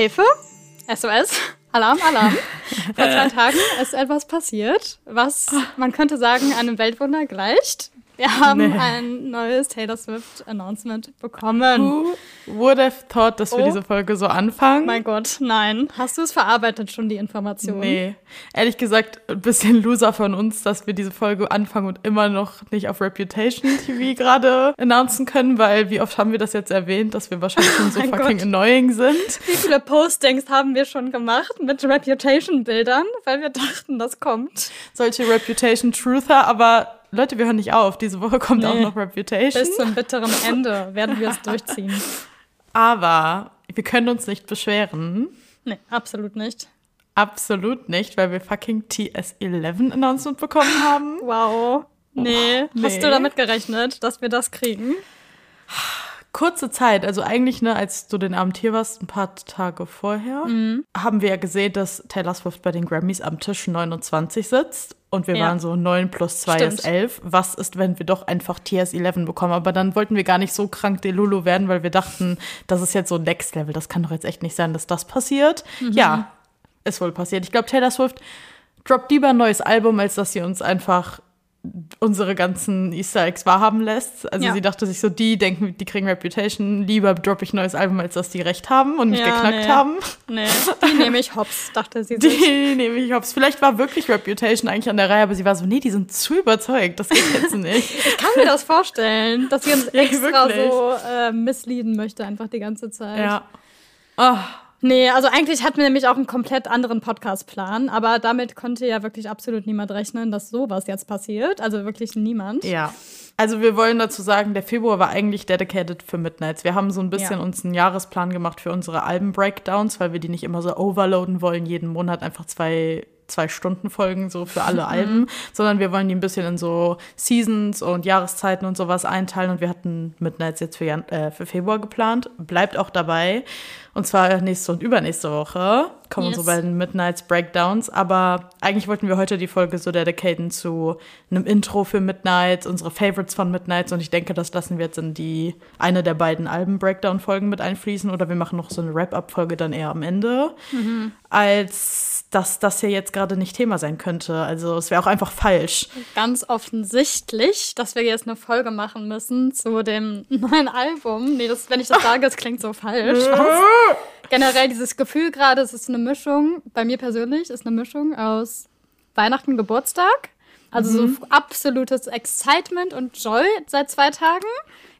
Hilfe, SOS, Alarm, Alarm. Vor zwei Tagen ist etwas passiert, was man könnte sagen einem Weltwunder gleicht. Wir haben nee. ein neues Taylor Swift Announcement bekommen. Who would have thought, dass wir oh. diese Folge so anfangen? Mein Gott, nein. Hast du es verarbeitet schon, die Information? Nee. Ehrlich gesagt, ein bisschen loser von uns, dass wir diese Folge anfangen und immer noch nicht auf Reputation TV gerade announcen können, weil wie oft haben wir das jetzt erwähnt, dass wir wahrscheinlich schon so oh fucking Gott. annoying sind. Wie viele Postings haben wir schon gemacht mit Reputation-Bildern, weil wir dachten, das kommt. Solche Reputation-Truther, aber Leute, wir hören nicht auf. Diese Woche kommt nee, auch noch Reputation. Bis zum bitteren Ende werden wir es durchziehen. Aber wir können uns nicht beschweren. Nee, absolut nicht. Absolut nicht, weil wir fucking TS11 Announcement bekommen haben. Wow. Nee. nee. Hast du damit gerechnet, dass wir das kriegen? Kurze Zeit, also eigentlich, ne, als du den Abend hier warst, ein paar Tage vorher, mhm. haben wir ja gesehen, dass Taylor Swift bei den Grammys am Tisch 29 sitzt. Und wir ja. waren so 9 plus 2 Stimmt. ist 11. Was ist, wenn wir doch einfach TS11 bekommen? Aber dann wollten wir gar nicht so krank Delulu werden, weil wir dachten, das ist jetzt so Next Level. Das kann doch jetzt echt nicht sein, dass das passiert. Mhm. Ja, ist wohl passiert. Ich glaube, Taylor Swift droppt lieber ein neues Album, als dass sie uns einfach unsere ganzen Easter Eggs wahrhaben lässt. Also ja. sie dachte sich so, die denken, die kriegen Reputation, lieber droppe ich ein neues Album, als dass die recht haben und mich ja, geknackt nee. haben. Nee, die nehme ich hops, dachte sie sich. Die nehme ich hops. Vielleicht war wirklich Reputation eigentlich an der Reihe, aber sie war so, nee, die sind zu überzeugt, das geht jetzt nicht. ich kann mir das vorstellen, dass sie uns extra wirklich. so äh, misleaden möchte einfach die ganze Zeit. Ja. Oh. Nee, also eigentlich hatten wir nämlich auch einen komplett anderen Podcast-Plan, aber damit konnte ja wirklich absolut niemand rechnen, dass sowas jetzt passiert. Also wirklich niemand. Ja. Also wir wollen dazu sagen, der Februar war eigentlich dedicated für Midnights. Wir haben so ein bisschen ja. uns einen Jahresplan gemacht für unsere Alben-Breakdowns, weil wir die nicht immer so overloaden wollen, jeden Monat einfach zwei zwei Stunden Folgen so für alle Alben, sondern wir wollen die ein bisschen in so Seasons und Jahreszeiten und sowas einteilen und wir hatten Midnights jetzt für, Jan äh, für Februar geplant. Bleibt auch dabei. Und zwar nächste und übernächste Woche kommen yes. so bei den Midnights Breakdowns. Aber eigentlich wollten wir heute die Folge so dedicaten zu einem Intro für Midnights, unsere Favorites von Midnights. Und ich denke, das lassen wir jetzt in die eine der beiden Alben-Breakdown-Folgen mit einfließen. Oder wir machen noch so eine Wrap-Up-Folge dann eher am Ende. Mhm. Als dass das hier jetzt gerade nicht Thema sein könnte. Also es wäre auch einfach falsch. Ganz offensichtlich, dass wir jetzt eine Folge machen müssen zu dem neuen Album. Nee, das, wenn ich das sage, das klingt so falsch. Generell dieses Gefühl gerade, es ist eine Mischung, bei mir persönlich ist eine Mischung aus Weihnachten, Geburtstag. Also mhm. so absolutes Excitement und Joy seit zwei Tagen.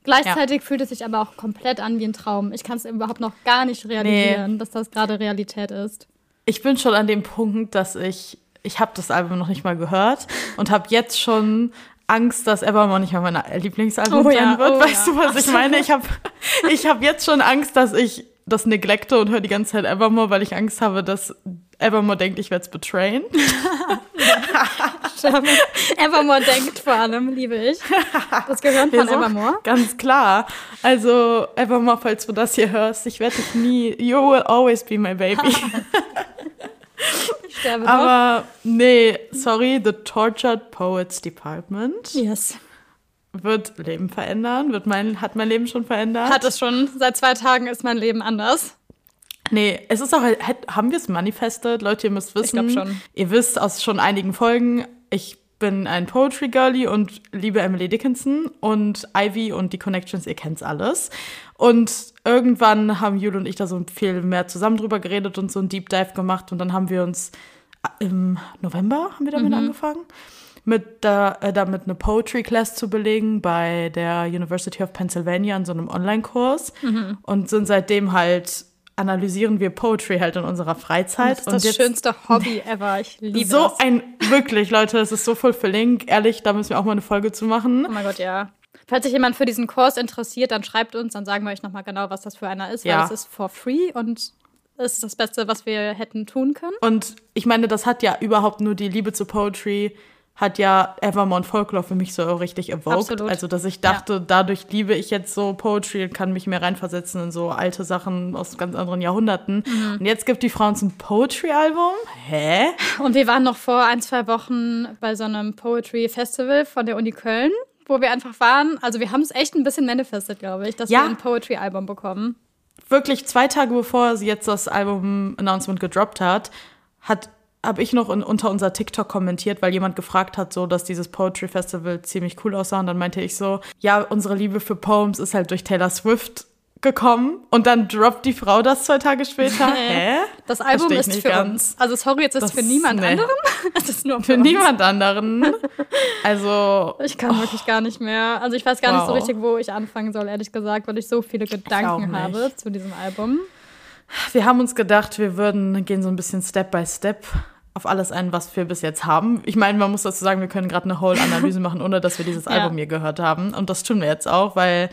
Gleichzeitig ja. fühlt es sich aber auch komplett an wie ein Traum. Ich kann es überhaupt noch gar nicht realisieren, nee. dass das gerade Realität ist ich bin schon an dem Punkt, dass ich, ich habe das Album noch nicht mal gehört und habe jetzt schon Angst, dass Evermore nicht mal mein Lieblingsalbum oh, sein ja, wird. Oh, weißt ja. du, was ich meine? Ich habe ich hab jetzt schon Angst, dass ich das neglecte und höre die ganze Zeit Evermore, weil ich Angst habe, dass Evermore denkt, ich werde es betrayen. Evermore denkt vor allem, liebe ich. Das gehört von Evermore. Ganz klar. Also, Evermore, falls du das hier hörst, ich werde dich nie, you will always be my baby. Ich sterbe Aber nee, sorry, The Tortured Poets Department. Yes. Wird Leben verändern? Wird mein, hat mein Leben schon verändert? Hat es schon. Seit zwei Tagen ist mein Leben anders. Nee, es ist auch, haben wir es manifestet? Leute, ihr müsst wissen. Ich glaube schon. Ihr wisst aus schon einigen Folgen, ich bin ein Poetry Girlie und liebe Emily Dickinson und Ivy und die Connections, ihr kennt's alles. Und irgendwann haben Jule und ich da so viel mehr zusammen drüber geredet und so ein Deep Dive gemacht und dann haben wir uns äh, im November haben wir damit mhm. angefangen mit da, äh, damit eine Poetry Class zu belegen bei der University of Pennsylvania in so einem Online-Kurs mhm. und sind seitdem halt analysieren wir Poetry halt in unserer Freizeit. Das ist das jetzt, schönste Hobby ever. Ich liebe so das. So ein, wirklich, Leute, es ist so verlinkt. Ehrlich, da müssen wir auch mal eine Folge zu machen. Oh mein Gott, ja. Falls sich jemand für diesen Kurs interessiert, dann schreibt uns, dann sagen wir euch nochmal genau, was das für einer ist, ja. weil es ist for free und es ist das Beste, was wir hätten tun können. Und ich meine, das hat ja überhaupt nur die Liebe zu Poetry hat ja Evermore Folklore für mich so richtig evoked. Absolut. Also, dass ich dachte, ja. dadurch liebe ich jetzt so Poetry und kann mich mehr reinversetzen in so alte Sachen aus ganz anderen Jahrhunderten. Mhm. Und jetzt gibt die Frau uns ein Poetry-Album. Hä? Und wir waren noch vor ein, zwei Wochen bei so einem Poetry-Festival von der Uni Köln, wo wir einfach waren. Also, wir haben es echt ein bisschen manifestet, glaube ich, dass ja. wir ein Poetry-Album bekommen. wirklich zwei Tage bevor sie jetzt das Album-Announcement gedroppt hat, hat habe ich noch in, unter unser TikTok kommentiert, weil jemand gefragt hat, so, dass dieses Poetry Festival ziemlich cool aussah. Und dann meinte ich so, ja, unsere Liebe für Poems ist halt durch Taylor Swift gekommen und dann droppt die Frau das zwei Tage später. Hä? Das Album ist für ganz. uns. Also sorry, jetzt ist es für niemand nee. anderen. Es ist nur für, für niemand anderen. Also ich kann oh. wirklich gar nicht mehr. Also ich weiß gar wow. nicht so richtig, wo ich anfangen soll, ehrlich gesagt, weil ich so viele Gedanken habe zu diesem Album. Wir haben uns gedacht, wir würden gehen so ein bisschen Step by Step auf alles ein, was wir bis jetzt haben. Ich meine, man muss dazu sagen, wir können gerade eine Whole-Analyse machen, ohne dass wir dieses ja. Album hier gehört haben. Und das tun wir jetzt auch, weil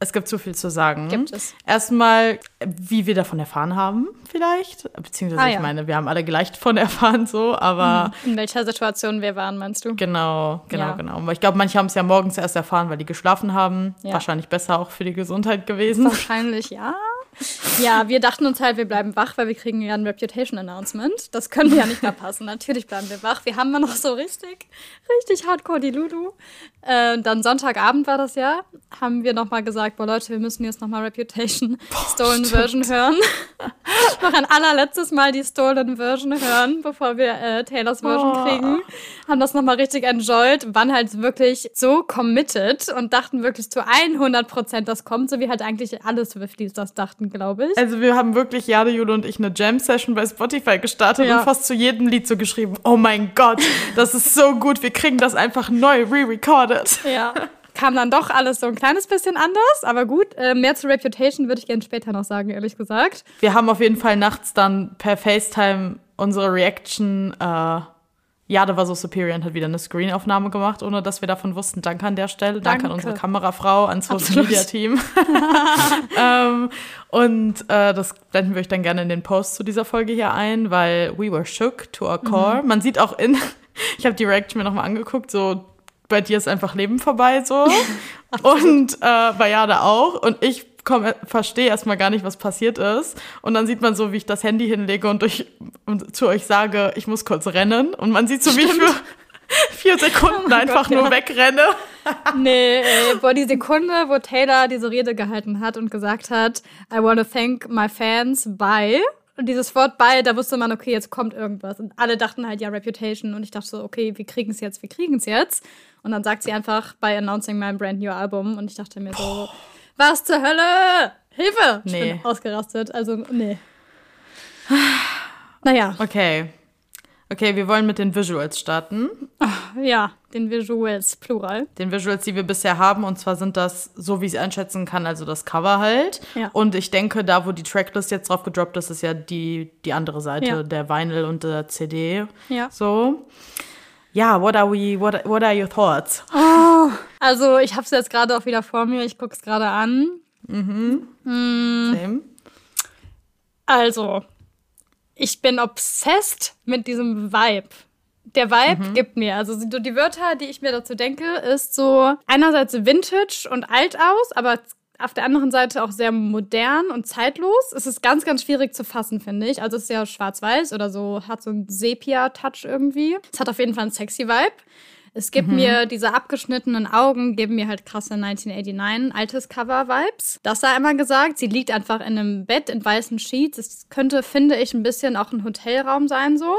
es gibt so viel zu sagen. Gibt es. Erstmal, wie wir davon erfahren haben, vielleicht. Beziehungsweise, ah, ja. ich meine, wir haben alle gleich davon erfahren, so, aber. In welcher Situation wir waren, meinst du? Genau, genau, ja. genau. Ich glaube, manche haben es ja morgens erst erfahren, weil die geschlafen haben. Ja. Wahrscheinlich besser auch für die Gesundheit gewesen. Wahrscheinlich, ja. Ja, wir dachten uns halt, wir bleiben wach, weil wir kriegen ja ein Reputation-Announcement. Das könnte ja nicht mehr passen. Natürlich bleiben wir wach. Wir haben mal noch so richtig, richtig hardcore die Lulu. Äh, dann Sonntagabend war das ja, haben wir nochmal gesagt, boah Leute, wir müssen jetzt nochmal Reputation boah, Stolen stimmt. Version hören. noch ein allerletztes Mal die Stolen Version hören, bevor wir äh, Taylors Version oh. kriegen. Haben das nochmal richtig enjoyed, waren halt wirklich so committed und dachten wirklich zu 100 Prozent, das kommt, so wie halt eigentlich alle Swifties das dachten glaube ich. Also wir haben wirklich, Jade, Jule und ich, eine Jam-Session bei Spotify gestartet ja. und fast zu jedem Lied so geschrieben, oh mein Gott, das ist so gut, wir kriegen das einfach neu re-recorded. Ja. Kam dann doch alles so ein kleines bisschen anders, aber gut. Äh, mehr zu Reputation würde ich gerne später noch sagen, ehrlich gesagt. Wir haben auf jeden Fall nachts dann per FaceTime unsere Reaction äh, ja, da war so superior und hat wieder eine Screenaufnahme gemacht, ohne dass wir davon wussten. Danke an der Stelle. Danke, Danke an unsere Kamerafrau, ans Social Media Team. ähm, und äh, das blenden wir euch dann gerne in den Post zu dieser Folge hier ein, weil we were shook to our core. Mhm. Man sieht auch in, ich habe die Reaction mir nochmal angeguckt, so bei dir ist einfach Leben vorbei so. und äh, bei Jade auch. Und ich verstehe erstmal gar nicht, was passiert ist. Und dann sieht man so, wie ich das Handy hinlege und, durch, und zu euch sage, ich muss kurz rennen. Und man sieht so, wie ich für vier Sekunden oh einfach Gott, nur ja. wegrenne. nee, ey, boah, die Sekunde, wo Taylor diese Rede gehalten hat und gesagt hat, I want to thank my fans, bye. Und dieses Wort bye, da wusste man, okay, jetzt kommt irgendwas. Und alle dachten halt, ja, Reputation. Und ich dachte so, okay, wir kriegen es jetzt, wir kriegen es jetzt. Und dann sagt sie einfach, by announcing my brand new album. Und ich dachte mir so, was zur Hölle? Hilfe! Ich nee. bin ausgerastet. Also, nee. Naja. Okay. Okay, wir wollen mit den Visuals starten. Ach, ja, den Visuals, plural. Den Visuals, die wir bisher haben. Und zwar sind das, so wie ich es einschätzen kann, also das Cover halt. Ja. Und ich denke, da, wo die Tracklist jetzt drauf gedroppt ist, ist ja die, die andere Seite, ja. der Vinyl und der CD. Ja. So. Ja, what are we, what, what are your thoughts? Oh, also ich habe es jetzt gerade auch wieder vor mir, ich gucke es gerade an. Mhm. Mm. Same. Also, ich bin obsessed mit diesem Vibe. Der Vibe mhm. gibt mir, also die Wörter, die ich mir dazu denke, ist so einerseits vintage und alt aus, aber auf der anderen Seite auch sehr modern und zeitlos. Es ist ganz, ganz schwierig zu fassen, finde ich. Also es ist ja schwarz-weiß oder so, hat so einen Sepia-Touch irgendwie. Es hat auf jeden Fall einen sexy Vibe. Es gibt mhm. mir diese abgeschnittenen Augen, geben mir halt krasse 1989 altes Cover-Vibes. Das sei einmal gesagt. Sie liegt einfach in einem Bett in weißen Sheets. Es könnte, finde ich, ein bisschen auch ein Hotelraum sein, so.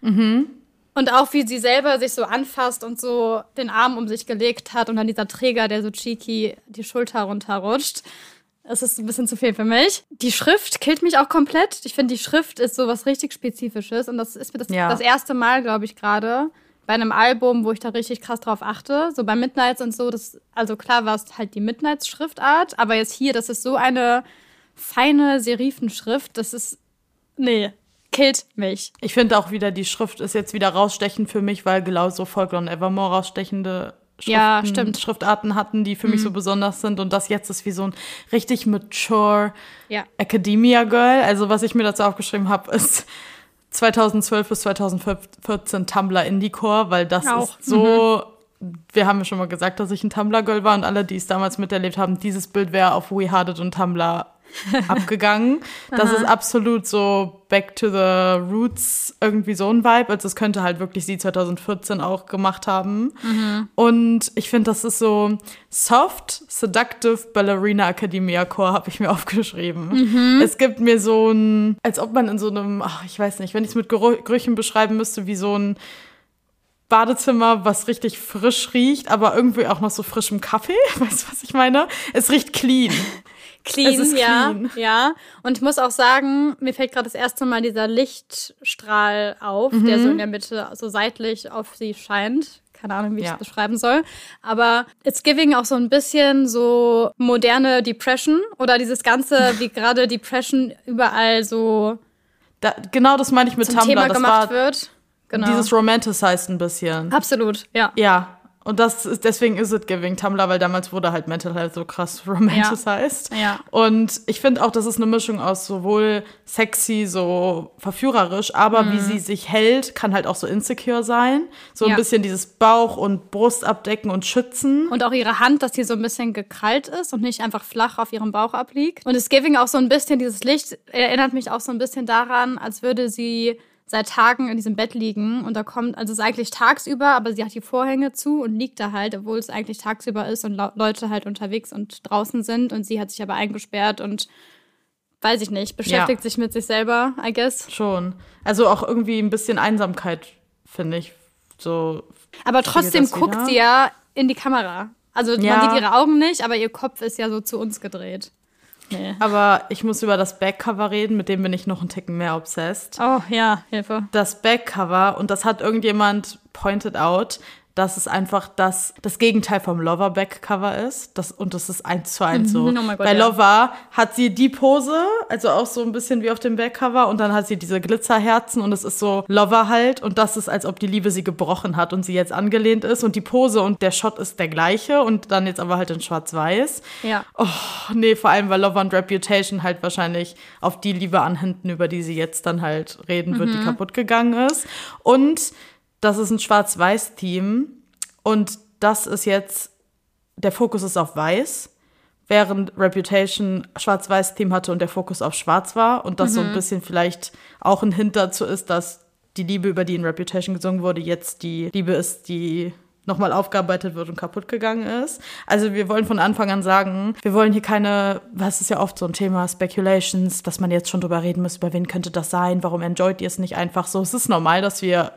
Mhm. Und auch wie sie selber sich so anfasst und so den Arm um sich gelegt hat und dann dieser Träger, der so cheeky die Schulter runterrutscht. Es ist ein bisschen zu viel für mich. Die Schrift killt mich auch komplett. Ich finde, die Schrift ist so was richtig Spezifisches. Und das ist mir das, ja. das erste Mal, glaube ich, gerade bei einem Album, wo ich da richtig krass drauf achte. So bei Midnights und so, das, also klar war es halt die Midnights-Schriftart, aber jetzt hier, das ist so eine feine Serifenschrift, das ist, nee, killt mich. Ich finde auch wieder, die Schrift ist jetzt wieder rausstechend für mich, weil genau so Folklore und Evermore rausstechende Schriften, ja, stimmt. Schriftarten hatten, die für mhm. mich so besonders sind. Und das jetzt ist wie so ein richtig mature ja. Academia Girl. Also was ich mir dazu aufgeschrieben habe, ist 2012 bis 2014 Tumblr Indie-Core, weil das auch. ist so. Mhm. Wir haben ja schon mal gesagt, dass ich ein Tumblr-Girl war und alle, die es damals miterlebt haben, dieses Bild wäre auf We Hearted und Tumblr abgegangen. Das ist absolut so Back to the Roots, irgendwie so ein Vibe. Also, es könnte halt wirklich sie 2014 auch gemacht haben. Mhm. Und ich finde, das ist so Soft, Seductive Ballerina Academia Core, habe ich mir aufgeschrieben. Mhm. Es gibt mir so ein, als ob man in so einem, ach, ich weiß nicht, wenn ich es mit Gerüchen beschreiben müsste, wie so ein Badezimmer, was richtig frisch riecht, aber irgendwie auch noch so frischem Kaffee. Weißt du, was ich meine? Es riecht clean. Clean, ja, clean. ja. Und ich muss auch sagen, mir fällt gerade das erste Mal dieser Lichtstrahl auf, mhm. der so in der Mitte so seitlich auf sie scheint. Keine Ahnung, wie ich es beschreiben soll. Aber it's giving auch so ein bisschen so moderne Depression oder dieses ganze, wie gerade Depression überall so. Da, genau das meine ich mit Tumblr. Thema das gemacht war wird. Genau. Dieses Romanticized ein bisschen. Absolut, ja. Ja, und das ist, deswegen ist it giving Tumblr, weil damals wurde halt Mental Health so krass romanticized. Ja. ja. Und ich finde auch, das ist eine Mischung aus sowohl sexy, so verführerisch, aber mhm. wie sie sich hält, kann halt auch so insecure sein. So ein ja. bisschen dieses Bauch- und Brust abdecken und schützen. Und auch ihre Hand, dass sie so ein bisschen gekrallt ist und nicht einfach flach auf ihrem Bauch abliegt. Und es Giving auch so ein bisschen, dieses Licht erinnert mich auch so ein bisschen daran, als würde sie seit Tagen in diesem Bett liegen und da kommt, also es ist eigentlich tagsüber, aber sie hat die Vorhänge zu und liegt da halt, obwohl es eigentlich tagsüber ist und Leute halt unterwegs und draußen sind und sie hat sich aber eingesperrt und weiß ich nicht, beschäftigt ja. sich mit sich selber, I guess. Schon. Also auch irgendwie ein bisschen Einsamkeit, finde ich. So. Aber trotzdem guckt sie ja in die Kamera. Also ja. man sieht ihre Augen nicht, aber ihr Kopf ist ja so zu uns gedreht. Nee. Aber ich muss über das Backcover reden, mit dem bin ich noch einen Ticken mehr obsessed. Oh ja, Hilfe. Das Backcover, und das hat irgendjemand pointed out, dass es einfach das, das Gegenteil vom Lover-Back-Cover ist. Das, und das ist eins zu eins so. Oh Gott, Bei ja. Lover hat sie die Pose, also auch so ein bisschen wie auf dem Back-Cover, und dann hat sie diese Glitzerherzen und es ist so Lover halt. Und das ist, als ob die Liebe sie gebrochen hat und sie jetzt angelehnt ist. Und die Pose und der Shot ist der gleiche und dann jetzt aber halt in schwarz-weiß. Ja. Oh, nee, vor allem, weil Lover und Reputation halt wahrscheinlich auf die Liebe anhinden, über die sie jetzt dann halt reden wird, mhm. die kaputt gegangen ist. Und das ist ein Schwarz-Weiß-Team und das ist jetzt, der Fokus ist auf Weiß, während Reputation Schwarz-Weiß-Team hatte und der Fokus auf Schwarz war und das mhm. so ein mhm. bisschen vielleicht auch ein Hint dazu ist, dass die Liebe, über die in Reputation gesungen wurde, jetzt die Liebe ist, die nochmal aufgearbeitet wird und kaputt gegangen ist. Also wir wollen von Anfang an sagen, wir wollen hier keine, was ist ja oft so ein Thema, Speculations, dass man jetzt schon drüber reden muss, über wen könnte das sein, warum enjoyt ihr es nicht einfach so. Es ist normal, dass wir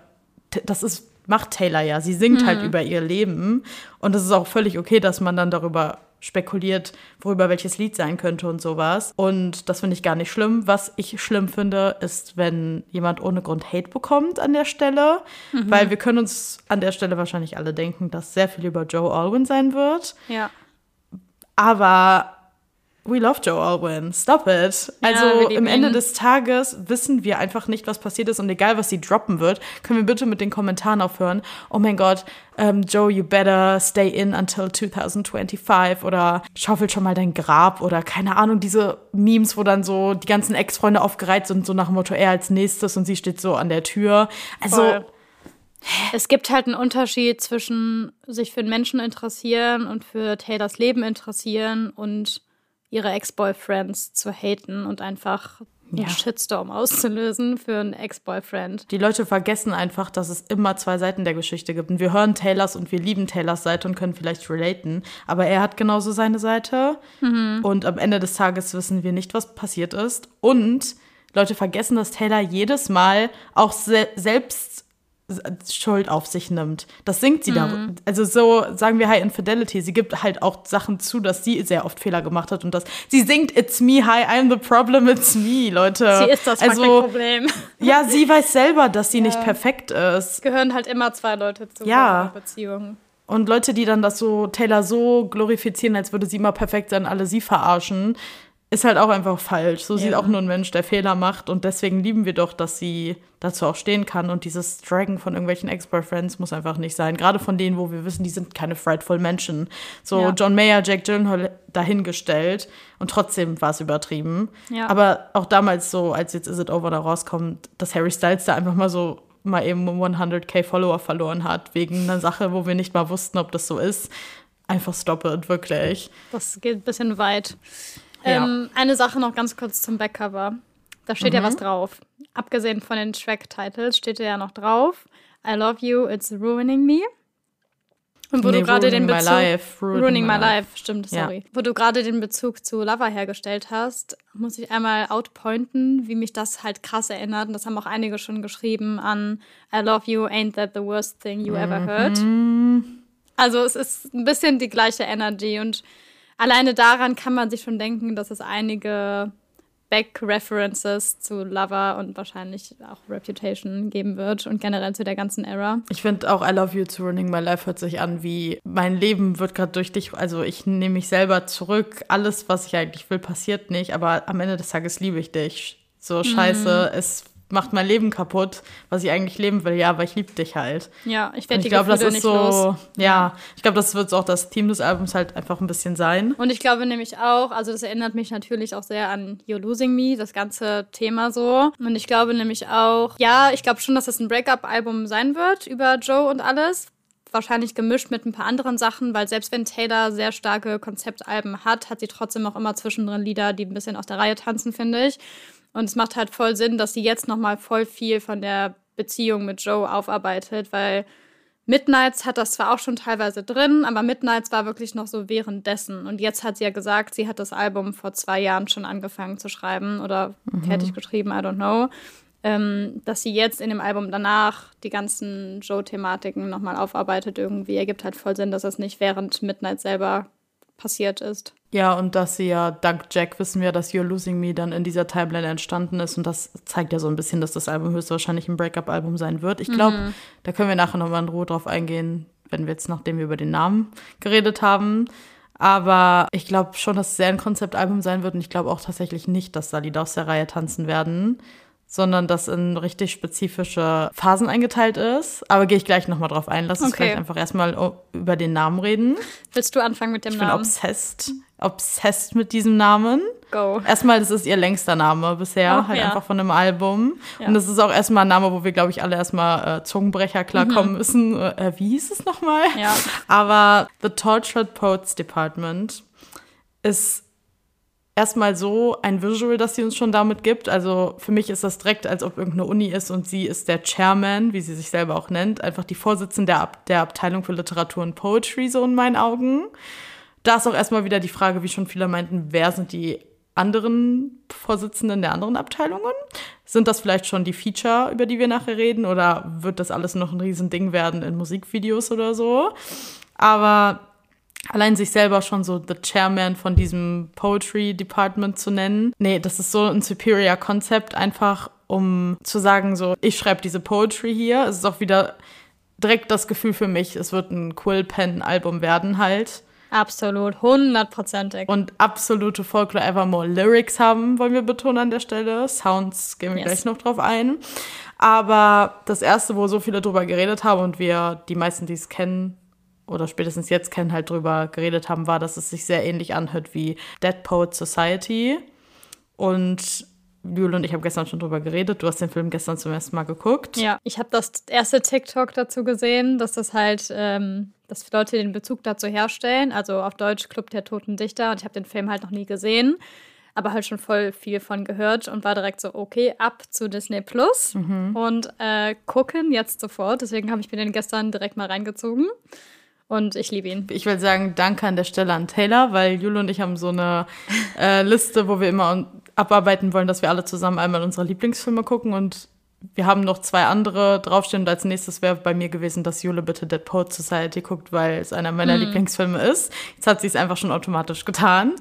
das ist, macht Taylor ja. Sie singt halt mhm. halt über ihr Leben. Und es ist auch völlig okay, dass man dann darüber spekuliert, worüber welches Lied sein könnte und sowas. Und das finde ich gar nicht schlimm. Was ich schlimm finde, ist, wenn jemand ohne Grund Hate bekommt an der Stelle. Mhm. Weil wir können uns an der Stelle wahrscheinlich alle denken, dass sehr viel über Joe Alwyn sein wird. Ja. Aber We love Joe Alwyn. Stop it. Also ja, im Ende des Tages wissen wir einfach nicht, was passiert ist und egal, was sie droppen wird, können wir bitte mit den Kommentaren aufhören. Oh mein Gott, um, ähm, Joe, you better stay in until 2025 oder schaufel schon mal dein Grab oder keine Ahnung, diese Memes, wo dann so die ganzen Ex-Freunde aufgereiht sind, so nach dem Motto, er als nächstes und sie steht so an der Tür. Also. Voll. Es gibt halt einen Unterschied zwischen sich für einen Menschen interessieren und für Taylors Leben interessieren und ihre Ex-Boyfriends zu haten und einfach einen ja. Shitstorm auszulösen für einen Ex-Boyfriend. Die Leute vergessen einfach, dass es immer zwei Seiten der Geschichte gibt. Und wir hören Taylors und wir lieben Taylors Seite und können vielleicht relaten. Aber er hat genauso seine Seite. Mhm. Und am Ende des Tages wissen wir nicht, was passiert ist. Und Leute vergessen, dass Taylor jedes Mal auch se selbst Schuld auf sich nimmt. Das singt sie mhm. da. Also so sagen wir High Infidelity. Sie gibt halt auch Sachen zu, dass sie sehr oft Fehler gemacht hat und dass sie singt It's me, hi, I'm the problem, it's me, Leute. Sie ist das also, Problem. Ja, sie weiß selber, dass sie ja. nicht perfekt ist. Es gehören halt immer zwei Leute zu ja. einer Beziehung. Und Leute, die dann das so Taylor so glorifizieren, als würde sie immer perfekt sein, alle sie verarschen, ist halt auch einfach falsch. So ja. sieht auch nur ein Mensch, der Fehler macht. Und deswegen lieben wir doch, dass sie dazu auch stehen kann. Und dieses Dragon von irgendwelchen Ex-Boyfriends muss einfach nicht sein. Gerade von denen, wo wir wissen, die sind keine frightful Menschen. So ja. John Mayer, Jack Gyllenhaal dahingestellt. Und trotzdem war es übertrieben. Ja. Aber auch damals so, als jetzt Is It Over da rauskommt, dass Harry Styles da einfach mal so mal eben 100k Follower verloren hat, wegen einer Sache, wo wir nicht mal wussten, ob das so ist. Einfach stop it, wirklich. Das geht ein bisschen weit. Ja. Ähm, eine Sache noch ganz kurz zum Backcover. Da steht mhm. ja was drauf. Abgesehen von den Track-Titles steht ja noch drauf. I love you, it's ruining me. Und wo nee, du gerade den Bezug. My life, ruining, ruining my, my life. life, stimmt, sorry. Ja. Wo du gerade den Bezug zu Lover hergestellt hast, muss ich einmal outpointen, wie mich das halt krass erinnert. Und das haben auch einige schon geschrieben an I love you, ain't that the worst thing you ever heard. Mhm. Also es ist ein bisschen die gleiche Energy und alleine daran kann man sich schon denken, dass es einige Back-References zu Lover und wahrscheinlich auch Reputation geben wird und generell zu der ganzen Era. Ich finde auch I Love You to Ruining My Life hört sich an wie mein Leben wird gerade durch dich, also ich nehme mich selber zurück. Alles, was ich eigentlich will, passiert nicht, aber am Ende des Tages liebe ich dich. So scheiße, mhm. es macht mein Leben kaputt, was ich eigentlich leben will. Ja, aber ich liebe dich halt. Ja, ich werde die glaube, das ist so. Los. Ja, ich glaube, das wird auch das Team des Albums halt einfach ein bisschen sein. Und ich glaube nämlich auch, also das erinnert mich natürlich auch sehr an You're Losing Me, das ganze Thema so. Und ich glaube nämlich auch, ja, ich glaube schon, dass das ein Breakup-Album sein wird über Joe und alles wahrscheinlich gemischt mit ein paar anderen Sachen, weil selbst wenn Taylor sehr starke Konzeptalben hat, hat sie trotzdem auch immer zwischendrin Lieder, die ein bisschen aus der Reihe tanzen, finde ich. Und es macht halt voll Sinn, dass sie jetzt nochmal voll viel von der Beziehung mit Joe aufarbeitet, weil Midnights hat das zwar auch schon teilweise drin, aber Midnights war wirklich noch so währenddessen. Und jetzt hat sie ja gesagt, sie hat das Album vor zwei Jahren schon angefangen zu schreiben oder mhm. fertig geschrieben, I don't know. Ähm, dass sie jetzt in dem Album danach die ganzen Joe-Thematiken nochmal aufarbeitet irgendwie, ergibt halt voll Sinn, dass das nicht während Midnight selber passiert ist. Ja, und dass sie ja, dank Jack wissen wir, dass You're Losing Me dann in dieser Timeline entstanden ist. Und das zeigt ja so ein bisschen, dass das Album höchstwahrscheinlich ein Breakup-Album sein wird. Ich glaube, mhm. da können wir nachher nochmal in Ruhe drauf eingehen, wenn wir jetzt, nachdem wir über den Namen geredet haben. Aber ich glaube schon, dass es sehr ein Konzeptalbum sein wird. Und ich glaube auch tatsächlich nicht, dass da Lieder aus der Reihe tanzen werden, sondern das in richtig spezifische Phasen eingeteilt ist. Aber gehe ich gleich nochmal drauf ein. Lass uns okay. vielleicht einfach erstmal über den Namen reden. Willst du anfangen mit dem ich Namen? Ich bin obsessed, obsessed mit diesem Namen. Go. Erstmal, das ist ihr längster Name bisher, oh, halt ja. einfach von einem Album. Ja. Und das ist auch erstmal ein Name, wo wir, glaube ich, alle erstmal äh, Zungenbrecher klarkommen mhm. müssen. Äh, wie hieß es nochmal? Ja. Aber The Tortured Poets Department ist erstmal so ein Visual, das sie uns schon damit gibt. Also für mich ist das direkt, als ob irgendeine Uni ist und sie ist der Chairman, wie sie sich selber auch nennt, einfach die Vorsitzende der, Ab der Abteilung für Literatur und Poetry, so in meinen Augen. Da ist auch erstmal wieder die Frage, wie schon viele meinten, wer sind die anderen Vorsitzenden der anderen Abteilungen? Sind das vielleicht schon die Feature, über die wir nachher reden, oder wird das alles noch ein Riesending werden in Musikvideos oder so? Aber allein sich selber schon so the Chairman von diesem Poetry Department zu nennen. Nee, das ist so ein superior Konzept, einfach um zu sagen, so, ich schreibe diese Poetry hier. Es ist auch wieder direkt das Gefühl für mich, es wird ein Quill Pen Album werden halt. Absolut, hundertprozentig. Und absolute Folklore Evermore Lyrics haben, wollen wir betonen an der Stelle. Sounds gehen wir yes. gleich noch drauf ein. Aber das erste, wo so viele drüber geredet haben und wir, die meisten, die es kennen, oder spätestens jetzt kennen, halt drüber geredet haben, war, dass es sich sehr ähnlich anhört wie Dead Poet Society. Und Jule und ich haben gestern schon drüber geredet. Du hast den Film gestern zum ersten Mal geguckt. Ja, ich habe das erste TikTok dazu gesehen, dass das halt, ähm, dass Leute den Bezug dazu herstellen. Also auf Deutsch Club der Toten Dichter. Und ich habe den Film halt noch nie gesehen, aber halt schon voll viel von gehört und war direkt so, okay, ab zu Disney Plus mhm. und äh, gucken jetzt sofort. Deswegen habe ich mir den gestern direkt mal reingezogen. Und ich liebe ihn. Ich will sagen, danke an der Stelle an Taylor, weil Jule und ich haben so eine äh, Liste, wo wir immer abarbeiten wollen, dass wir alle zusammen einmal unsere Lieblingsfilme gucken. Und wir haben noch zwei andere draufstehen und als nächstes wäre bei mir gewesen, dass Jule bitte Dead Poet Society guckt, weil es einer meiner mm. Lieblingsfilme ist. Jetzt hat sie es einfach schon automatisch getan.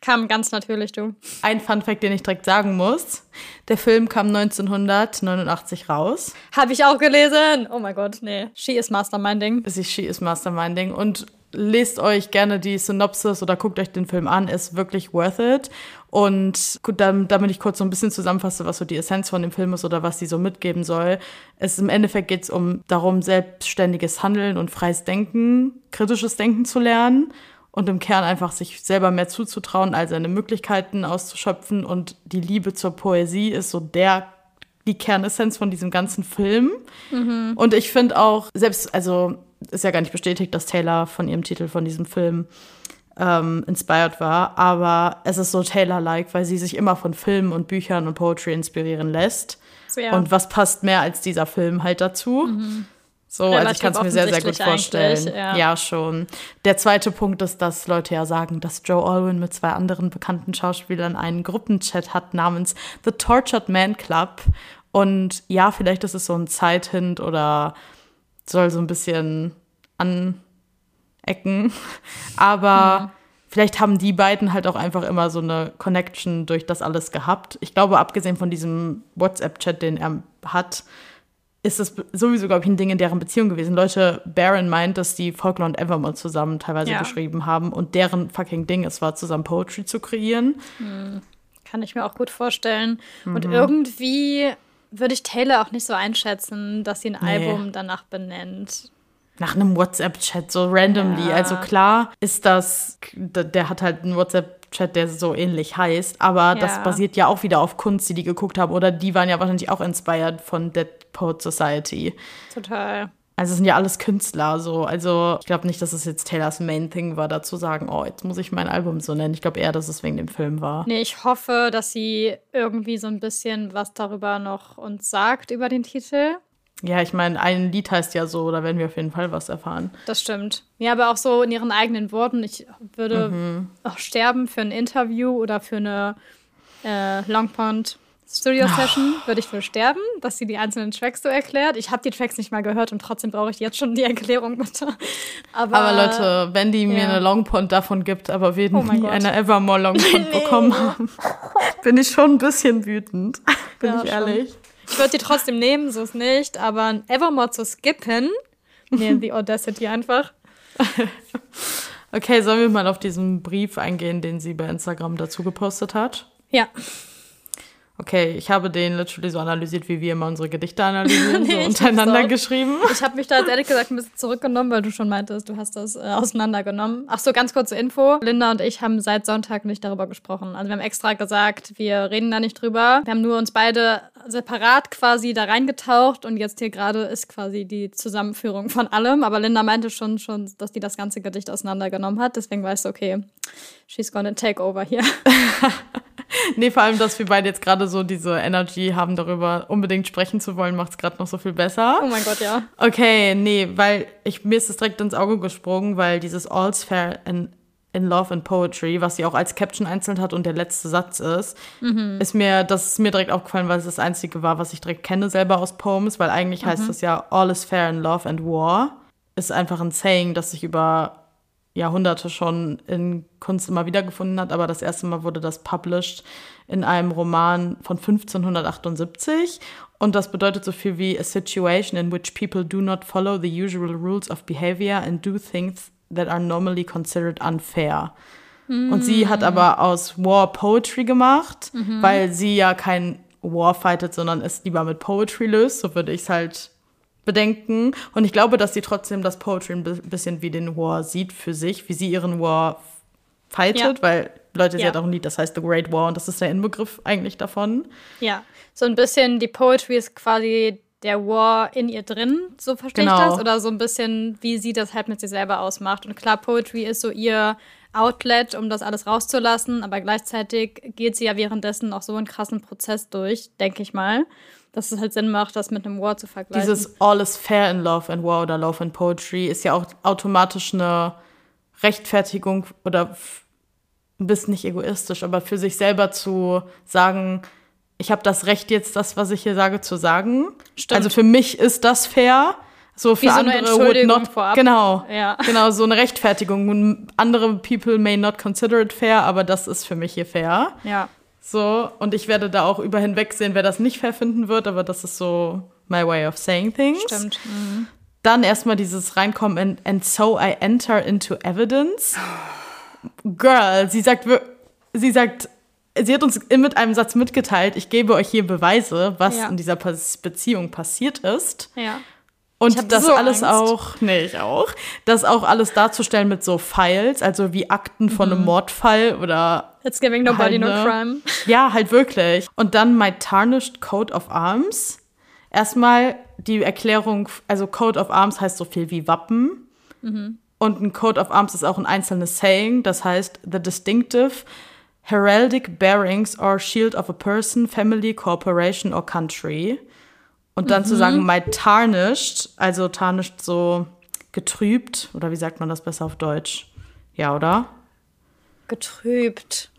Kam ganz natürlich, du. Ein Funfact, den ich direkt sagen muss. Der Film kam 1989 raus. Habe ich auch gelesen. Oh mein Gott, nee. She is Masterminding. Sie She is Masterminding und lest euch gerne die Synopsis oder guckt euch den Film an, ist wirklich worth it. Und gut, dann, damit ich kurz so ein bisschen zusammenfasse, was so die Essenz von dem Film ist oder was sie so mitgeben soll. Es im Endeffekt geht es um darum, selbstständiges Handeln und freies Denken, kritisches Denken zu lernen und im Kern einfach sich selber mehr zuzutrauen, all seine Möglichkeiten auszuschöpfen. Und die Liebe zur Poesie ist so der die Kernessenz von diesem ganzen Film. Mhm. Und ich finde auch, selbst, also ist ja gar nicht bestätigt, dass Taylor von ihrem Titel von diesem Film ähm, inspired war. Aber es ist so Taylor-like, weil sie sich immer von Filmen und Büchern und Poetry inspirieren lässt. Sehr. Und was passt mehr als dieser Film halt dazu? So, also ich Relativ kann es mir sehr, sehr gut vorstellen. ja. ja, schon. Der zweite Punkt ist, dass Leute ja sagen, dass Joe Alwyn mit zwei anderen bekannten Schauspielern einen Gruppenchat hat namens The Tortured Man Club. Und ja, vielleicht ist es so ein Zeithint oder soll so ein bisschen anecken. Aber vielleicht haben die beiden halt auch einfach immer so eine Connection durch das alles gehabt. Ich glaube, abgesehen von diesem WhatsApp-Chat, den er hat, ist das sowieso, glaube ich, ein Ding in deren Beziehung gewesen. Leute, Baron meint, dass die Faulkner und Evermore zusammen teilweise Ja. geschrieben haben und deren fucking Ding es war, zusammen Poetry zu kreieren. Kann ich mir auch gut vorstellen. Mhm. Und irgendwie würde ich Taylor auch nicht so einschätzen, dass sie ein Nee. Album danach benennt. Nach einem WhatsApp-Chat, so randomly. Ja. Also klar ist das, der hat halt einen WhatsApp-Chat, der so ähnlich heißt, aber das Ja. basiert ja auch wieder auf Kunst, die die geguckt haben. Oder die waren ja wahrscheinlich auch inspired von Dead Poet Society. Total. Also es sind ja alles Künstler so. Also ich glaube nicht, dass es jetzt Taylors Main Thing war, dazu sagen, oh, jetzt muss ich mein Album so nennen. Ich glaube eher, dass es wegen dem Film war. Nee, ich hoffe, dass sie irgendwie so ein bisschen was darüber noch uns sagt über den Titel. Ja, ich meine, ein Lied heißt ja so, da werden wir auf jeden Fall was erfahren. Das stimmt. Ja, aber auch so in ihren eigenen Worten. Ich würde Mhm. auch sterben für ein Interview oder für eine äh, Longpond Studio Session. Würde ich für sterben, dass sie die einzelnen Tracks so erklärt. Ich habe die Tracks nicht mal gehört und trotzdem brauche ich jetzt schon die Erklärung, bitte. Aber, Aber Leute, wenn die mir ja. eine Longpond davon gibt, aber wir Oh nie eine Evermore Longpond bekommen haben, bin ich schon ein bisschen wütend. Bin Ja, ich schon. ehrlich. ich würde die trotzdem nehmen, so ist nicht. Aber ein Evermore zu skippen, nee, die Audacity einfach. Okay, sollen wir mal auf diesen Brief eingehen, den sie bei Instagram dazu gepostet hat? Ja, Okay, ich habe den literally so analysiert, wie wir immer unsere Gedichte analysieren, Nee, so ich untereinander auch. geschrieben. Ich habe mich da jetzt ehrlich gesagt ein bisschen zurückgenommen, weil du schon meintest, du hast das äh, auseinandergenommen. Ach so, ganz kurze Info. Linda und ich haben seit Sonntag nicht darüber gesprochen. Also wir haben extra gesagt, wir reden da nicht drüber. Wir haben nur uns beide separat quasi da reingetaucht und jetzt hier gerade ist quasi die Zusammenführung von allem. Aber Linda meinte schon, schon, dass die das ganze Gedicht auseinandergenommen hat. Deswegen weißt du, okay, she's gonna take over hier. Nee, vor allem, dass wir beide jetzt gerade so diese Energy haben, darüber unbedingt sprechen zu wollen, macht es gerade noch so viel besser. Oh mein Gott, ja. Okay, nee, weil ich, mir ist es direkt ins Auge gesprungen, weil dieses All's Fair in, in Love and Poetry, was sie auch als Caption einzeln hat und der letzte Satz ist, ist mir, das ist mir direkt aufgefallen, weil es das einzige war, was ich direkt kenne selber aus Poems, weil eigentlich heißt es ja All is fair in Love and War. Ist einfach ein Saying, das sich über Jahrhunderte schon in Kunst immer wieder gefunden hat, aber das erste Mal wurde das published in einem Roman von 1578 und das bedeutet so viel wie a situation in which people do not follow the usual rules of behavior and do things that are normally considered unfair. Und sie hat aber aus War Poetry gemacht, weil sie ja kein War fightet, sondern es lieber mit Poetry löst, so würde ich es halt bedenken. Und ich glaube, dass sie trotzdem das Poetry ein bi- bisschen wie den War sieht für sich, wie sie ihren War fightet, Ja. weil Leute, sie Ja. hat auch ein Lied, das heißt The Great War und das ist der Inbegriff eigentlich davon. Ja, so ein bisschen die Poetry ist quasi der War in ihr drin, so verstehe Genau. ich das. Oder so ein bisschen, wie sie das halt mit sich selber ausmacht. Und klar, Poetry ist so ihr Outlet, um das alles rauszulassen, aber gleichzeitig geht sie ja währenddessen auch so einen krassen Prozess durch, denke ich mal, dass es halt Sinn macht, das mit einem War zu vergleichen. Dieses All is fair in Love and War oder Love and Poetry ist ja auch automatisch eine Rechtfertigung oder ein bisschen nicht egoistisch, aber für sich selber zu sagen, ich habe das Recht jetzt, das, was ich hier sage, zu sagen. Stimmt. Also für mich ist das fair. So für so andere would not. vorab. Genau. Ja. Genau, so eine Rechtfertigung. Andere people may not consider it fair, aber das ist für mich hier fair. ja. So, und ich werde da auch über hinwegsehen, wer das nicht fair finden wird, aber das ist so my way of saying things. Stimmt. Mhm. Dann erstmal dieses Reinkommen and, and so I enter into evidence. Girl, sie sagt, sie sagt, sie hat uns mit einem Satz mitgeteilt, ich gebe euch hier Beweise, was Ja. in dieser Beziehung passiert ist. Ja. Und das so alles Angst. auch, nee, ich auch, das auch alles darzustellen mit so Files, also wie Akten von Mhm. einem Mordfall oder It's giving nobody Halt, no crime. ja, halt wirklich. Und dann My Tarnished Coat of Arms. Erstmal die Erklärung, also Coat of Arms heißt so viel wie Wappen. Und ein Coat of Arms ist auch ein einzelnes Saying, das heißt the distinctive heraldic bearings or shield of a person, family, corporation or country. Und dann mhm. zu sagen, my tarnished, also tarnished so getrübt, oder wie sagt man das besser auf Deutsch? Ja, oder? Getrübt.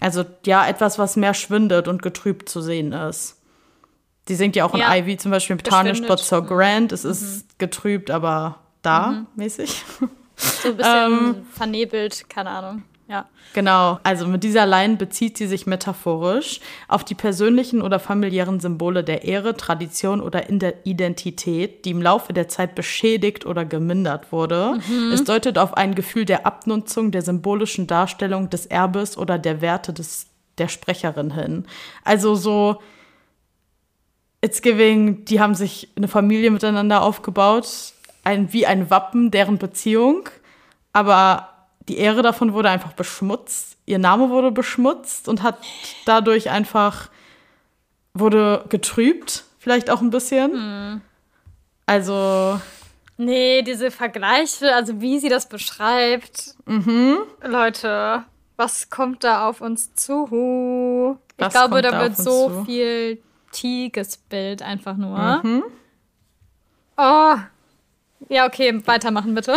Also ja, etwas, was mehr schwindet und getrübt zu sehen ist. Die singt ja auch in ja. Ivy zum Beispiel Tarnished but so grand. Es mhm. ist getrübt, aber da mhm. mäßig. So ein bisschen ähm, vernebelt, keine Ahnung. Ja. Genau, also mit dieser Line bezieht sie sich metaphorisch auf die persönlichen oder familiären Symbole der Ehre, Tradition oder Identität, die im Laufe der Zeit beschädigt oder gemindert wurde. Mhm. Es deutet auf ein Gefühl der Abnutzung, der symbolischen Darstellung des Erbes oder der Werte des, der Sprecherin hin. Also so, it's giving, die haben sich eine Familie miteinander aufgebaut, ein, wie ein Wappen deren Beziehung, aber die Ehre davon wurde einfach beschmutzt. Ihr Name wurde beschmutzt und hat dadurch einfach wurde getrübt, vielleicht auch ein bisschen. Mhm. Also. Nee, diese Vergleiche, also wie sie das beschreibt. Mhm. Leute, was kommt da auf uns zu? Ich glaube, da wird so zu? viel Tee gespillt, einfach nur. Mhm. Oh. Ja, okay, weitermachen bitte.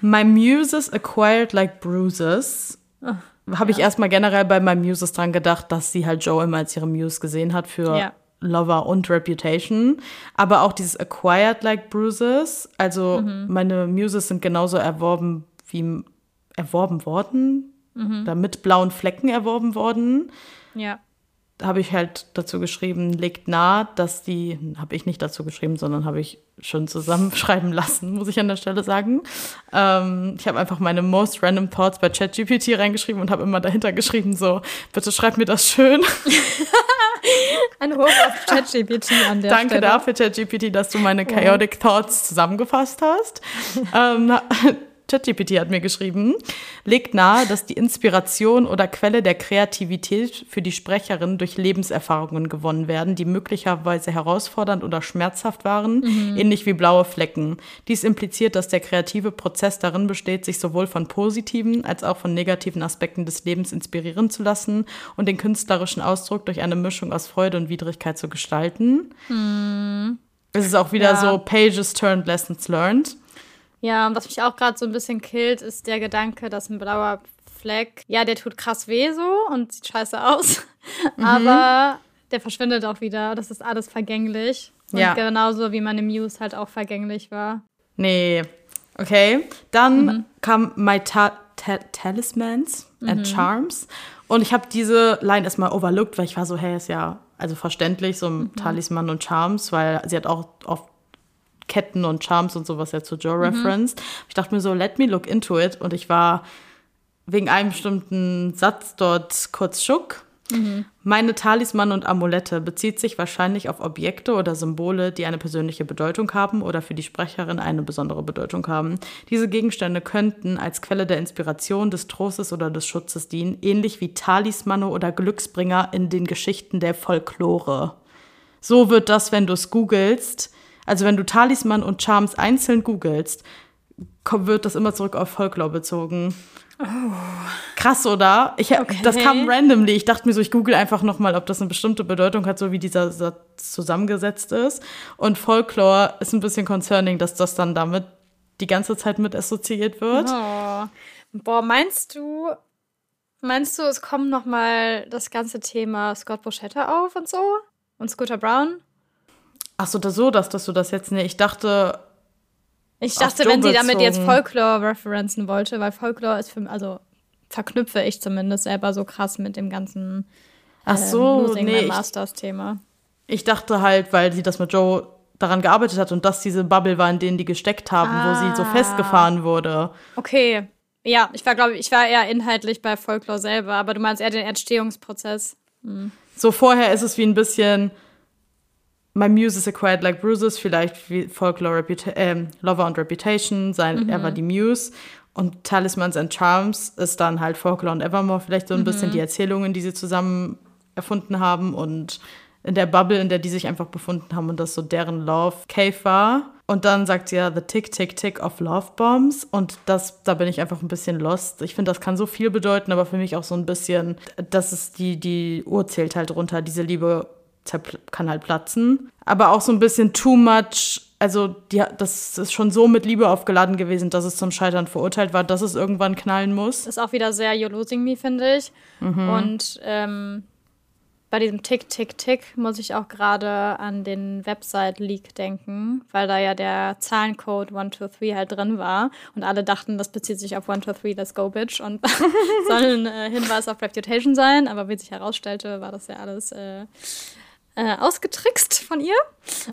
My Muses acquired like bruises. Oh, Habe ja. ich erstmal generell bei My Muses dran gedacht, dass sie halt Joe immer als ihre Muse gesehen hat für ja. Lover und Reputation. Aber auch dieses acquired like bruises. Also mhm. meine Muses sind genauso erworben wie erworben worden. Mhm. Oder mit blauen Flecken erworben worden. Ja habe ich halt dazu geschrieben, legt nahe, dass die, habe ich nicht dazu geschrieben, sondern habe ich schon zusammenschreiben lassen, muss ich an der Stelle sagen. Ähm, ich habe einfach meine most random thoughts bei ChatGPT reingeschrieben und habe immer dahinter geschrieben, so, bitte schreib mir das schön. Ein Hoch auf ChatGPT an der Danke Stelle. dafür, ChatGPT, dass du meine chaotic thoughts zusammengefasst hast. ähm, ChatGPT hat mir geschrieben, legt nahe, dass die Inspiration oder Quelle der Kreativität für die Sprecherin durch Lebenserfahrungen gewonnen werden, die möglicherweise herausfordernd oder schmerzhaft waren, mhm. ähnlich wie blaue Flecken. Dies impliziert, dass der kreative Prozess darin besteht, sich sowohl von positiven als auch von negativen Aspekten des Lebens inspirieren zu lassen und den künstlerischen Ausdruck durch eine Mischung aus Freude und Widrigkeit zu gestalten. Mhm. Es ist auch wieder ja. so Pages turned Lessons learned. Ja, und was mich auch gerade so ein bisschen killt, ist der Gedanke, dass ein blauer Fleck, ja, der tut krass weh so und sieht scheiße aus, mhm. aber der verschwindet auch wieder. Das ist alles vergänglich. Und ja. genauso wie meine Muse halt auch vergänglich war. Nee. Okay. Dann mhm. kam My Ta Ta Talismans and mhm. Charms. Und ich habe diese Line erstmal overlooked, weil ich war so, hey, ist ja also verständlich, so ein mhm. Talisman und Charms, weil sie hat auch oft Ketten und Charms und sowas ja zu Joe mhm. referenced. Ich dachte mir so, let me look into it. Und ich war wegen einem bestimmten Satz dort kurz schock. Mhm. Meine Talisman und Amulette bezieht sich wahrscheinlich auf Objekte oder Symbole, die eine persönliche Bedeutung haben oder für die Sprecherin eine besondere Bedeutung haben. Diese Gegenstände könnten als Quelle der Inspiration, des Trostes oder des Schutzes dienen, ähnlich wie Talismane oder Glücksbringer in den Geschichten der Folklore. So wird das, wenn du es googelst, also wenn du Talisman und Charms einzeln googelst, wird das immer zurück auf Folklore bezogen. Oh. Krass, oder? Ich, okay. Das kam randomly. Ich dachte mir so, ich google einfach nochmal, ob das eine bestimmte Bedeutung hat, so wie dieser Satz zusammengesetzt ist. Und Folklore ist ein bisschen concerning, dass das dann damit die ganze Zeit mit assoziiert wird. Oh. Boah, meinst du, meinst du, es kommt nochmal das ganze Thema Scott Boschetta auf und so? Und Scooter Brown? Ach so, das so, dass, dass du das jetzt, nee, ich dachte. Ich dachte, wenn sie damit jetzt Folklore referenzen wollte, weil Folklore ist für mich, also verknüpfe ich zumindest selber so krass mit dem ganzen Ach ähm, so, ähm, Losing nee, Masters-Thema. Ich, ich, dachte halt, weil sie das mit Joe daran gearbeitet hat und das diese Bubble war, in denen die gesteckt haben, ah. wo sie so ah. festgefahren wurde. Okay. Ja, ich war, glaube ich, war eher inhaltlich bei Folklore selber, aber du meinst eher den Entstehungsprozess. Hm. So vorher ist es wie ein bisschen My Muse is acquired like bruises, vielleicht wie Folklore, Reputa äh, Lover und Reputation, sein, mhm. er war die Muse. Und Talismans and Charms ist dann halt Folklore und Evermore, vielleicht so ein mhm. bisschen die Erzählungen, die sie zusammen erfunden haben und in der Bubble, in der die sich einfach befunden haben und das so deren Love Cave war. Und dann sagt sie ja The Tick, Tick, Tick of Love Bombs. Und das, da bin ich einfach ein bisschen lost. Ich finde, das kann so viel bedeuten, aber für mich auch so ein bisschen, das ist die, die Uhr zählt halt runter. Diese Liebe kann halt platzen. Aber auch so ein bisschen too much. Also, die, das ist schon so mit Liebe aufgeladen gewesen, dass es zum Scheitern verurteilt war, dass es irgendwann knallen muss. Ist auch wieder sehr You Losing Me, finde ich. Mhm. Und ähm, bei diesem Tick, Tick, Tick muss ich auch gerade an den Website-Leak denken, weil da ja der Zahlencode 123 halt drin war und alle dachten, das bezieht sich auf 123, let's go, bitch und soll ein äh, Hinweis auf Reputation sein, aber wie sich herausstellte, war das ja alles äh, äh, ausgetrickst von ihr.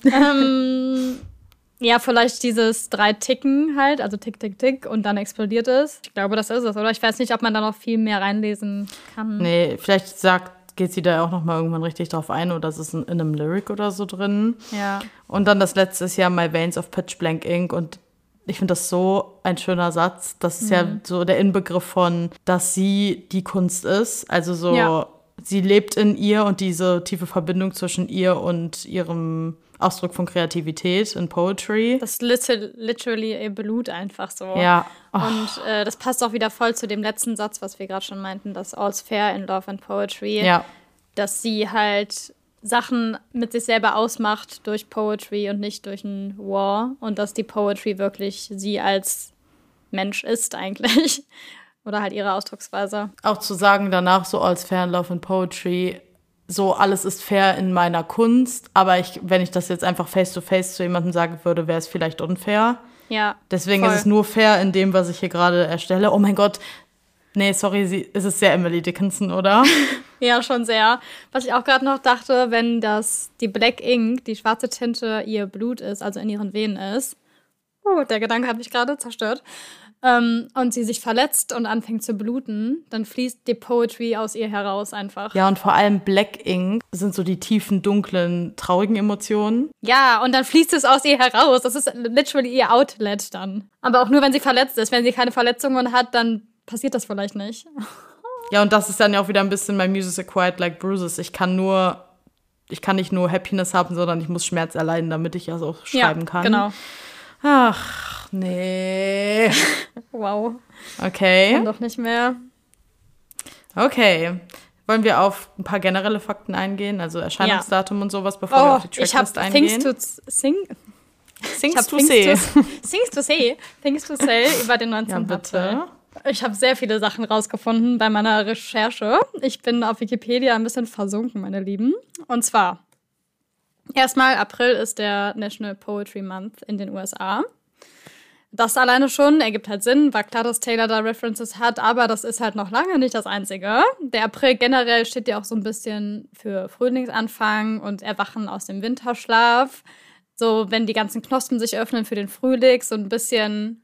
ähm, ja, vielleicht dieses drei Ticken halt, also Tick, Tick, Tick und dann explodiert es. Ich glaube, das ist es, oder? Ich weiß nicht, ob man da noch viel mehr reinlesen kann. Nee, vielleicht sagt geht sie da auch noch mal irgendwann richtig drauf ein oder ist es in, in einem Lyric oder so drin. Ja. Und dann das letzte ist ja My Veins of Pitch Blank Ink und ich finde das so ein schöner Satz. Das ist mhm. ja so der Inbegriff von, dass sie die Kunst ist. Also so, ja. Sie lebt in ihr und diese tiefe Verbindung zwischen ihr und ihrem Ausdruck von Kreativität in Poetry. Das ist literally ihr Blut einfach so. Ja. Oh. Und äh, das passt auch wieder voll zu dem letzten Satz, was wir gerade schon meinten, dass All's fair in Love and Poetry. Ja. Dass sie halt Sachen mit sich selber ausmacht durch Poetry und nicht durch ein War. Und dass die Poetry wirklich sie als Mensch ist eigentlich. Oder halt ihre Ausdrucksweise. Auch zu sagen danach so als fair in Love and Poetry so alles ist fair in meiner Kunst, aber ich, wenn ich das jetzt einfach face to face zu jemandem sagen würde, wäre es vielleicht unfair. Ja. Deswegen voll. ist es nur fair in dem, was ich hier gerade erstelle. Oh mein Gott. Nee, sorry, sie, ist es sehr Emily Dickinson, oder? ja, schon sehr. Was ich auch gerade noch dachte, wenn das die Black Ink, die schwarze Tinte, ihr Blut ist, also in ihren Venen ist. Oh, der Gedanke hat mich gerade zerstört ähm, und sie sich verletzt und anfängt zu bluten, dann fließt die Poetry aus ihr heraus einfach. Ja, und vor allem Black Ink sind so die tiefen, dunklen, traurigen Emotionen. Ja, und dann fließt es aus ihr heraus. Das ist literally ihr Outlet dann. Aber auch nur, wenn sie verletzt ist. Wenn sie keine Verletzungen hat, dann passiert das vielleicht nicht. Ja, und das ist dann ja auch wieder ein bisschen mein Music Acquired Like Bruises. Ich kann nur, ich kann nicht nur Happiness haben, sondern ich muss Schmerz erleiden, damit ich das auch schreiben ja, kann. Genau. Ach, nee. wow. Okay. Kann doch nicht mehr. Okay. Wollen wir auf ein paar generelle Fakten eingehen, also Erscheinungsdatum ja. und sowas, bevor oh, wir auf die Tracklist eingehen? Things to sing. Things to say. things to say. Things to say über den 19. Ja, bitte. Ich habe sehr viele Sachen rausgefunden bei meiner Recherche. Ich bin auf Wikipedia ein bisschen versunken, meine Lieben. Und zwar Erstmal, April ist der National Poetry Month in den USA. Das alleine schon ergibt halt Sinn, war klar, dass Taylor da References hat, aber das ist halt noch lange nicht das Einzige. Der April generell steht ja auch so ein bisschen für Frühlingsanfang und Erwachen aus dem Winterschlaf. So, wenn die ganzen Knospen sich öffnen für den Frühling, so ein bisschen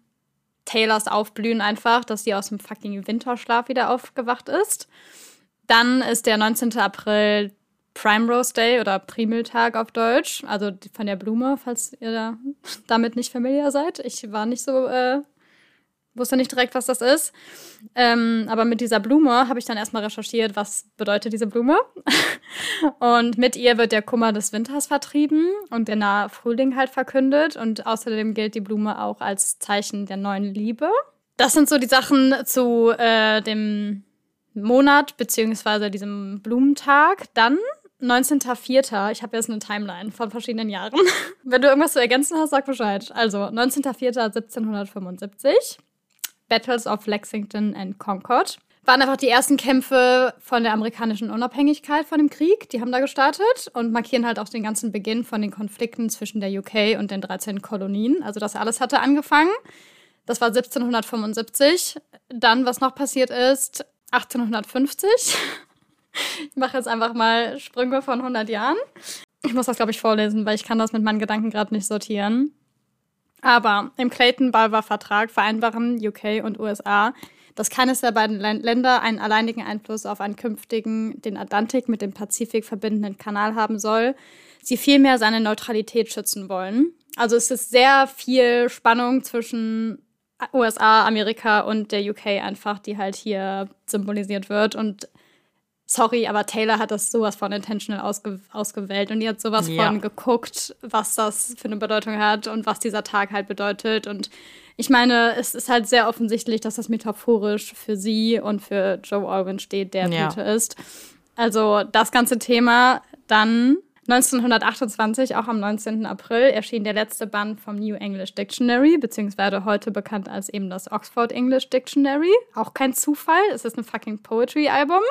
Taylors Aufblühen einfach, dass sie aus dem fucking Winterschlaf wieder aufgewacht ist. Dann ist der 19. April Primrose Day oder Primeltag auf Deutsch, also von der Blume, falls ihr da damit nicht familiar seid. Ich war nicht so, äh, wusste nicht direkt, was das ist. Ähm, aber mit dieser Blume habe ich dann erstmal recherchiert, was bedeutet diese Blume. und mit ihr wird der Kummer des Winters vertrieben und der nahe Frühling halt verkündet. Und außerdem gilt die Blume auch als Zeichen der neuen Liebe. Das sind so die Sachen zu äh, dem Monat beziehungsweise diesem Blumentag. Dann 19.04. Ich habe jetzt eine Timeline von verschiedenen Jahren. Wenn du irgendwas zu ergänzen hast, sag Bescheid. Also 19.04.1775. Battles of Lexington and Concord. Waren einfach die ersten Kämpfe von der amerikanischen Unabhängigkeit von dem Krieg. Die haben da gestartet und markieren halt auch den ganzen Beginn von den Konflikten zwischen der UK und den 13 Kolonien. Also das alles hatte angefangen. Das war 1775. Dann, was noch passiert ist, 1850. Ich mache jetzt einfach mal Sprünge von 100 Jahren. Ich muss das, glaube ich, vorlesen, weil ich kann das mit meinen Gedanken gerade nicht sortieren. Aber im Clayton-Balver-Vertrag vereinbaren UK und USA, dass keines der beiden Länder einen alleinigen Einfluss auf einen künftigen, den Atlantik mit dem Pazifik verbindenden Kanal haben soll, sie vielmehr seine Neutralität schützen wollen. Also es ist sehr viel Spannung zwischen USA, Amerika und der UK einfach, die halt hier symbolisiert wird. Und sorry, aber Taylor hat das sowas von intentional ausge ausgewählt und die hat sowas ja. von geguckt, was das für eine Bedeutung hat und was dieser Tag halt bedeutet. Und ich meine, es ist halt sehr offensichtlich, dass das metaphorisch für sie und für Joe Alwyn steht, der ja. Brite ist. Also das ganze Thema dann 1928, auch am 19. April, erschien der letzte Band vom New English Dictionary, beziehungsweise heute bekannt als eben das Oxford English Dictionary. Auch kein Zufall, es ist ein fucking Poetry-Album.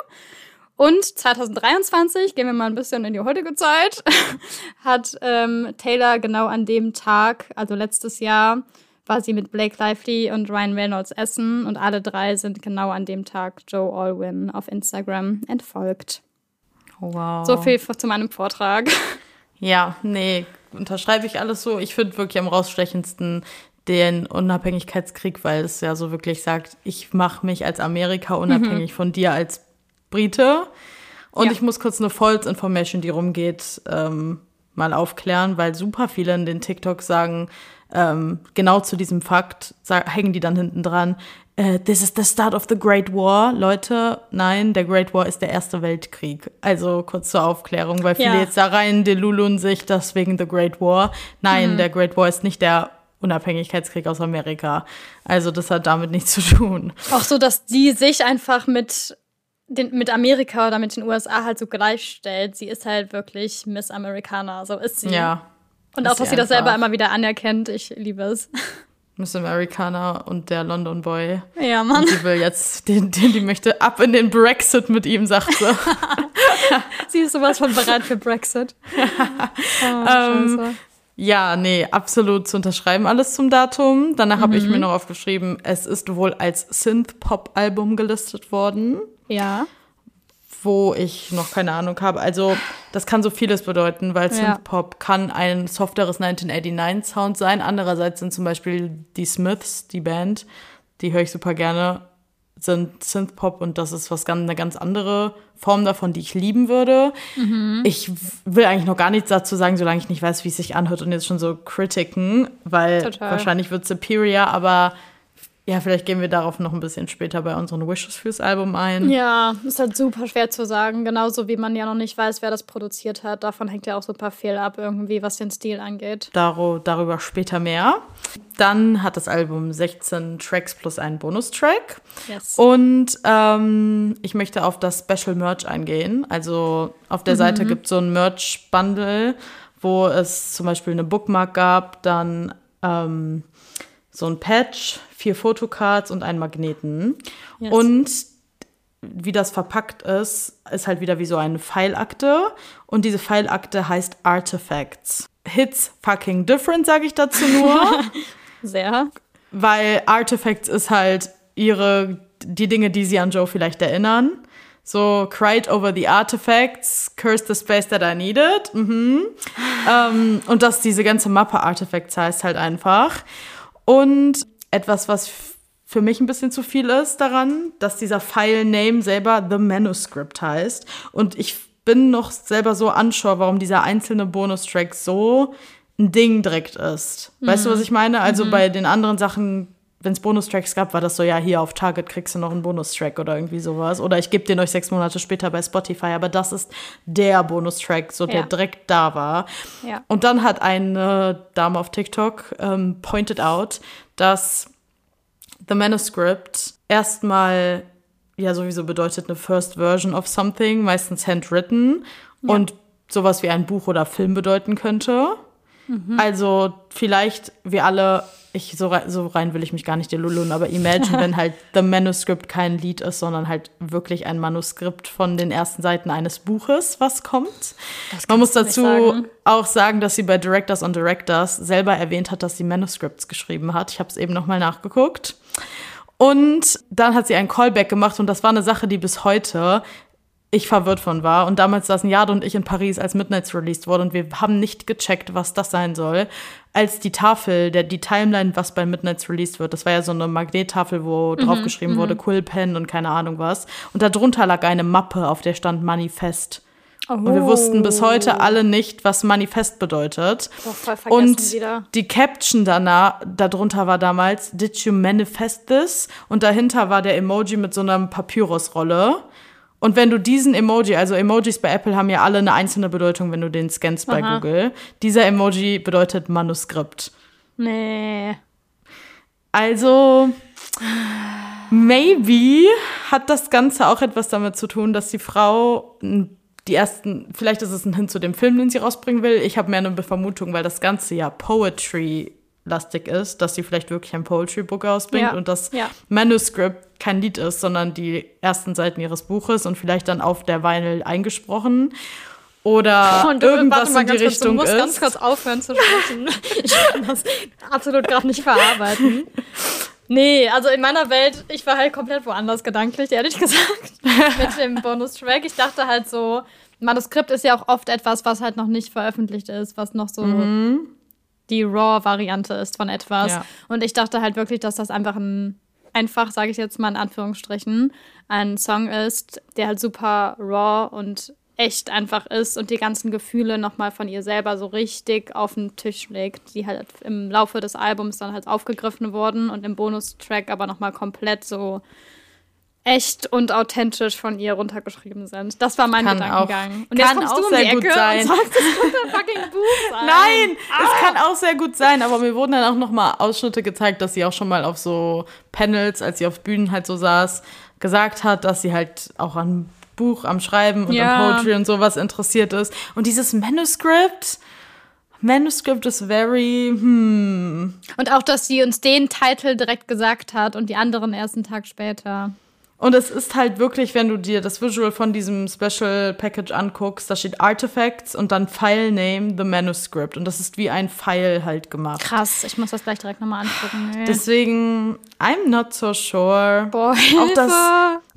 Und 2023, gehen wir mal ein bisschen in die heutige Zeit, hat ähm, Taylor genau an dem Tag, also letztes Jahr, war sie mit Blake Lively und Ryan Reynolds essen und alle drei sind genau an dem Tag Joe Alwyn auf Instagram entfolgt. Wow. So viel zu meinem Vortrag. Ja, nee, unterschreibe ich alles so. Ich finde wirklich am rausstechendsten den Unabhängigkeitskrieg, weil es ja so wirklich sagt, ich mache mich als Amerika unabhängig mhm. von dir als Brite. Und ja. ich muss kurz eine False Information, die rumgeht, ähm, mal aufklären, weil super viele in den TikToks sagen, ähm, genau zu diesem Fakt hängen die dann hinten dran. Uh, this is the start of the Great War. Leute, nein, der Great War ist der Erste Weltkrieg. Also kurz zur Aufklärung, weil viele ja. jetzt da rein delulun sich das wegen the Great War. Nein, mhm. der Great War ist nicht der Unabhängigkeitskrieg aus Amerika. Also das hat damit nichts zu tun. Auch so, dass die sich einfach mit den, mit Amerika oder mit den USA halt so gleichstellt. Sie ist halt wirklich Miss Americana, so ist sie. Ja. Und auch, dass sie das selber immer wieder anerkennt. Ich liebe es. Miss Americana und der London Boy. Ja, Mann. Und die will jetzt, den, den, die möchte ab in den Brexit mit ihm, sagt sie. sie ist sowas von bereit für Brexit. oh, ähm, ja, nee, absolut zu unterschreiben alles zum Datum. Danach mhm. habe ich mir noch aufgeschrieben, es ist wohl als Synth-Pop-Album gelistet worden. Ja. Wo ich noch keine Ahnung habe. Also, das kann so vieles bedeuten, weil Synthpop kann ein softeres 1989-Sound sein. Andererseits sind zum Beispiel die Smiths, die Band, die höre ich super gerne, sind Synthpop und das ist was ganz, eine ganz andere Form davon, die ich lieben würde. Mhm. Ich will eigentlich noch gar nichts dazu sagen, solange ich nicht weiß, wie es sich anhört und jetzt schon so kritiken, weil Total. wahrscheinlich wird Superior, aber ja, vielleicht gehen wir darauf noch ein bisschen später bei unseren Wishes fürs Album ein. Ja, ist halt super schwer zu sagen. Genauso wie man ja noch nicht weiß, wer das produziert hat. Davon hängt ja auch super viel ab, irgendwie, was den Stil angeht. Dar darüber später mehr. Dann hat das Album 16 Tracks plus einen Bonustrack. Yes. Und ähm, ich möchte auf das Special Merch eingehen. Also auf der mhm. Seite gibt es so ein Merch-Bundle, wo es zum Beispiel eine Bookmark gab, dann ähm, so ein Patch, vier Fotocards und einen Magneten. Yes. Und wie das verpackt ist, ist halt wieder wie so eine Pfeilakte. Und diese Pfeilakte heißt Artifacts. Hits fucking different, sage ich dazu nur. Sehr. Weil Artifacts ist halt ihre, die Dinge, die sie an Joe vielleicht erinnern. So, cried over the artifacts, cursed the space that I needed. Mhm. ähm, und dass diese ganze Mappe Artifacts heißt halt einfach. Und etwas, was für mich ein bisschen zu viel ist daran, dass dieser File-Name selber The Manuscript heißt. Und ich bin noch selber so unsure, warum dieser einzelne Bonustrack so ein Ding direkt ist. Mhm. Weißt du, was ich meine? Also mhm. bei den anderen Sachen, wenn es Bonustracks gab, war das so, ja, hier auf Target kriegst du noch einen Bonustrack oder irgendwie sowas. Oder ich gebe den euch sechs Monate später bei Spotify. Aber das ist der Bonustrack, so der ja. direkt da war. Ja. Und dann hat eine Dame auf TikTok ähm, pointed out, dass The Manuscript erstmal ja sowieso bedeutet eine First Version of something, meistens handwritten ja. und sowas wie ein Buch oder Film bedeuten könnte. Mhm. Also vielleicht wir alle, ich so, rein, so rein will ich mich gar nicht delulun, aber imagine, wenn halt The Manuscript kein Lied ist, sondern halt wirklich ein Manuskript von den ersten Seiten eines Buches, was kommt. Man muss dazu sagen. auch sagen, dass sie bei Directors on Directors selber erwähnt hat, dass sie Manuscripts geschrieben hat. Ich habe es eben noch mal nachgeguckt. Und dann hat sie einen Callback gemacht und das war eine Sache, die bis heute ich verwirrt von war. Und damals saßen Jade und ich in Paris, als Midnights released wurde und wir haben nicht gecheckt, was das sein soll. Als die Tafel, der, die Timeline, was bei Midnights released wird, das war ja so eine Magnettafel, wo mhm, draufgeschrieben wurde, Quill Pen und keine Ahnung was. Und darunter lag eine Mappe, auf der stand Manifest. Oh. Und wir wussten bis heute alle nicht, was Manifest bedeutet. Oh, und wieder. die Caption danach, darunter war damals, Did you manifest this? Und dahinter war der Emoji mit so einer Papyrusrolle. Und wenn du diesen Emoji, also Emojis bei Apple haben ja alle eine einzelne Bedeutung, wenn du den scannst bei Aha. Google. Dieser Emoji bedeutet Manuskript. Nee. Also, maybe hat das Ganze auch etwas damit zu tun, dass die Frau die ersten, vielleicht ist es ein Hin zu dem Film, den sie rausbringen will. Ich habe mehr eine Vermutung, weil das Ganze ja Poetry-lastig ist, dass sie vielleicht wirklich ein Poetry-Book rausbringt Ja, und das ja. Manuscript kein Lied ist, sondern die ersten Seiten ihres Buches und vielleicht dann auf der Vinyl eingesprochen. Oder Und du, irgendwas mal in die ganz kurz, Richtung du musst ist. ganz kurz aufhören zu sprechen. ich kann das absolut gerade nicht verarbeiten. Nee, also in meiner Welt, ich war halt komplett woanders gedanklich, ehrlich gesagt, mit dem Bonustrack. Ich dachte halt so, Manuskript ist ja auch oft etwas, was halt noch nicht veröffentlicht ist, was noch so die Raw-Variante ist von etwas. Ja. Und ich dachte halt wirklich, dass das einfach ein, einfach, sage ich jetzt mal in Anführungsstrichen, ein Song ist, der halt super raw und echt einfach ist und die ganzen Gefühle nochmal von ihr selber so richtig auf den Tisch legt, die halt im Laufe des Albums dann halt aufgegriffen wurden und im Bonustrack aber nochmal komplett so echt und authentisch von ihr runtergeschrieben sind. Das war mein Kann Gedankengang. auch- und jetzt kann kommst auch du um die sehr gut Ecke sein. und sagst, es könnte ein fucking Buch sein. Nein, es kann auch sehr gut sein, aber mir wurden dann auch noch mal Ausschnitte gezeigt, dass sie auch schon mal auf so Panels, als sie auf Bühnen halt so saß, gesagt hat, dass sie halt auch an Buch, am Schreiben und Ja. am Poetry und sowas interessiert ist. Und dieses Manuscript, Manuscript ist very, hm. Und auch, dass sie uns den Titel direkt gesagt hat und die anderen erst einen Tag später. Und es ist halt wirklich, wenn du dir das Visual von diesem Special Package anguckst, da steht Artifacts und dann File Name, the Manuscript. Und das ist wie ein File halt gemacht. Krass, ich muss das gleich direkt nochmal angucken. Nee. Deswegen, I'm not so sure. Boah, Auch Hilfe. das,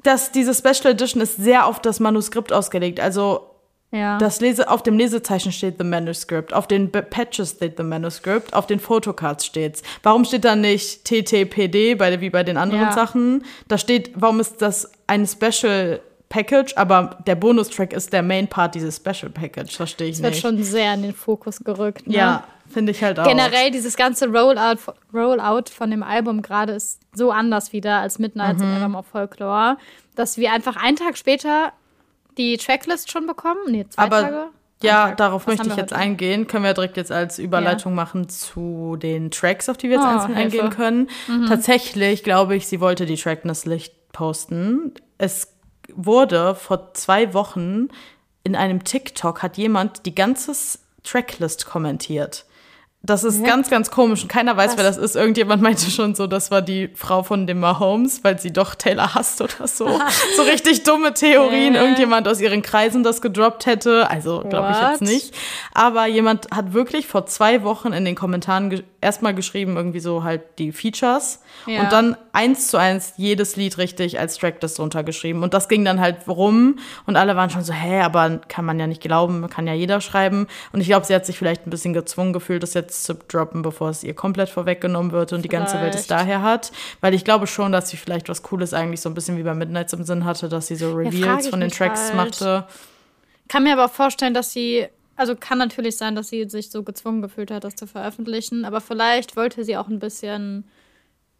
das, diese Special Edition ist sehr auf das Manuskript ausgelegt. Also ja. das Lese, auf dem Lesezeichen steht The Manuscript, auf den Patches steht The Manuscript, auf den Fotocards steht's. Warum steht da nicht TTPD, bei, wie bei den anderen Ja. Sachen? Da steht, warum ist das ein Special Package, aber der Bonustrack ist der Main Part dieses Special Package, verstehe ich das wird nicht. schon sehr in den Fokus gerückt. Ne? ja, finde ich halt auch. Generell dieses ganze Rollout, Rollout von dem Album gerade ist so anders wieder als Midnight Mhm. Album of Folklore, dass wir einfach einen Tag später die Tracklist schon bekommen. Nee, zwei Aber Tage. Ja, darauf Was möchte ich jetzt heute? eingehen. Können wir direkt jetzt als Überleitung machen zu den Tracks, auf die wir jetzt Oh, einzeln Hilfe. Mhm. eingehen können. Tatsächlich glaube ich, sie wollte die Tracklist posten. Es wurde vor zwei Wochen in einem TikTok hat jemand die ganze Tracklist kommentiert. Das ist ganz, ganz komisch und keiner weiß, wer das ist. Irgendjemand meinte schon so, das war die Frau von dem Mahomes, weil sie doch Taylor hasst oder so. so richtig dumme Theorien. Hä? Irgendjemand aus ihren Kreisen das gedroppt hätte. Also glaube ich jetzt nicht. Aber jemand hat wirklich vor zwei Wochen in den Kommentaren erstmal geschrieben, irgendwie so halt die Features Ja. und dann eins zu eins jedes Lied richtig als Tracklist runtergeschrieben. Und das ging dann halt rum und alle waren schon so, hä, aber kann man ja nicht glauben, kann ja jeder schreiben. Und ich glaube, sie hat sich vielleicht ein bisschen gezwungen gefühlt, das jetzt zu droppen, bevor es ihr komplett vorweggenommen wird und die ganze Welt es daher hat. Weil ich glaube schon, dass sie vielleicht was Cooles eigentlich so ein bisschen wie bei Midnights im Sinn hatte, dass sie so Reveals ich von den Tracks halt. machte. Kann mir aber auch vorstellen, dass sie, also kann natürlich sein, dass sie sich so gezwungen gefühlt hat, das zu veröffentlichen, aber vielleicht wollte sie auch ein bisschen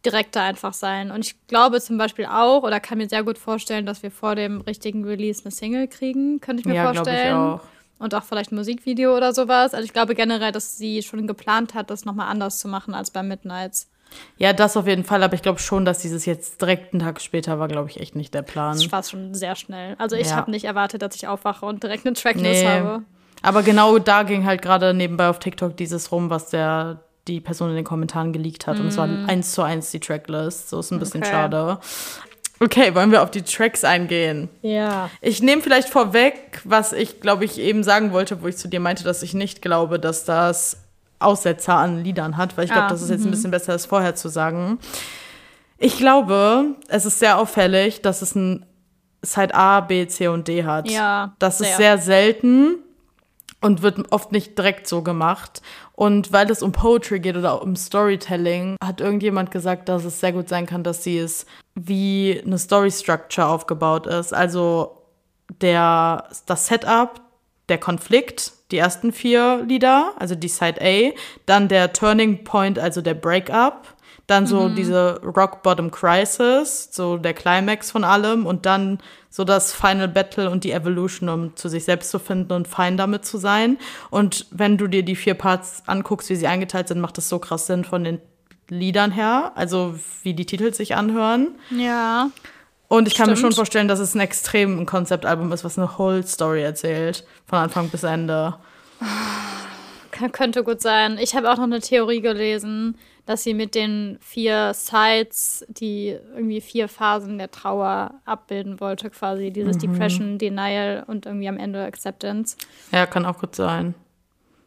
direkter einfach sein. Und ich glaube zum Beispiel auch, oder kann mir sehr gut vorstellen, dass wir vor dem richtigen Release eine Single kriegen, könnte ich mir Ja, glaube ich vorstellen. auch. Und auch vielleicht ein Musikvideo oder sowas. Also ich glaube generell, dass sie schon geplant hat, das nochmal anders zu machen als bei Midnights. Ja, das auf jeden Fall, aber ich glaube schon, dass dieses jetzt direkt einen Tag später war, glaube ich, echt nicht der Plan. Das war schon sehr schnell. Also ich Ja. habe nicht erwartet, dass ich aufwache und direkt eine Tracklist Nee. habe. Aber genau da ging halt gerade nebenbei auf TikTok dieses rum, was der die Person in den Kommentaren geleakt hat. Und es war eins zu eins die Tracklist. So ist ein bisschen Okay. schade. Okay, wollen wir auf die Tracks eingehen? Ja. Ich nehme vielleicht vorweg, was ich, glaube ich, eben sagen wollte, wo ich zu dir meinte, dass ich nicht glaube, dass das Aussetzer an Liedern hat, weil ich glaube, Ah, das ist jetzt ein bisschen besser, das vorher zu sagen. Ich glaube, es ist sehr auffällig, dass es ein Side A, B, C und D hat. Ja, Das ist sehr. sehr selten und wird oft nicht direkt so gemacht. Und weil es um Poetry geht oder um Storytelling, hat irgendjemand gesagt, dass es sehr gut sein kann, dass sie es wie eine Story Structure aufgebaut ist. Also der, das Setup, der Konflikt, die ersten vier Lieder, also die Side A, dann der Turning Point, also der Breakup, dann so diese Rock Bottom Crisis, so der Climax von allem und dann so das Final Battle und die Evolution, um zu sich selbst zu finden und fein damit zu sein. Und wenn du dir die vier Parts anguckst, wie sie eingeteilt sind, macht das so krass Sinn von den Liedern her, also wie die Titel sich anhören. Ja. Und ich kann Stimmt. mir schon vorstellen, dass es ein extrem ein Konzeptalbum ist, was eine Whole Story erzählt, von Anfang bis Ende. Könnte gut sein. Ich habe auch noch eine Theorie gelesen, dass sie mit den vier Sides die irgendwie vier Phasen der Trauer abbilden wollte, quasi. Dieses Mhm. Depression, Denial und irgendwie am Ende Acceptance. Ja, kann auch gut sein.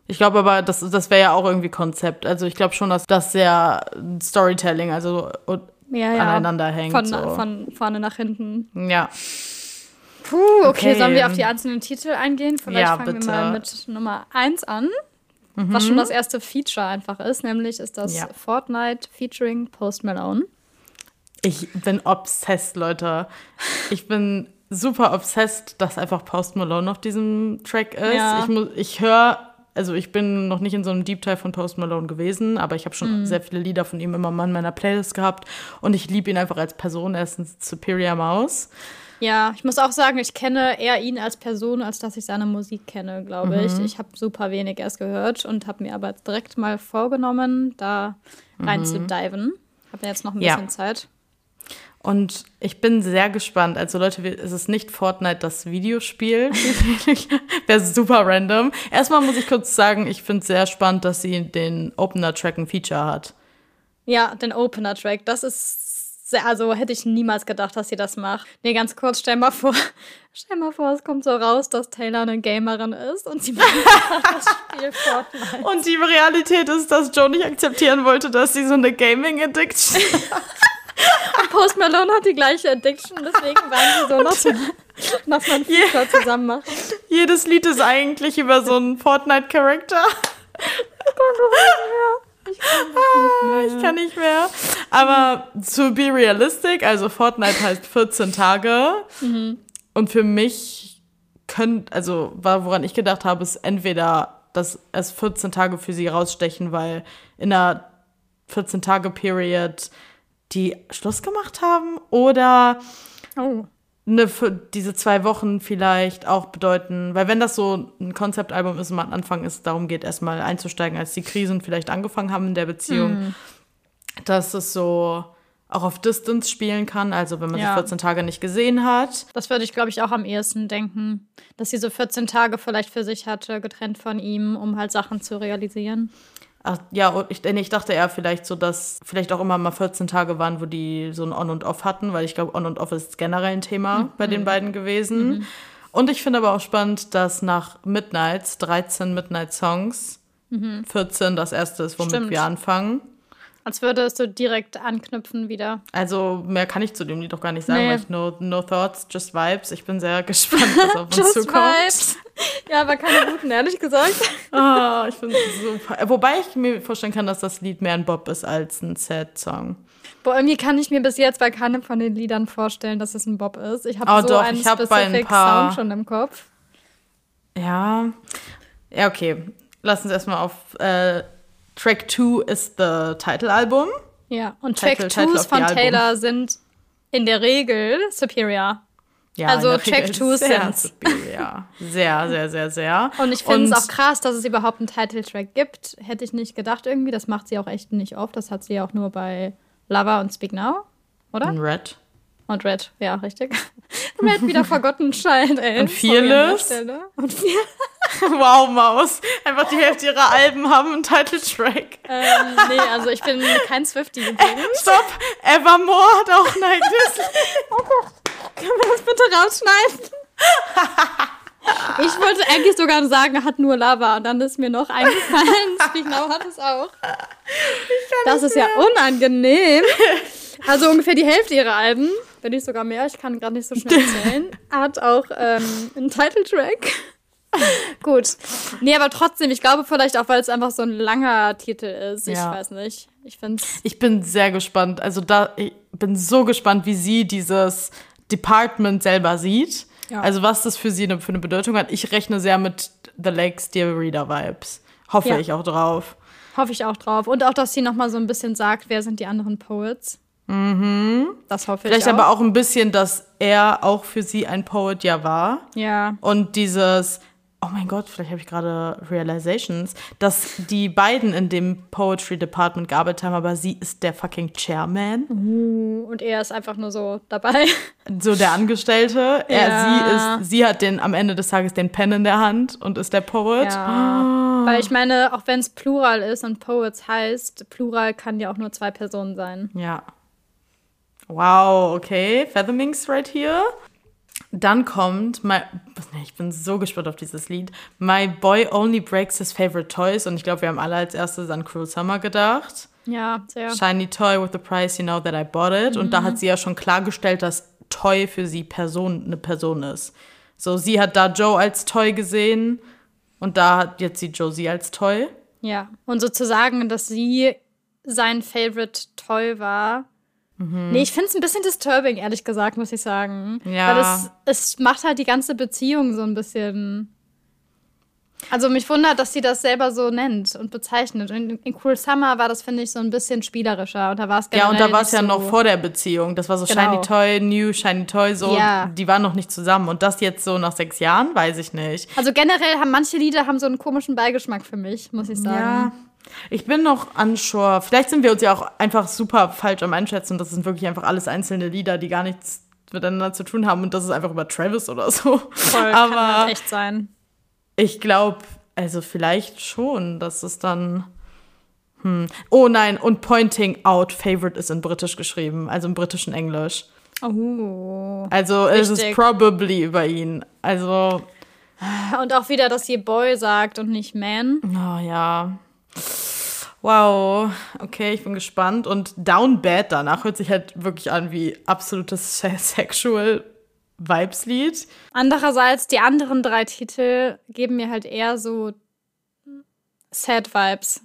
Ich glaube aber, das, das wäre ja auch irgendwie Konzept. Also ich glaube schon, dass das sehr Storytelling, also Ja, ja. aneinander hängt. Von, so. von vorne nach hinten. ja. Puh, okay, Okay. sollen wir auf die einzelnen Titel eingehen? Vielleicht Ja, fangen bitte. Wir mal mit Nummer 1 an. Was schon das erste Feature einfach ist, nämlich ist das Ja. Fortnite featuring Post Malone. Ich bin obsessed, Leute. Ich bin super obsessed, dass einfach Post Malone auf diesem Track ist. Ja. Ich, muss- ich höre, also ich bin noch nicht in so einem Deep Dive von Post Malone gewesen, aber ich habe schon sehr viele Lieder von ihm immer mal in meiner Playlist gehabt und ich liebe ihn einfach als Person. Er ist ein Superior Maus. Ja, ich muss auch sagen, ich kenne eher ihn als Person, als dass ich seine Musik kenne, glaube ich. Ich habe super wenig erst gehört und habe mir aber jetzt direkt mal vorgenommen, da rein zu diven. Habe jetzt noch ein Ja. bisschen Zeit. Und ich bin sehr gespannt. Also Leute, es ist nicht Fortnite das Videospiel. Wäre super random. Erstmal muss ich kurz sagen, ich finde es sehr spannend, dass sie den Opener-Track ein Feature hat. Ja, den Opener-Track, das ist also hätte ich niemals gedacht, dass sie das macht. Nee, ganz kurz, stell mal vor, stell mal vor, es kommt so raus, dass Taylor eine Gamerin ist und sie macht das Spiel Fortnite. Und die Realität ist, dass Joe nicht akzeptieren wollte, dass sie so eine Gaming-Addiction Post Malone hat die gleiche Addiction, deswegen waren sie so, lass mal, lass mal Feature zusammen machen. Jedes Lied ist eigentlich über so einen Fortnite-Charakter. Ah, Ich kann nicht mehr. Aber to be realistic, also Fortnite heißt 14 Tage. Und für mich können, also war- woran ich gedacht habe, ist entweder, dass es 14 Tage für sie rausstechen, weil in einer 14-Tage-Period die Schluss gemacht haben oder Oh. für diese zwei Wochen vielleicht auch bedeuten, weil wenn das so ein Konzeptalbum ist und man am Anfang ist, darum geht, erstmal einzusteigen, als die Krisen vielleicht angefangen haben in der Beziehung, dass es so auch auf Distance spielen kann, also wenn man Ja. sie 14 Tage nicht gesehen hat. Das würde ich, glaube ich, auch am ehesten denken, dass sie so 14 Tage vielleicht für sich hatte, getrennt von ihm, um halt Sachen zu realisieren. Ach, ja, ich, ich dachte eher vielleicht so, dass vielleicht auch immer mal 14 Tage waren, wo die so ein On und Off hatten, weil ich glaube, On und Off ist generell ein Thema bei den beiden gewesen. Und ich finde aber auch spannend, dass nach Midnights 13 Midnight-Songs 14 das erste ist, womit Stimmt. wir anfangen. Als würde es so direkt anknüpfen wieder. Also mehr kann ich zu dem Lied doch gar nicht sagen, Nee. weil ich no, no Thoughts, just Vibes. Ich bin sehr gespannt, was auf uns Just zukommt. Vibes. Ja, aber keine guten, ehrlich gesagt. Ah, ich finde es super. Wobei ich mir vorstellen kann, dass das Lied mehr ein Bob ist als ein Sad-Song. Boah, irgendwie kann ich mir bis jetzt bei keinem von den Liedern vorstellen, dass es ein Bob ist. Ich habe Oh, so doch, einen hab specific Sound schon im Kopf. Ja. Ja, okay. Lass uns erstmal auf. Äh, Track 2 ist das Titelalbum. Ja, und Title- Track Title 2s of the von. Taylor sind in der Regel superior. Ja, Also in Track 2 sehr sind's. superior. Sehr, sehr, sehr, sehr. Und ich finde es auch krass, dass es überhaupt einen Titeltrack gibt. Hätte ich nicht gedacht irgendwie. Das macht sie auch echt nicht oft. Das hat sie auch nur bei Lover und Speak Now, oder? Und Red. Und Red, ja, richtig. Red wieder Forgotten Child, ey. Und Fearless. Und Fearless. wow, Maus. Einfach die Hälfte ihrer Alben haben einen Titeltrack. ähm, nee, also ich bin kein Swiftie übrigens. Stopp! Evermore hat auch ein eigenes Können wir das bitte rausschneiden? Ich wollte eigentlich sogar sagen, hat nur Lava. Und dann ist mir noch eingefallen, Speak Now hat es auch. Das ist ja unangenehm. Also ungefähr die Hälfte ihrer Alben, wenn nicht sogar mehr, ich kann gerade nicht so schnell zählen, hat auch ähm, einen Titeltrack. Gut. Nee, aber trotzdem, ich glaube vielleicht auch, weil es einfach so ein langer Titel ist. Ich Ja. weiß nicht. Ich finde Ich bin sehr gespannt. Also da, ich bin so gespannt, wie sie dieses Department selber sieht. Ja. Also was das für sie eine, für eine Bedeutung hat. Ich rechne sehr mit The Lakes Dear Reader Vibes. Hoffe Ja. ich auch drauf. Hoffe ich auch drauf. Und auch, dass sie nochmal so ein bisschen sagt, wer sind die anderen Poets. Mhm. Das hoffe Vielleicht ich auch. aber auch ein bisschen, dass er auch für sie ein Poet ja war. Ja. Und dieses, oh mein Gott, vielleicht habe ich gerade Realizations, dass die beiden in dem Poetry Department gearbeitet haben, aber sie ist der fucking Chairman. Und er ist einfach nur so dabei. So der Angestellte. Er, Ja. sie ist, sie hat den am Ende des Tages den Pen in der Hand und ist der Poet. Ja. Weil ich meine, auch wenn es Plural ist und Poets heißt, Plural kann ja auch nur zwei Personen sein. Ja. Wow, okay. Feathermings right here. Dann kommt, my, ich bin so gespannt auf dieses Lied. My Boy Only Breaks His Favorite Toys. Und ich glaube, wir haben alle als erstes an Cruel Summer gedacht. Ja, sehr. Shiny Toy with the price, you know that I bought it. Und da hat sie ja schon klargestellt, dass Toy für sie Person, eine Person ist. So, sie hat da Joe als Toy gesehen und da hat jetzt sie Josie als Toy. Ja. Und sozusagen, dass sie sein Favorite Toy war. Nee, ich finde es ein bisschen disturbing, ehrlich gesagt, muss ich sagen. Ja. Weil es, es macht halt die ganze Beziehung so ein bisschen. Also mich wundert, dass sie das selber so nennt und bezeichnet. Und in, Cruel Summer war das, finde ich, so ein bisschen spielerischer. Und da war es Ja, und da war es ja so noch vor der Beziehung. Das war so Genau. Shiny Toy, New Shiny Toy, so. Ja. Die waren noch nicht zusammen. Und das jetzt so nach sechs Jahren, weiß ich nicht. Also generell haben manche Lieder haben so einen komischen Beigeschmack für mich, muss ich sagen. Ja. Ich bin noch unsure. Vielleicht sind wir uns ja auch einfach super falsch am Einschätzen. Das sind wirklich einfach alles einzelne Lieder, die gar nichts miteinander zu tun haben. Und das ist einfach über Travis oder so. Voll, kann Aber halt echt sein. ich glaube, also vielleicht schon, dass es dann. Hm. Oh nein, und Pointing Out Favorite ist in Britisch geschrieben, also im britischen Englisch. Oh. Also es ist probably über ihn. Also, Und auch wieder, dass ihr Boy sagt und nicht Man. oh ja. Wow, okay, ich bin gespannt. Und Down Bad danach hört sich halt wirklich an wie absolutes se- Sexual Vibes-Lied. Andererseits, die anderen drei Titel geben mir halt eher so Sad Vibes.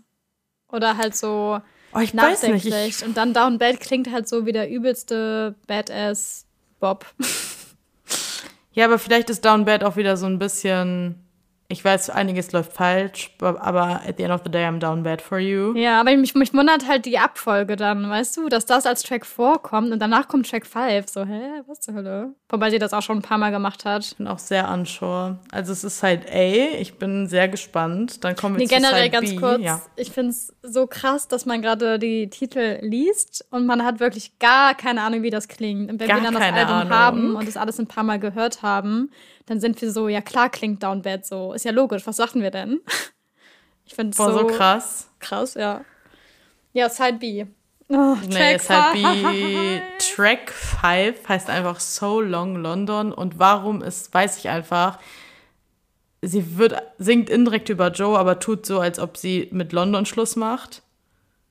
Oder halt so Oh, ich weiß nicht. nachdenklich. Ich, Und dann Down Bad klingt halt so wie der übelste Badass Bob. ja, aber vielleicht ist Down Bad auch wieder so ein bisschen. Ich weiß, einiges läuft falsch, aber at the end of the day, I'm down bad for you. Ja, aber mich, mich wundert halt die Abfolge dann, weißt du, dass das als Track vorkommt und danach kommt Track 5. So, hä, was zur Hölle? Wobei sie das auch schon ein paar Mal gemacht hat. bin auch sehr unsure. Also es ist Side A. Ich bin sehr gespannt. Dann kommen wir Nee, zu generell Side ganz B. kurz. Ja. Ich finde es so krass, dass man gerade die Titel liest und man hat wirklich gar keine Ahnung, wie das klingt. Und wenn Gar wir dann das Album Ahnung. haben und das alles ein paar Mal gehört haben, dann sind wir so, ja klar klingt Down Bad so. Ist ja logisch. Was sagten wir denn? Ich finde es so, so krass. krass, ja. Ja, Side B. Oh, Nee, Track Side B. five. Track 5 heißt einfach So Long London. Und warum ist, weiß ich einfach. Sie wird, singt indirekt über Joe, aber tut so, als ob sie mit London Schluss macht.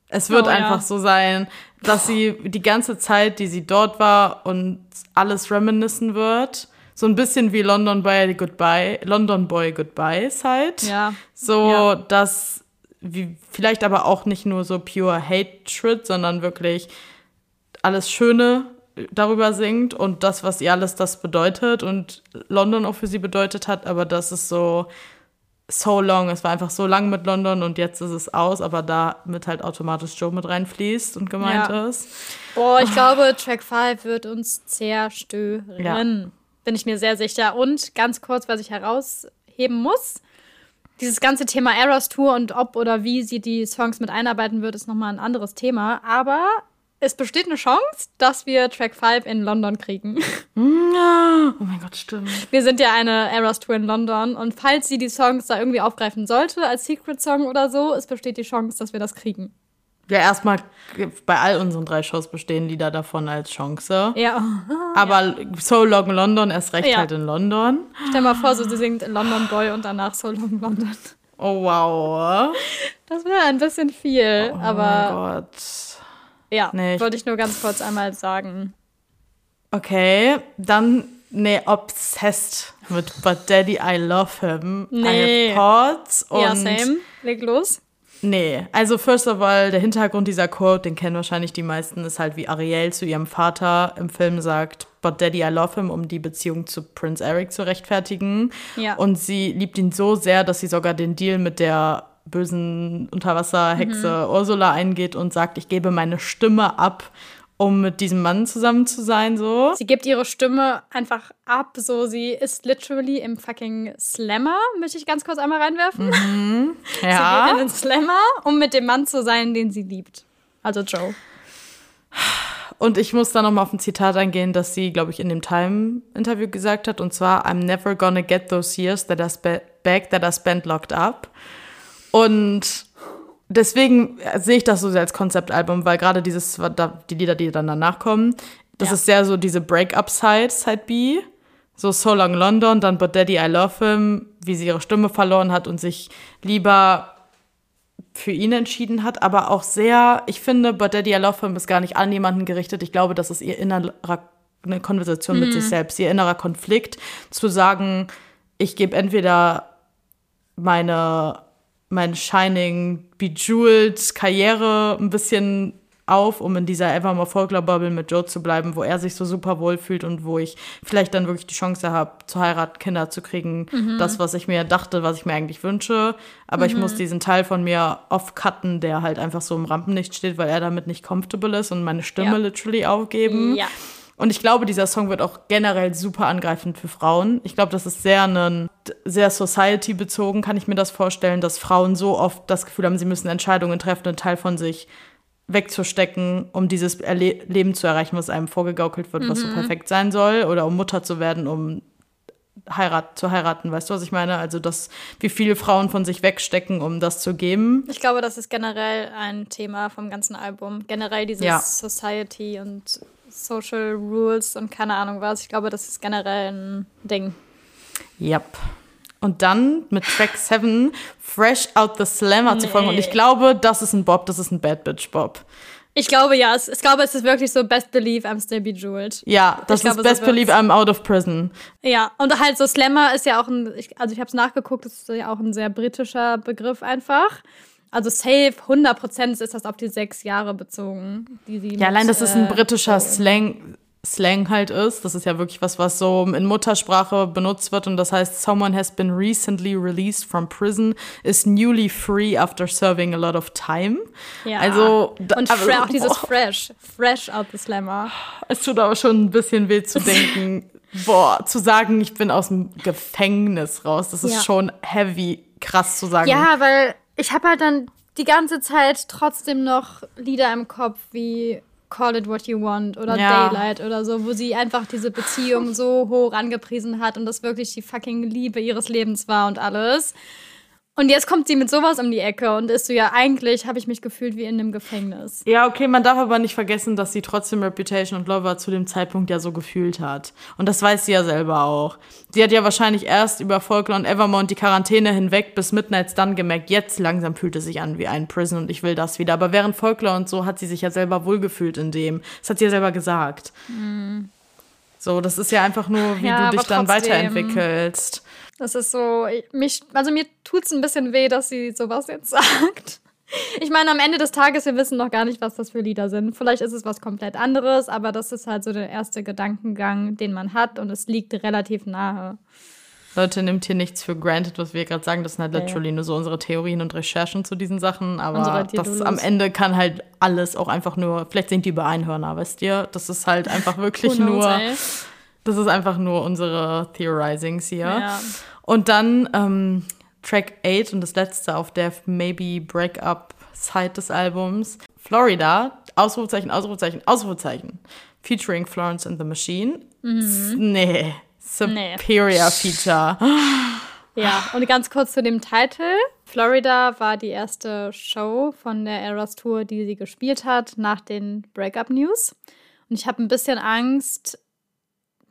Es wird Oh, ja. einfach so sein, dass sie die ganze Zeit, die sie dort war und alles reminiscen wird. So ein bisschen wie London Boy Goodbye, London Boy Goodbye Side. Ja. So, Ja. dass wie, vielleicht aber auch nicht nur so pure Hatred, sondern wirklich alles Schöne darüber singt und das, was ihr alles das bedeutet und London auch für sie bedeutet hat, aber das ist so so long, es war einfach so lang mit London und jetzt ist es aus, aber damit halt automatisch Joe mit reinfließt und gemeint Ja. ist. Boah, ich glaube, Track 5 wird uns zerstören. Ja. Bin ich mir sehr sicher. Und ganz kurz, was ich herausheben muss. Dieses ganze Thema Eras Tour und ob oder wie sie die Songs mit einarbeiten wird, ist nochmal ein anderes Thema. Aber es besteht eine Chance, dass wir Track 5 in London kriegen. Oh mein Gott, stimmt. Wir sind ja eine Eras Tour in London. Und falls sie die Songs da irgendwie aufgreifen sollte, als Secret-Song oder so, es besteht die Chance, dass wir das kriegen. Ja, erstmal bei all unseren drei Shows bestehen Lieder davon als Chance. Ja. Aber So Long London erst recht Ja. halt in London. Stell mal vor, so sie singt London Boy und danach So Long London. Oh wow. Das wäre ein bisschen viel, Oh aber mein Gott. ja, Nee, wollte ich nur ganz kurz einmal sagen. Okay, dann nee, obsessed mit But Daddy I Love Him. Nee. I have thoughts und ja, same. Leg los. Nee, also first of all, der Hintergrund dieser Quote, den kennen wahrscheinlich die meisten, ist halt wie Ariel zu ihrem Vater im Film sagt, but daddy I love him, um die Beziehung zu Prince Eric zu rechtfertigen. Ja. Und sie liebt ihn so sehr, dass sie sogar den Deal mit der bösen Unterwasserhexe mhm. Ursula eingeht und sagt, ich gebe meine Stimme ab, um mit diesem Mann zusammen zu sein, so. Sie gibt ihre Stimme einfach ab, so. Sie ist literally im fucking Slammer, möchte ich ganz kurz einmal reinwerfen. Mhm. Ja. Sie geht in den Slammer, um mit dem Mann zu sein, den sie liebt. Also Joe. Und ich muss da nochmal auf ein Zitat eingehen, das sie, glaube ich, in dem Time-Interview gesagt hat. Und zwar, I'm never gonna get those years that I back that I spent locked up. Und deswegen sehe ich das so sehr als Konzeptalbum, weil gerade dieses, die Lieder, die dann danach kommen, das ja. ist sehr so diese Break-up-Side, Side B. So So Long London, dann But Daddy I Love Him, wie sie ihre Stimme verloren hat und sich lieber für ihn entschieden hat, aber auch sehr, ich finde, But Daddy I Love Him ist gar nicht an jemanden gerichtet. Ich glaube, das ist ihr innerer, eine Konversation mhm. mit sich selbst, ihr innerer Konflikt, zu sagen, ich gebe entweder meine mein Shining Bejeweled Karriere ein bisschen auf, um in dieser Evermore Folklore Bubble mit Joe zu bleiben, wo er sich so super wohl fühlt und wo ich vielleicht dann wirklich die Chance habe, zu heiraten, Kinder zu kriegen. Mhm. Das, was ich mir dachte, was ich mir eigentlich wünsche. Aber mhm. ich muss diesen Teil von mir off-cutten, der halt einfach so im Rampenlicht steht, weil er damit nicht comfortable ist und meine Stimme ja. literally aufgeben. Ja. Und ich glaube, dieser Song wird auch generell super angreifend für Frauen. Ich glaube, das ist sehr einen, sehr Society-bezogen, kann ich mir das vorstellen, dass Frauen so oft das Gefühl haben, sie müssen Entscheidungen treffen, einen Teil von sich wegzustecken, um dieses Erle Leben zu erreichen, was einem vorgegaukelt wird, mhm. was so mhm. perfekt sein soll, oder um Mutter zu werden, um heirat, zu heiraten, weißt du, was ich meine? Also, dass wie viele Frauen von sich wegstecken, um das zu geben. Ich glaube, das ist generell ein Thema vom ganzen Album. Generell dieses ja. Society und Social Rules und keine Ahnung was. Ich glaube, das ist generell ein Ding. Yep. Und dann mit Track 7 Fresh Out the Slammer nee. zu folgen. Und ich glaube, das ist ein Bob, das ist ein Bad Bitch Bob. Ich glaube ja, ich glaube, es ist wirklich so Best Believe I'm still bejeweled. Ja, das ich ist glaube, Best so Believe I'm out of prison. Ja, und halt so Slammer ist ja auch ein, also ich habe es nachgeguckt, das ist ja auch ein sehr britischer Begriff einfach. Also safe, 100% ist das auf die sechs Jahre bezogen. Die sie ja, allein, dass es ein äh, britischer so. Slang, Slang halt ist. Das ist ja wirklich was, was so in Muttersprache benutzt wird. Und das heißt, someone has been recently released from prison, is newly free after serving a lot of time. Ja. Also, und also, auch dieses oh. fresh, fresh out the slammer. Es tut aber schon ein bisschen weh zu denken, boah, zu sagen, ich bin aus dem Gefängnis raus. Das ist ja. schon heavy, krass zu sagen. Ja, weil ich habe halt dann die ganze Zeit trotzdem noch Lieder im Kopf wie Call It What You Want oder ja. Daylight oder so, wo sie einfach diese Beziehung so hoch angepriesen hat und das wirklich die fucking Liebe ihres Lebens war und alles. Und jetzt kommt sie mit sowas um die Ecke und ist so, ja, eigentlich habe ich mich gefühlt wie in einem Gefängnis. Ja, okay, man darf aber nicht vergessen, dass sie trotzdem Reputation und Lover zu dem Zeitpunkt ja so gefühlt hat. Und das weiß sie ja selber auch. Sie hat ja wahrscheinlich erst über Folklore und Evermont die Quarantäne hinweg bis Midnights dann gemerkt, jetzt langsam fühlt es sich an wie ein Prison und ich will das wieder. Aber während Folklore und so hat sie sich ja selber wohlgefühlt in dem. Das hat sie ja selber gesagt. Mhm. So, das ist ja einfach nur, wie ja, du dich dann weiterentwickelst. Das ist so, mich, also mir tut es ein bisschen weh, dass sie sowas jetzt sagt. Ich meine, am Ende des Tages, wir wissen noch gar nicht, was das für Lieder sind. Vielleicht ist es was komplett anderes, aber das ist halt so der erste Gedankengang, den man hat und es liegt relativ nahe. Leute, nimmt hier nichts für granted, was wir gerade sagen. Das sind halt literally ja. nur so unsere Theorien und Recherchen zu diesen Sachen. Aber das am Ende kann halt alles auch einfach nur, vielleicht sind die über Einhörner, weißt ihr? Das ist halt einfach wirklich nur. Ey. Das ist einfach nur unsere Theorizings hier. Ja. Und dann ähm, Track 8 und das letzte auf der Maybe Breakup Side des Albums. Florida, Ausrufezeichen, Ausrufezeichen, Ausrufezeichen. Featuring Florence and the Machine. Mhm. Nee, Superior nee. Feature. Ja, und ganz kurz zu dem Titel. Florida war die erste Show von der Eras Tour, die sie gespielt hat nach den Breakup News. Und ich habe ein bisschen Angst,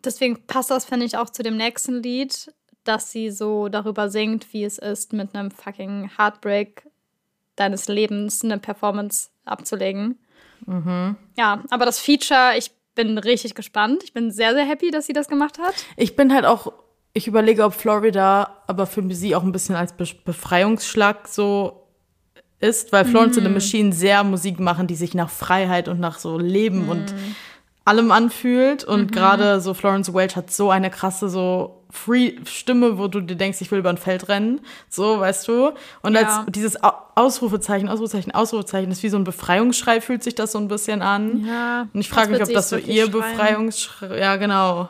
deswegen passt das, finde ich, auch zu dem nächsten Lied, dass sie so darüber singt, wie es ist, mit einem fucking Heartbreak deines Lebens eine Performance abzulegen. Mhm. Ja, aber das Feature, ich bin richtig gespannt. Ich bin sehr, sehr happy, dass sie das gemacht hat. Ich bin halt auch, ich überlege, ob Florida aber für sie auch ein bisschen als Be Befreiungsschlag so ist, weil Florence mhm. and the Machine sehr Musik machen, die sich nach Freiheit und nach so Leben mhm. und allem anfühlt. Und gerade so Florence Welch hat so eine krasse, so Free Stimme, wo du dir denkst, ich will über ein Feld rennen. So, weißt du? Und Ja. als dieses Au- Ausrufezeichen, Ausrufezeichen, Ausrufezeichen ist wie so ein Befreiungsschrei, fühlt sich das so ein bisschen an. Ja. Und ich frage mich, ob das so ihr. Befreiungsschrei, ja genau,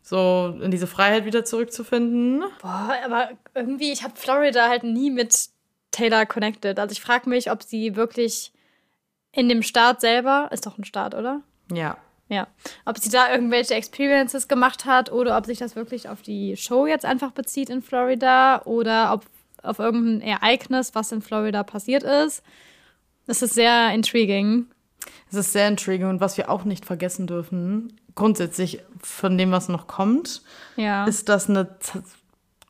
so in diese Freiheit wieder zurückzufinden. Boah, aber irgendwie, ich habe Florida halt nie mit Taylor connected. Also ich frage mich, ob sie wirklich in dem Staat selber, ist doch ein Staat, oder? Ja. Ja. Ob sie da irgendwelche Experiences gemacht hat oder ob sich das wirklich auf die Show jetzt einfach bezieht in Florida oder ob auf irgendein Ereignis, was in Florida passiert ist. Das ist sehr intriguing. Es ist sehr intriguing und was wir auch nicht vergessen dürfen, grundsätzlich von dem, was noch kommt, Ja. ist das eine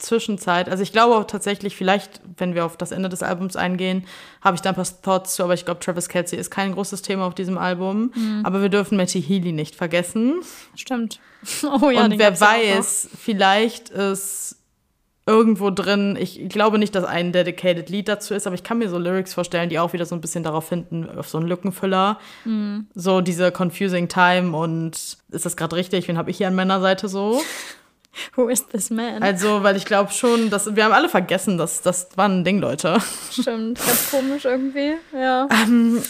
Zwischenzeit. Also ich glaube auch tatsächlich, vielleicht, wenn wir auf das Ende des Albums eingehen, habe ich da ein paar Thoughts zu, aber ich glaube, Travis Kelsey ist kein großes Thema auf diesem Album. Aber wir dürfen Matty Healy nicht vergessen. Stimmt. Oh ja, und wer weiß, vielleicht ist irgendwo drin, ich glaube nicht, dass ein dedicated Lied dazu ist, aber ich kann mir so Lyrics vorstellen, die auch wieder so ein bisschen darauf hinten, auf so einen Lückenfüller. Mhm. So diese confusing time und ist das gerade richtig? Wen habe ich hier an meiner Seite so? Who is this man? Also, weil ich glaube schon, dass wir haben alle vergessen, dass das war ein Ding, Leute. Stimmt, ganz komisch irgendwie. Ja.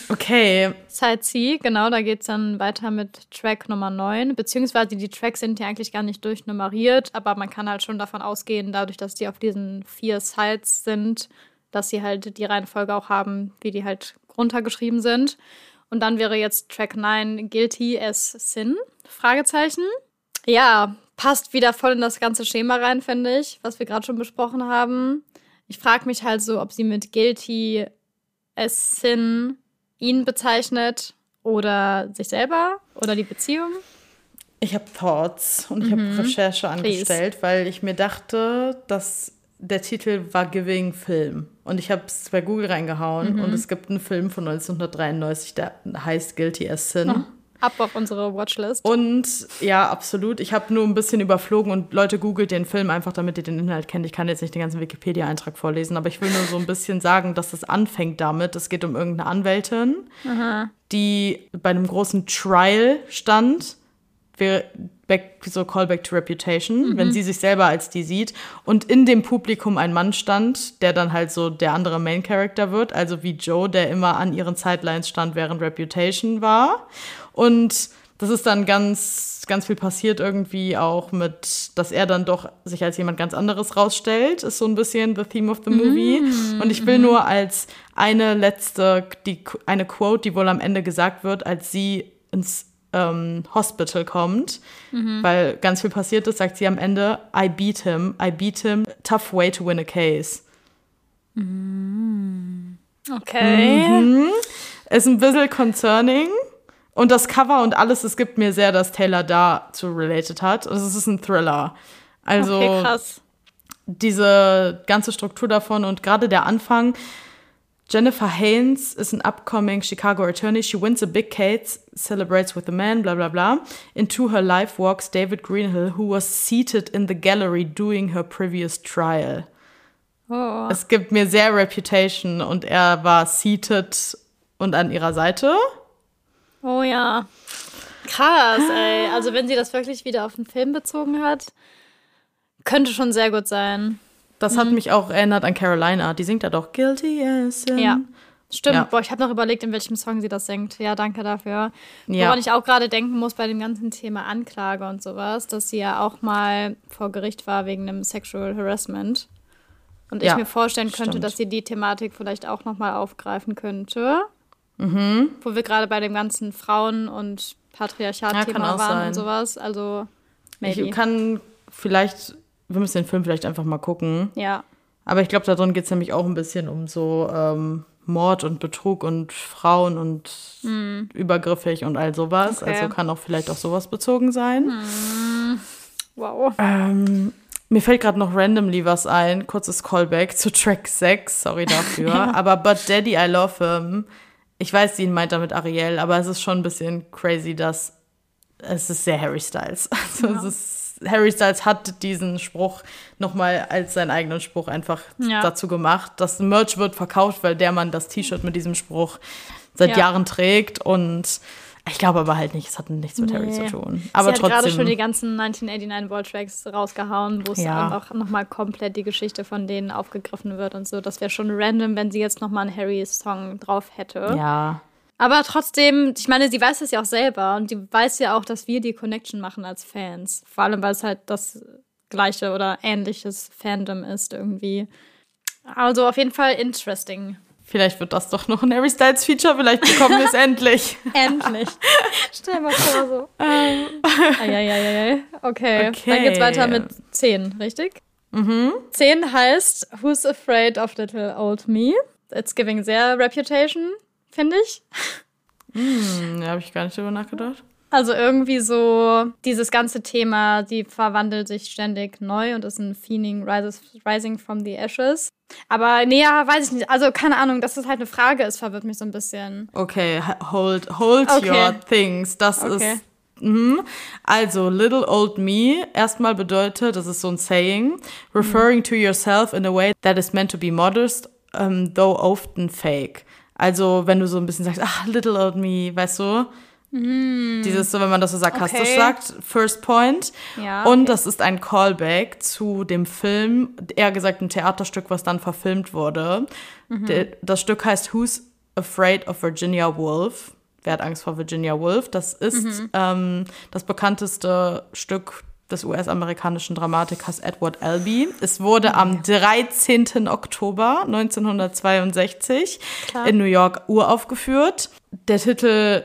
Okay, Side C, genau, da geht es dann weiter mit Track Nummer 9. Beziehungsweise die Tracks sind ja eigentlich gar nicht durchnummeriert, aber man kann halt schon davon ausgehen, dadurch, dass die auf diesen vier Sides sind, dass sie halt die Reihenfolge auch haben, wie die halt runtergeschrieben sind. Und dann wäre jetzt Track 9 Guilty as Sin? Fragezeichen. Ja, passt wieder voll in das ganze Schema rein, finde ich, was wir gerade schon besprochen haben. Ich frage mich halt so, ob sie mit Guilty as Sin ihn bezeichnet oder sich selber oder die Beziehung. ich habe Thoughts und ich habe Recherche angestellt, weil ich mir dachte, dass der Titel war Giving Film. Und ich habe es bei Google reingehauen und es gibt einen Film von 1993, der heißt Guilty as Sin. Ab auf unsere Watchlist. Und ja, absolut. Ich habe nur ein bisschen überflogen und Leute googelt den Film einfach, damit ihr den Inhalt kennt. Ich kann jetzt nicht den ganzen Wikipedia-Eintrag vorlesen, aber ich will nur so ein bisschen sagen, dass es anfängt damit. Es geht um irgendeine Anwältin, die bei einem großen Trial stand. Wir, back, so Callback to Reputation, wenn sie sich selber als die sieht. Und in dem Publikum ein Mann stand, der dann halt so der andere Main Character wird, also wie Joe, der immer an ihren Sidelines stand, während Reputation war. Und das ist dann ganz, ganz viel passiert irgendwie auch mit, dass er dann doch sich als jemand ganz anderes rausstellt, ist so ein bisschen the theme of the movie. Und ich will nur als eine letzte, die, eine Quote, die wohl am Ende gesagt wird, als sie ins ähm, Hospital kommt, weil ganz viel passiert ist, sagt sie am Ende, I beat him, I beat him, tough way to win a case. Okay. Mhm. Ist ein bisschen concerning. Und das Cover und alles, es gibt mir sehr, dass Taylor dazu related hat. Also es ist ein Thriller. Also okay, krass. diese ganze Struktur davon und gerade der Anfang. Jennifer Haynes is an upcoming Chicago attorney. She wins a big case, celebrates with a man, bla bla bla. Into her life walks David Greenhill, who was seated in the gallery doing her previous trial. Oh. Es gibt mir sehr Reputation und er war seated und an ihrer Seite. Oh ja. Krass, ey. Also wenn sie das wirklich wieder auf den Film bezogen hat, könnte schon sehr gut sein. Das hat mich auch erinnert an Carolina. Die singt ja doch Guilty as sin. Ja. Stimmt, Ja. boah, ich habe noch überlegt, in welchem Song sie das singt. Ja, danke dafür. Ja. Woran ich auch gerade denken muss bei dem ganzen Thema Anklage und sowas, dass sie ja auch mal vor Gericht war wegen einem Sexual Harassment. Und ich Ja, mir vorstellen könnte, stimmt. dass sie die Thematik vielleicht auch nochmal aufgreifen könnte. Mhm. Wo wir gerade bei dem ganzen Frauen- und Ja, Patriarchat-Thema auch waren sein. und sowas. Also, maybe. Ich kann vielleicht, wir müssen den Film vielleicht einfach mal gucken. ja. Aber ich glaube, darin geht es nämlich auch ein bisschen um so ähm, Mord und Betrug und Frauen und übergriffig und all sowas. Okay. Also kann auch vielleicht auch sowas bezogen sein. Wow. Ähm, mir fällt gerade noch randomly was ein. Kurzes Callback zu Track 6. Sorry dafür. Aber But Daddy, I Love Him. Ich weiß, sie meint damit Ariel, aber es ist schon ein bisschen crazy, dass es ist sehr Harry Styles. Also es ist, Harry Styles hat diesen Spruch nochmal als seinen eigenen Spruch einfach Ja. dazu gemacht. Das Merch wird verkauft, weil der Mann das T-Shirt mit diesem Spruch seit Ja. Jahren trägt und Ich glaube aber halt nicht, es hat nichts mit Harry zu tun. Aber Sie hat trotzdem. gerade schon die ganzen 1989 Volt Tracks rausgehauen, wo es Ja. einfach nochmal komplett die Geschichte von denen aufgegriffen wird und so. Das wäre schon random, wenn sie jetzt nochmal einen Harry-Song drauf hätte. ja. Aber trotzdem, ich meine, sie weiß es ja auch selber und die weiß ja auch, dass wir die Connection machen als Fans. Vor allem, weil es halt das gleiche oder ähnliches Fandom ist irgendwie. Also auf jeden Fall interesting. Vielleicht wird das doch noch ein Harry Styles Feature, vielleicht bekommen wir es endlich. Endlich. Stell mal vor so. Eieieiei. Okay. Okay. Dann geht's weiter mit 10, richtig? Mhm. 10 heißt Who's Afraid of Little Old Me? It's giving sehr Reputation, finde ich. Hm, da habe ich gar nicht drüber nachgedacht. Also irgendwie so dieses ganze Thema, die verwandelt sich ständig neu und ist ein Phoenix rises, Rising from the Ashes. Aber ja, weiß ich nicht. Also keine Ahnung, dass das halt eine Frage ist, verwirrt mich so ein bisschen. Okay, hold, hold Okay. your things. Das Okay. ist. Mhm. Also, little old me erstmal bedeutet, das ist so ein Saying, referring to yourself in a way that is meant to be modest, um, though often fake. Also, wenn du so ein bisschen sagst, ach, little old me, weißt du? Dieses so, wenn man das so sarkastisch Okay. sagt, first point. Ja, Und okay. das ist ein Callback zu dem Film, eher gesagt ein Theaterstück, was dann verfilmt wurde. Mhm. Das Stück heißt Who's Afraid of Virginia Woolf? Wer hat Angst vor Virginia Woolf? Das ist Mhm. ähm, das bekannteste Stück des US-amerikanischen Dramatikers Edward Albee. Es wurde am 13. Oktober 1962 Klar. in New York uraufgeführt. Der Titel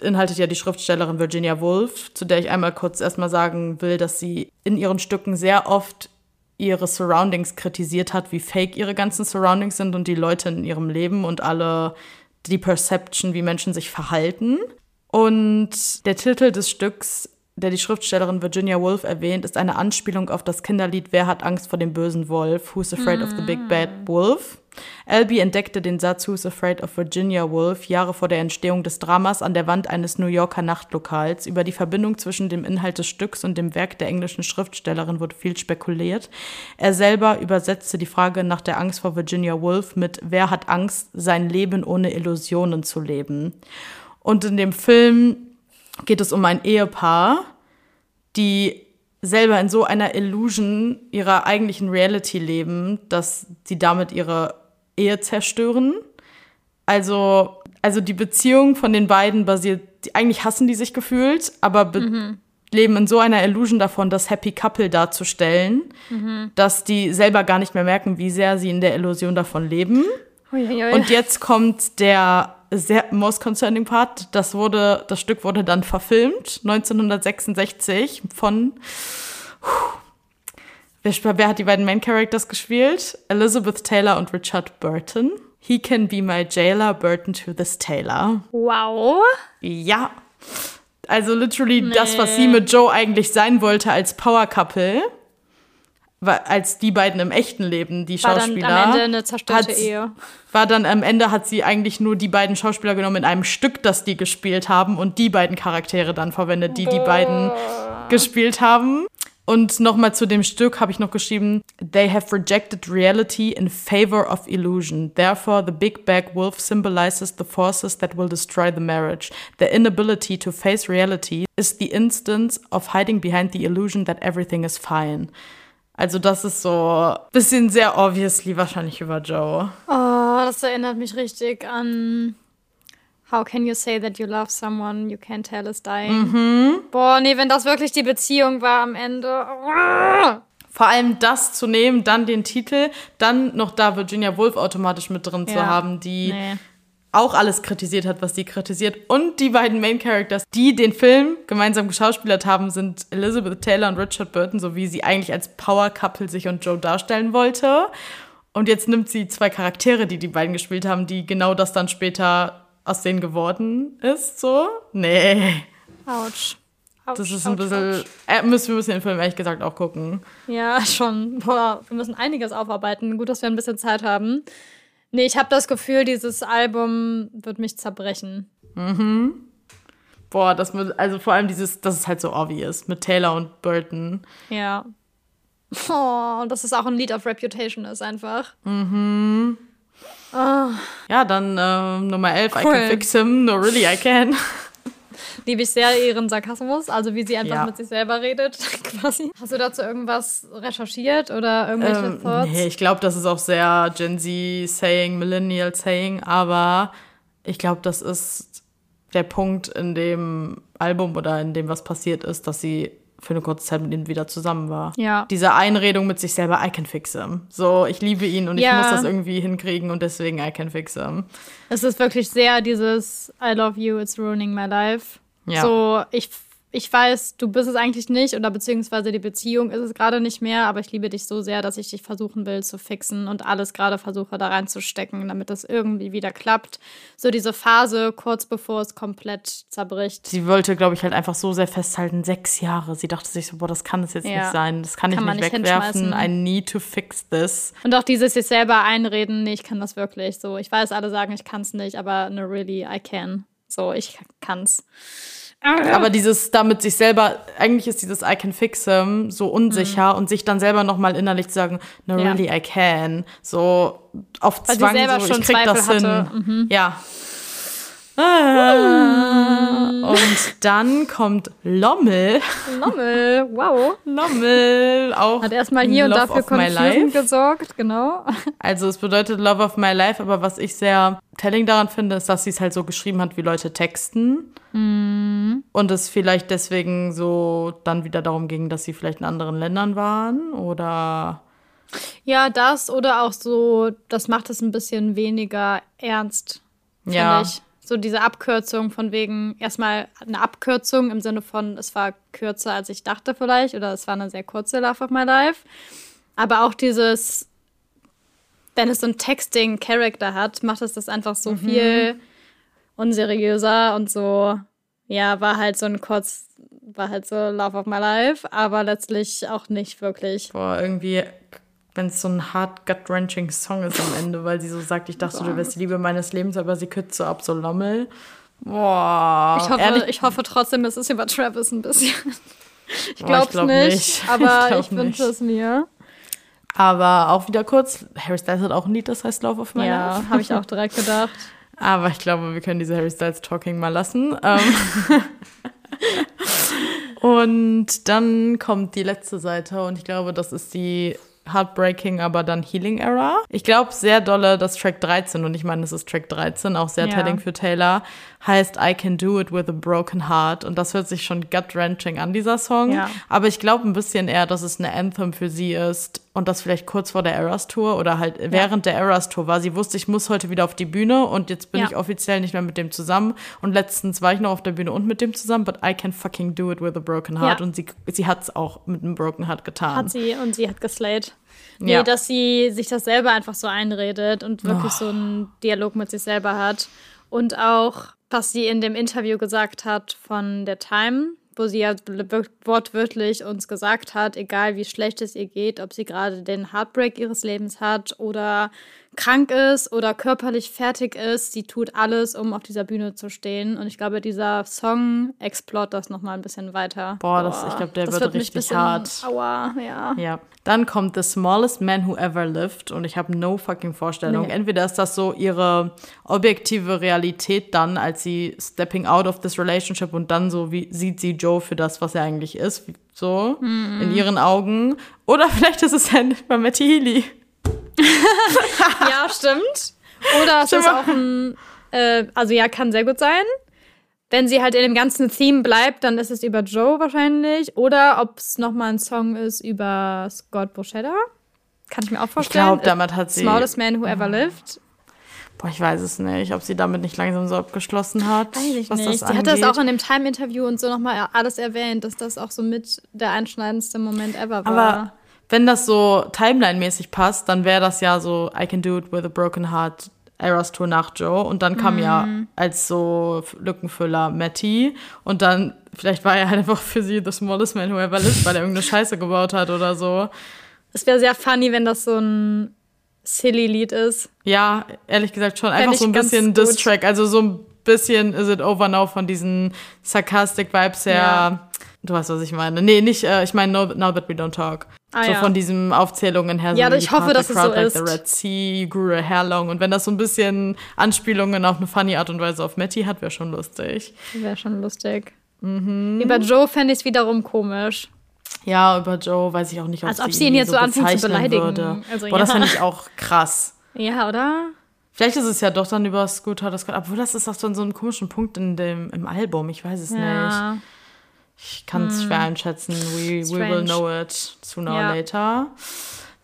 beinhaltet ja die Schriftstellerin Virginia Woolf, zu der ich einmal kurz erstmal sagen will, dass sie in ihren Stücken sehr oft ihre Surroundings kritisiert hat, wie fake ihre ganzen Surroundings sind und die Leute in ihrem Leben und alle die Perception, wie Menschen sich verhalten. Und der Titel des Stücks, der die Schriftstellerin Virginia Woolf erwähnt, ist eine Anspielung auf das Kinderlied Wer hat Angst vor dem bösen Wolf? Who's afraid of the big bad wolf? Albee entdeckte den Satz Who's afraid of Virginia Woolf Jahre vor der Entstehung des Dramas an der Wand eines New Yorker Nachtlokals. Über die Verbindung zwischen dem Inhalt des Stücks und dem Werk der englischen Schriftstellerin wurde viel spekuliert. Er selber übersetzte die Frage nach der Angst vor Virginia Woolf mit Wer hat Angst, sein Leben ohne Illusionen zu leben? Und in dem Film geht es um ein Ehepaar, die selber in so einer Illusion ihrer eigentlichen Reality leben, dass sie damit ihre Ehe zerstören. Also, also die Beziehung von den beiden basiert, die, eigentlich hassen die sich gefühlt, aber be leben in so einer Illusion davon, das Happy Couple darzustellen, dass die selber gar nicht mehr merken, wie sehr sie in der Illusion davon leben. Uiuiui. Und jetzt kommt der sehr most concerning Part. Das wurde, das Stück wurde dann verfilmt 1966 von wer, wer hat die beiden Main Characters gespielt? Elizabeth Taylor und Richard Burton. He can be my jailer, Burton to this Taylor. wow. Ja. Also literally das, was sie mit Joe eigentlich sein wollte als Power Couple, war, als die beiden im echten Leben, die War dann Schauspieler. am Ende eine zerstörte Ehe. war dann am Ende hat sie eigentlich nur die beiden Schauspieler genommen in einem Stück, das die gespielt haben und die beiden Charaktere dann verwendet, die die beiden gespielt haben. Und nochmal zu dem Stück habe ich noch geschrieben, they have rejected reality in favor of illusion. Therefore, the big bag wolf symbolizes the forces that will destroy the marriage. Their inability to face reality is the instance of hiding behind the illusion that everything is fine. Also das ist so ein bisschen sehr obviously wahrscheinlich über Joe. Oh, das erinnert mich richtig an How can you say that you love someone you can't tell is dying? Boah, nee, wenn das wirklich die Beziehung war am Ende. Vor allem das zu nehmen, dann den Titel, dann noch da Virginia Woolf automatisch mit drin zu Ja. haben, die Nee. auch alles kritisiert hat, was sie kritisiert. Und die beiden Main Characters, die den Film gemeinsam geschauspielert haben, sind Elizabeth Taylor und Richard Burton, so wie sie eigentlich als Power Couple sich und Joe darstellen wollte. Und jetzt nimmt sie zwei Charaktere, die die beiden gespielt haben, die genau das dann später aus denen geworden ist, so. Nee, Autsch. Autsch, das ist ein bisschen, äh, müssen wir müssen den Film ehrlich gesagt auch gucken. Ja, schon. Boah, wir müssen einiges aufarbeiten. Gut, dass wir ein bisschen Zeit haben. Nee, ich habe das Gefühl, dieses Album wird mich zerbrechen. Boah, das mit, also vor allem dieses, das ist halt so obvious mit Taylor und Burton. Ja. Oh, und dass es auch ein Lied of Reputation ist, einfach. Ja, dann ähm, Nummer 11, I Cool. can fix him, no really I can. liebe ich sehr ihren Sarkasmus, also wie sie einfach Ja. mit sich selber redet, quasi. Hast du dazu irgendwas recherchiert oder irgendwelche Ähm, Thoughts? nee, ich glaube, das ist auch sehr Gen Z Saying, Millennial Saying, aber ich glaube, das ist der Punkt in dem Album oder in dem, was passiert ist, dass sie für eine kurze Zeit mit ihm wieder zusammen war. Ja. Diese Einredung mit sich selber, I can fix him. So, ich liebe ihn und Ja. ich muss das irgendwie hinkriegen und deswegen I can fix him. Es ist wirklich sehr dieses I love you, it's ruining my life. Ja. So, ich, ich weiß, du bist es eigentlich nicht oder beziehungsweise die Beziehung ist es gerade nicht mehr, aber ich liebe dich so sehr, dass ich dich versuchen will zu fixen und alles gerade versuche da reinzustecken, damit das irgendwie wieder klappt. So diese Phase kurz bevor es komplett zerbricht. Sie wollte, glaube ich, halt einfach so sehr festhalten, sechs Jahre. Sie dachte sich so, boah, das kann es jetzt Ja. nicht sein. Das kann, Kann ich nicht nicht wegwerfen. I need to fix this. Und auch dieses sich selber einreden, nee, ich kann das wirklich. So, ich weiß, alle sagen, ich kann es nicht, aber no, really, I can. So, ich kann's. Aber dieses damit sich selber, eigentlich ist dieses I can fix him so unsicher und sich dann selber nochmal innerlich zu sagen, no Mhm. Ja. really I can. So auf Weil Zwang, selber so, schon ich krieg das Zweifel hatte. Mhm. hin. Ja. Ah. Und dann kommt Lommel. Lommel, wow. Lommel, auch Hat erstmal hier und dafür Confusion gesorgt, genau. Also es bedeutet Love of My Life, aber was ich sehr telling daran finde, ist, dass sie es halt so geschrieben hat, wie Leute texten. Mhm. Und es vielleicht deswegen so dann wieder darum ging, dass sie vielleicht in anderen Ländern waren oder Ja, das oder auch so, das macht es ein bisschen weniger ernst, Ja. ich. So diese Abkürzung von wegen, erstmal eine Abkürzung im Sinne von, es war kürzer als ich dachte vielleicht oder es war eine sehr kurze Love of My Life. Aber auch dieses, wenn es so ein Texting-Character hat, macht es das einfach so viel unseriöser und so, ja, war halt so ein kurz, war halt so Love of My Life, aber letztlich auch nicht wirklich. boah, irgendwie, wenn es so ein hart gut-wrenching Song ist am Ende, weil sie so sagt, ich dachte, du wärst die Liebe meines Lebens, aber sie kürzt so ab, so Lommel. Boah, Ich hoffe, ehrlich, ich hoffe trotzdem, es ist über Travis ein bisschen. Ich glaube glaub nicht, nicht. aber Ich ich, wünsche es mir. aber auch wieder kurz, Harry Styles hat auch ein Lied, das heißt Love of My Ja, Life. habe ich auch direkt gedacht. Aber ich glaube, wir können diese Harry Styles Talking mal lassen. Ähm und dann kommt die letzte Seite und ich glaube, das ist die Heartbreaking, aber dann Healing Era. Ich glaube sehr dolle, dass Track 13, und ich meine, es ist Track 13, auch sehr Ja. telling für Taylor, heißt I Can Do It With a Broken Heart. Und das hört sich schon gut-wrenching an, dieser Song. Ja. Aber ich glaube ein bisschen eher, dass es eine Anthem für sie ist und das vielleicht kurz vor der Eras Tour oder halt während der Eras Tour war. Sie wusste, ich muss heute wieder auf die Bühne und jetzt bin Ja. ich offiziell nicht mehr mit dem zusammen. Und letztens war ich noch auf der Bühne und mit dem zusammen, but I can fucking do it with a broken heart. Ja. Und sie, sie hat es auch mit einem broken heart getan. Hat sie und sie hat geslayed. Nee, Ja. dass sie sich das selber einfach so einredet und wirklich Oh. so einen Dialog mit sich selber hat. Und auch, was sie in dem Interview gesagt hat von der Time, wo sie ja wortwörtlich uns gesagt hat, egal wie schlecht es ihr geht, ob sie gerade den Heartbreak ihres Lebens hat oder krank ist oder körperlich fertig ist, sie tut alles, um auf dieser Bühne zu stehen. Und ich glaube, dieser Song explort das nochmal ein bisschen weiter. Boah, das- ich glaube, der das wird mich richtig bisschen- hart. Aua, ja. Ja. Dann kommt The Smallest Man Who Ever Lived und ich habe no fucking Vorstellung. Nee. Entweder ist das so ihre objektive Realität dann, als sie stepping out of this relationship und dann so wie sieht sie Joe für das, was er eigentlich ist, so Mhm. in ihren Augen. Oder vielleicht ist es bei Matty Healy. Ja, stimmt. Oder es ist auch ein, äh, also ja, kann sehr gut sein. Wenn sie halt in dem ganzen Theme bleibt, dann ist es über Joe wahrscheinlich. Oder ob es nochmal ein Song ist über Scott Boschetta. Kann ich mir auch Ich vorstellen. glaube, damit hat sie. Smallest Man Who Ever Lived. Boah, ich weiß es nicht, ob sie damit nicht langsam so abgeschlossen hat. Weiß ich was nicht. Sie hat das auch in dem Time-Interview und so nochmal alles erwähnt, dass das auch so mit der einschneidendste Moment ever war. Aber wenn das so timeline-mäßig passt, dann wäre das ja so I Can Do It With a Broken Heart Eras Tour nach Joe. Und dann kam ja Mhm. als so Lückenfüller Matty. Und dann, vielleicht war er halt einfach für sie the smallest man who ever lived, weil er irgendeine Scheiße gebaut hat oder so. es wäre sehr funny, wenn das so ein silly Lied ist. Ja, ehrlich gesagt schon. Einfach so ein bisschen. Diss-Track. Also so ein bisschen Is It Over Now von diesen Sarcastic-Vibes her. Ja. Du weißt, was ich meine. Nee, nicht, äh, ich meine now, now That We Don't Talk. Ah, so ja. von diesen Aufzählungen her. Ja, so ich hoffe, dass es so like ist. The Red Sea, grew a hair long. Und wenn das so ein bisschen Anspielungen auf eine funny Art und Weise auf Matty hat, wäre schon lustig. Wäre schon lustig. Mhm. Über Joe fände ich es wiederum komisch. Ja, über Joe weiß ich auch nicht, ob Als ob sie ihn jetzt so, anfängt zu beleidigen. Würde. Also, Boah, ja. das finde ich auch krass. Ja, oder? Vielleicht ist es ja doch dann über Scooter das obwohl das ist auch so ein komischen Punkt in dem, im Album. Ich weiß es ja. nicht. Ich kann es hm. schwer einschätzen. We, we will know it sooner ja. or later.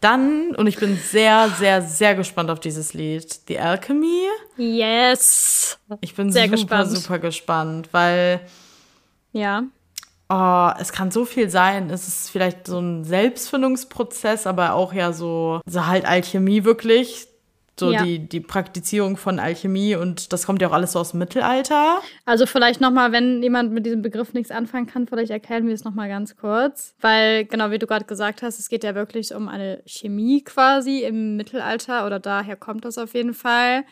Dann, und ich bin sehr, sehr, sehr gespannt auf dieses Lied, The Alchemy. Yes. Ich bin sehr super, gespannt. super gespannt, weil. Ja. Oh, es kann so viel sein. Es ist vielleicht so ein Selbstfindungsprozess, aber auch ja so, so halt Alchemie wirklich. So ja. die, die Praktizierung von Alchemie und das kommt ja auch alles so aus dem Mittelalter. Also vielleicht nochmal, wenn jemand mit diesem Begriff nichts anfangen kann, vielleicht erklären wir es nochmal ganz kurz. Weil, genau wie du gerade gesagt hast, es geht ja wirklich um eine Chemie quasi im Mittelalter oder daher kommt das auf jeden Fall.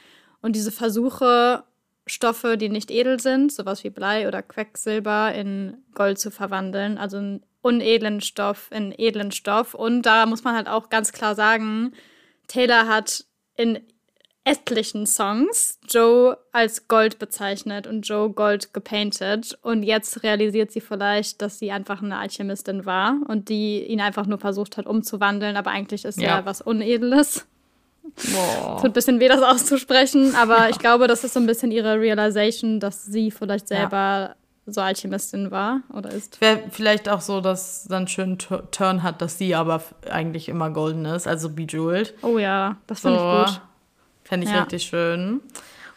Und diese Versuche, Stoffe, die nicht edel sind, sowas wie Blei oder Quecksilber, in Gold zu verwandeln. Also einen unedlen Stoff in edlen Stoff. Und da muss man halt auch ganz klar sagen, Taylor hat in etlichen Songs Joe als Gold bezeichnet und Joe Gold gepainted. Und jetzt realisiert sie vielleicht, dass sie einfach eine Alchemistin war und die ihn einfach nur versucht hat umzuwandeln, aber eigentlich ist ja, ja was Unedles. Boah. Tut ein bisschen weh, das auszusprechen, aber ja. ich glaube, das ist so ein bisschen ihre Realization, dass sie vielleicht selber ja. So Alchemistin war oder ist. Wäre vielleicht auch so, dass dann schön Turn hat, dass sie aber eigentlich immer golden ist, also bejeweled. Oh ja, das finde so, ich gut. Fände ich ja. richtig schön.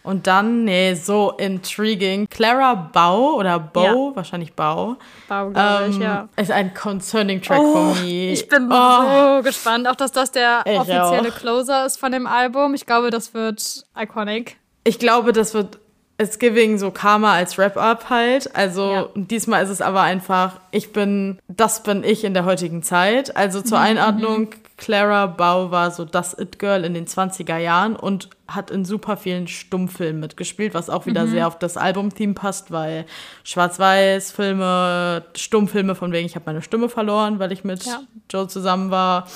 Und dann, nee, so intriguing. Clara Bau oder Bow, ja. wahrscheinlich Bau. Bau, glaube ähm, ich, ja. Ist ein concerning Track oh, for me. Ich bin oh. so gespannt. Auch, dass das der ich offizielle auch. Closer ist von dem Album. Ich glaube, das wird iconic. Ich glaube, das wird It's Giving so Karma als Wrap-Up halt. Also ja. diesmal ist es aber einfach, ich bin, das bin ich in der heutigen Zeit. Also zur mhm. Einordnung, Clara Bau war so das It-Girl in den 20er Jahren und hat in super vielen Stummfilmen mitgespielt, was auch wieder mhm. sehr auf das Album-Theme passt, weil Schwarz-Weiß-Filme, Stummfilme von wegen, ich habe meine Stimme verloren, weil ich mit ja. Joe zusammen war.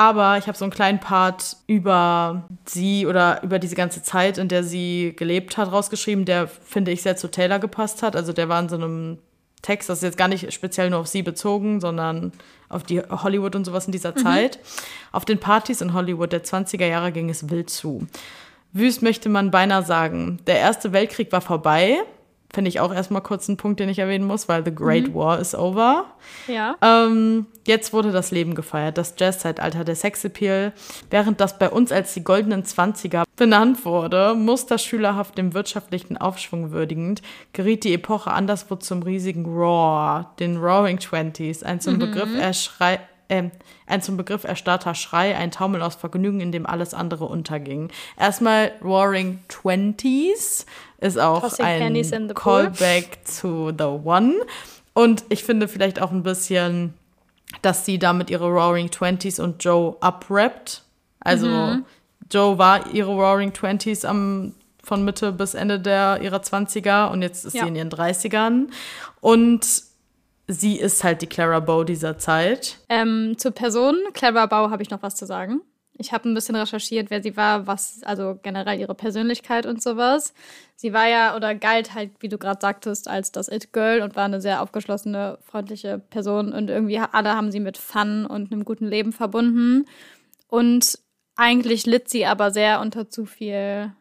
Aber ich habe so einen kleinen Part über sie oder über diese ganze Zeit, in der sie gelebt hat, rausgeschrieben, der, finde ich, sehr zu Taylor gepasst hat. Also der war in so einem Text, das ist jetzt gar nicht speziell nur auf sie bezogen, sondern auf die Hollywood und sowas in dieser mhm. Zeit. Auf den Partys in Hollywood der 20er Jahre ging es wild zu. Wüst möchte man beinahe sagen. Der Erste Weltkrieg war vorbei. Finde ich auch erstmal kurz einen Punkt, den ich erwähnen muss, weil The Great mhm. War is over. Ja. Ähm, jetzt wurde das Leben gefeiert, das Jazzzeitalter, der Sexappeal. Während das bei uns als die goldenen Zwanziger benannt wurde, musterschülerhaft dem wirtschaftlichen Aufschwung würdigend, geriet die Epoche anderswo zum riesigen Raw, den Roaring Twenties, ein zum mhm. Begriff erschrei äh, ein zum Begriff erstarrter Schrei, ein Taumel aus Vergnügen, in dem alles andere unterging. Erstmal Roaring Twenties ist auch Tossing ein Callback zu The One. Und ich finde vielleicht auch ein bisschen, dass sie damit ihre Roaring Twenties und Joe uprappt. Also mhm. Joe war ihre Roaring Twenties am von Mitte bis Ende der ihrer 20er und jetzt ist ja. sie in ihren 30ern. Und sie ist halt die Clara Bow dieser Zeit. Ähm, zur Person Clara Bow habe ich noch was zu sagen. Ich habe ein bisschen recherchiert, wer sie war, was, also generell ihre Persönlichkeit und sowas. Sie war ja oder galt halt, wie du gerade sagtest, als das It-Girl und war eine sehr aufgeschlossene, freundliche Person. Und irgendwie alle haben sie mit Fun und einem guten Leben verbunden. Und eigentlich litt sie aber sehr unter zu viel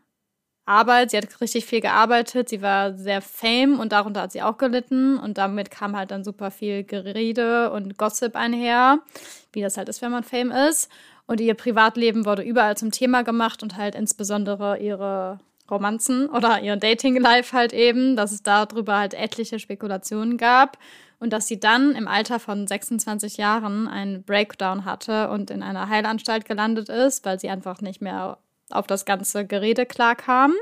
Arbeit. Sie hat richtig viel gearbeitet. Sie war sehr fame und darunter hat sie auch gelitten. Und damit kam halt dann super viel Gerede und Gossip einher, wie das halt ist, wenn man fame ist. Und ihr Privatleben wurde überall zum Thema gemacht und halt insbesondere ihre Romanzen oder ihr Dating-Life halt eben, dass es darüber halt etliche Spekulationen gab und dass sie dann im Alter von 26 Jahren einen Breakdown hatte und in einer Heilanstalt gelandet ist, weil sie einfach nicht mehr auf das ganze Gerede klarkam.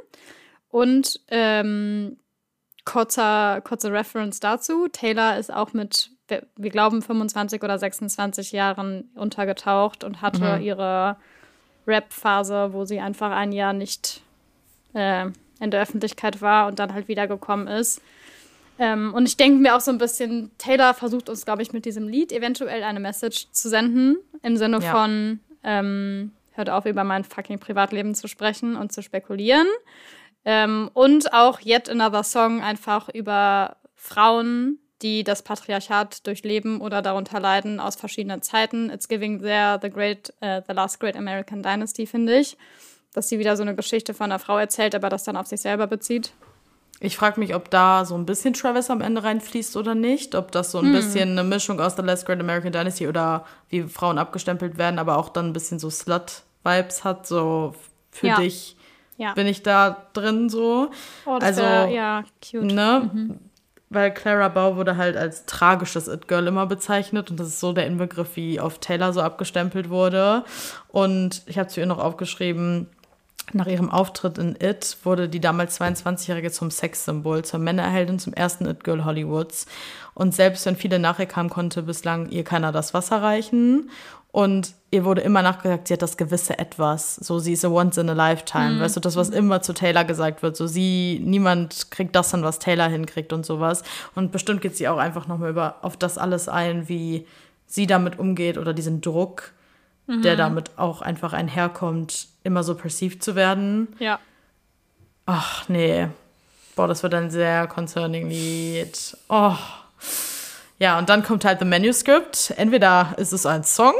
Und ähm, kurzer, kurze Reference dazu. Taylor ist auch mit wir glauben, 25 oder 26 Jahren untergetaucht und hatte mhm. ihre Rap-Phase, wo sie einfach ein Jahr nicht äh, in der Öffentlichkeit war und dann halt wiedergekommen ist. Ähm, und ich denke mir auch so ein bisschen, Taylor versucht uns, glaube ich, mit diesem Lied eventuell eine Message zu senden, im Sinne ja. von, ähm, hört auf, über mein fucking Privatleben zu sprechen und zu spekulieren. Ähm, und auch Yet Another Song einfach über Frauen, die das Patriarchat durchleben oder darunter leiden aus verschiedenen Zeiten. It's giving there the great, uh, the last great American Dynasty, finde ich. Dass sie wieder so eine Geschichte von einer Frau erzählt, aber das dann auf sich selber bezieht. Ich frage mich, ob da so ein bisschen Travis am Ende reinfließt oder nicht. Ob das so ein hm. bisschen eine Mischung aus The Last Great American Dynasty oder wie Frauen abgestempelt werden, aber auch dann ein bisschen so Slut-Vibes hat. So für ja. dich ja. bin ich da drin so. Oh, das also, wär, ja, cute. Ne? Mhm. Weil Clara Bow wurde halt als tragisches It-Girl immer bezeichnet und das ist so der Inbegriff, wie auf Taylor so abgestempelt wurde. Und ich habe zu ihr noch aufgeschrieben, nach ihrem Auftritt in It wurde die damals 22-Jährige zum Sexsymbol, zur Männerheldin, zum ersten It-Girl Hollywoods. Und selbst wenn viele nachher kamen, konnte bislang ihr keiner das Wasser reichen. Und ihr wurde immer nachgesagt, sie hat das gewisse Etwas. So, sie ist a once in a lifetime. Mhm. Weißt du, das, was immer zu Taylor gesagt wird. So, sie, niemand kriegt das dann, was Taylor hinkriegt und sowas. Und bestimmt geht sie auch einfach nochmal über, auf das alles ein, wie sie damit umgeht oder diesen Druck, mhm. der damit auch einfach einherkommt, immer so perceived zu werden. Ja. Ach, nee. Boah, das wird ein sehr concerning Lied. Oh. Ja, und dann kommt halt The Manuscript. Entweder ist es ein Song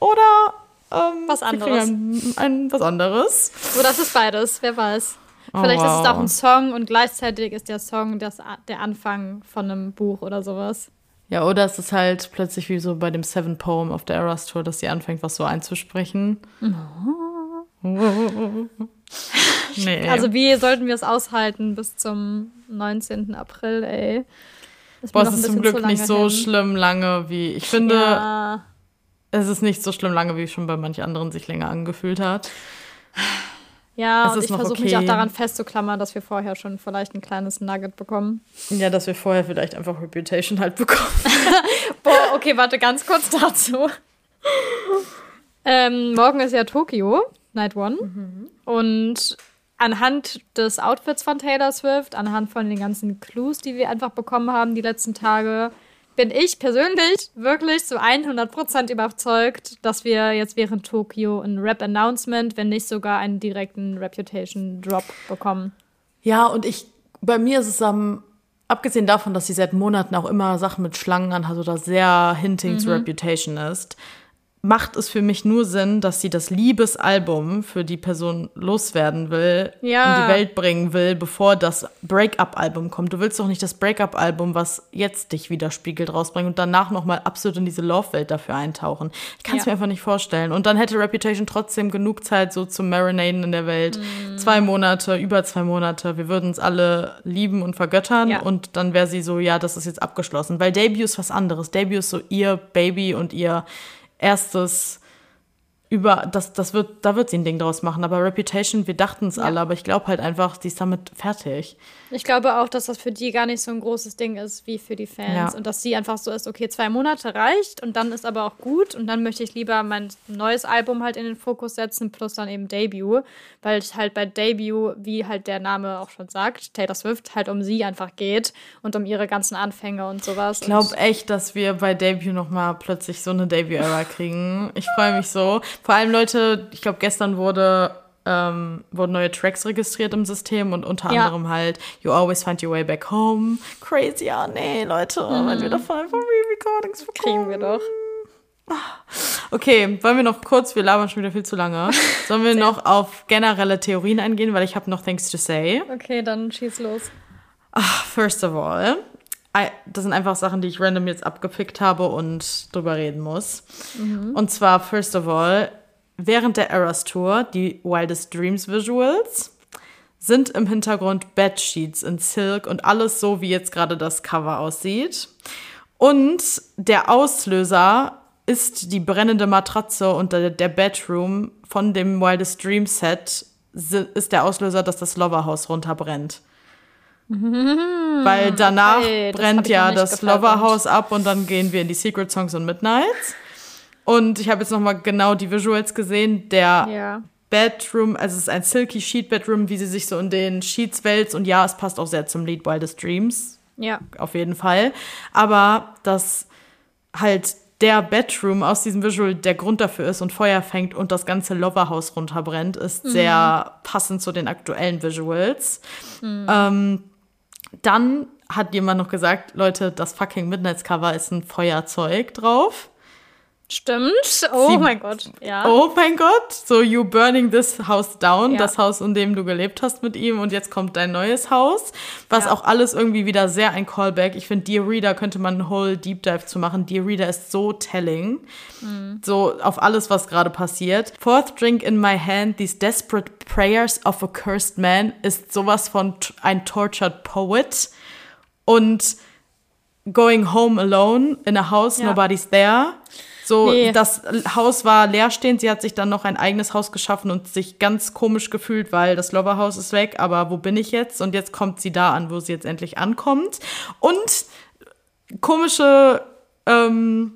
oder ähm, was anderes. Ein, ein, was anderes. Oder es ist beides, wer weiß. Oh, Vielleicht wow. ist es auch ein Song und gleichzeitig ist der Song das, der Anfang von einem Buch oder sowas. Ja, oder es ist halt plötzlich wie so bei dem Seven Poem auf der Eras Tour, dass sie anfängt, was so einzusprechen. Oh. nee. Also wie sollten wir es aushalten bis zum 19. April, ey? Das Boah, es ist zum Glück nicht so hin. schlimm lange wie. Ich finde, ja. Es ist nicht so schlimm lange, wie es schon bei manch anderen sich länger angefühlt hat. Ja, es und ich versuche okay. mich auch daran festzuklammern, dass wir vorher schon vielleicht ein kleines Nugget bekommen. Ja, dass wir vorher vielleicht einfach Reputation halt bekommen. Boah, okay, warte ganz kurz dazu. ähm, morgen ist ja Tokio, Night One. Mhm. Und anhand des Outfits von Taylor Swift, anhand von den ganzen Clues, die wir einfach bekommen haben die letzten Tage, bin ich persönlich wirklich zu 100% überzeugt, dass wir jetzt während Tokio ein Rap-Announcement, wenn nicht sogar einen direkten Reputation-Drop bekommen. Ja, und ich, bei mir ist es am, abgesehen davon, dass sie seit Monaten auch immer Sachen mit Schlangen anhat oder sehr hinting mhm. zu Reputation ist, macht es für mich nur Sinn, dass sie das Liebesalbum für die Person loswerden will, ja. in die Welt bringen will, bevor das Break-up-Album kommt. Du willst doch nicht das Break-up-Album, was jetzt dich widerspiegelt, rausbringen und danach nochmal absolut in diese Love-Welt dafür eintauchen. Ich kann es ja. mir einfach nicht vorstellen. Und dann hätte Reputation trotzdem genug Zeit so zum Marinaden in der Welt. Mm. Zwei Monate, über zwei Monate. Wir würden es alle lieben und vergöttern ja. und dann wäre sie so, ja, das ist jetzt abgeschlossen. Weil Debut ist was anderes. Debut ist so ihr Baby und ihr erstes über, das, das wird, da wird sie ein Ding draus machen. Aber Reputation, wir dachten es ja. alle, aber ich glaube halt einfach, die ist damit fertig. Ich glaube auch, dass das für die gar nicht so ein großes Ding ist wie für die Fans. Ja. Und dass sie einfach so ist, okay, zwei Monate reicht und dann ist aber auch gut. Und dann möchte ich lieber mein neues Album halt in den Fokus setzen, plus dann eben Debut. Weil es halt bei Debut, wie halt der Name auch schon sagt, Taylor Swift, halt um sie einfach geht und um ihre ganzen Anfänge und sowas. Ich glaube echt, dass wir bei Debut nochmal plötzlich so eine Debut-Era kriegen. Ich freue mich so. Vor allem, Leute, ich glaube, gestern wurde ähm, wurden neue Tracks registriert im System und unter ja. anderem halt You Always Find Your Way Back Home. Crazy, ja, nee, Leute, mhm. wenn wir davon einfach Re-Recordings bekommen. Kriegen wir doch. Okay, wollen wir noch kurz, wir labern schon wieder viel zu lange. Sollen wir noch auf generelle Theorien eingehen, weil ich habe noch Things to say. Okay, dann schieß los. Ach, first of all, das sind einfach Sachen, die ich random jetzt abgepickt habe und drüber reden muss. Mhm. Und zwar, first of all, Während der Eras Tour, die Wildest Dreams Visuals, sind im Hintergrund Bedsheets in Silk und alles so, wie jetzt gerade das Cover aussieht. Und der Auslöser ist die brennende Matratze und der, Bedroom von dem Wildest Dreams Set ist der Auslöser, dass das Loverhaus runterbrennt. Mhm, Weil danach okay, brennt ja das Loverhaus ab und dann gehen wir in die Secret Songs und Midnights. Und ich habe jetzt nochmal genau die Visuals gesehen. Der ja. Bedroom, also es ist ein Silky Sheet Bedroom, wie sie sich so in den Sheets wälzt. Und ja, es passt auch sehr zum Lied Wildest Dreams. Ja. Auf jeden Fall. Aber dass halt der Bedroom aus diesem Visual der Grund dafür ist und Feuer fängt und das ganze Loverhaus runterbrennt, ist mhm. sehr passend zu den aktuellen Visuals. Mhm. Ähm, dann hat jemand noch gesagt, Leute, das fucking Midnights Cover ist ein Feuerzeug drauf. Stimmt. Oh Sie- mein Gott. Ja. Oh mein Gott, so you burning this house down, Ja. das Haus, in dem du gelebt hast mit ihm und jetzt kommt dein neues Haus, was Ja. auch alles irgendwie wieder sehr ein Callback. Ich finde, Dear Reader könnte man einen whole Deep Dive zu machen. Dear Reader ist so telling, Mhm. so auf alles, was gerade passiert. Fourth drink in my hand, these desperate prayers of a cursed man ist sowas von ein tortured poet und Going home alone in a house, Ja. nobody's there. So, Nee. das Haus war leerstehend. Sie hat sich dann noch ein eigenes Haus geschaffen und sich ganz komisch gefühlt, weil das Loverhaus ist weg. Aber wo bin ich jetzt? Und jetzt kommt sie da an, wo sie jetzt endlich ankommt. Und komische ähm,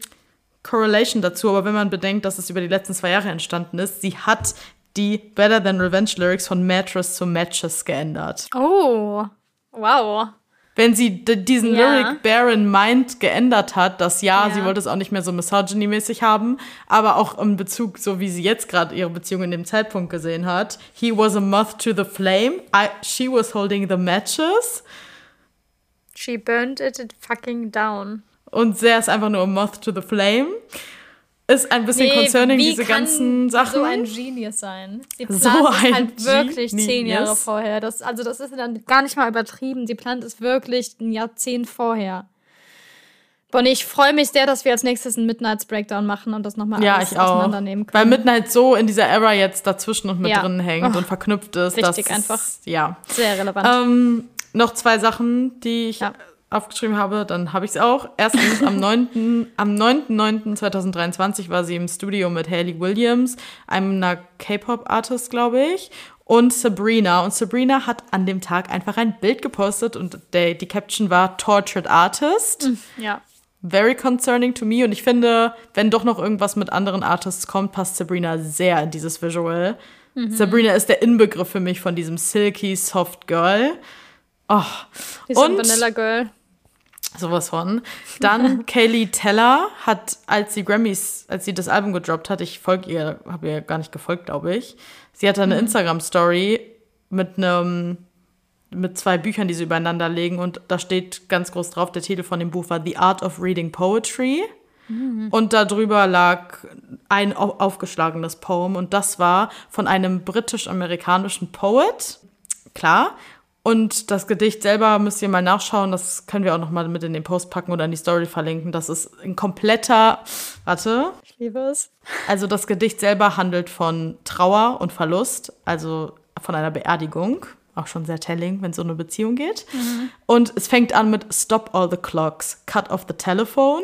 Correlation dazu. Aber wenn man bedenkt, dass es über die letzten zwei Jahre entstanden ist, sie hat die Better Than Revenge Lyrics von Mattress zu Matches geändert. Oh. Wow. Wenn sie diesen Ja. Lyric Bear in Mind geändert hat, dass ja, Ja. sie wollte es auch nicht mehr so misogyny-mäßig haben, aber auch im Bezug, so wie sie jetzt gerade ihre Beziehung in dem Zeitpunkt gesehen hat. He was a moth to the flame. I, she was holding the matches. She burned it fucking down. Und sehr ist einfach nur a moth to the flame. Ist ein bisschen concerning, wie diese ganzen Sachen. so ein Genius sein. Sie plant So ein halt wirklich Genius. zehn Jahre vorher. Das, also das ist dann gar nicht mal übertrieben. Sie plant es wirklich ein Jahrzehnt vorher. Bonnie, ich freue mich sehr, dass wir als nächstes einen Midnights Breakdown machen und das nochmal ja, alles auseinandernehmen Weil können. Midnight so in dieser Era jetzt dazwischen und mit Ja. drin hängt Oh. und verknüpft ist. Wichtig einfach. Ja. Sehr relevant. Ähm, noch zwei Sachen, die ich Ja. Aufgeschrieben habe, dann habe ich es auch. Erstens, am 9. am 9.9.2023 war sie im Studio mit Hayley Williams, einer K-Pop-Artist, glaube ich, und Sabrina. Und Sabrina hat an dem Tag einfach ein Bild gepostet und der, die Caption war Tortured Artist. ja. Very concerning to me. Und ich finde, wenn doch noch irgendwas mit anderen Artists kommt, passt Sabrina sehr in dieses Visual. Mhm. Sabrina ist der Inbegriff für mich von diesem silky, soft Girl. Oh. Die Und Vanilla Girl. Sowas von. Dann Kaylee Teller hat, als sie Grammys, als sie das Album gedroppt hat, ich folge ihr, habe ihr gar nicht gefolgt, glaube ich. Sie hatte Mhm. eine Instagram-Story mit einem mit zwei Büchern, die sie übereinander legen und da steht ganz groß drauf, der Titel von dem Buch war The Art of Reading Poetry und darüber lag ein au- aufgeschlagenes Poem und das war von einem britisch-amerikanischen Poet, klar. Und das Gedicht selber müsst ihr mal nachschauen, das können wir auch noch mal mit in den Post packen oder in die Story verlinken. Das ist ein kompletter, warte, Ich liebe es. also das Gedicht selber handelt von Trauer und Verlust, also von einer Beerdigung. Auch schon sehr telling, wenn es so eine Beziehung geht. Und es fängt an mit Stop all the clocks, cut off the telephone.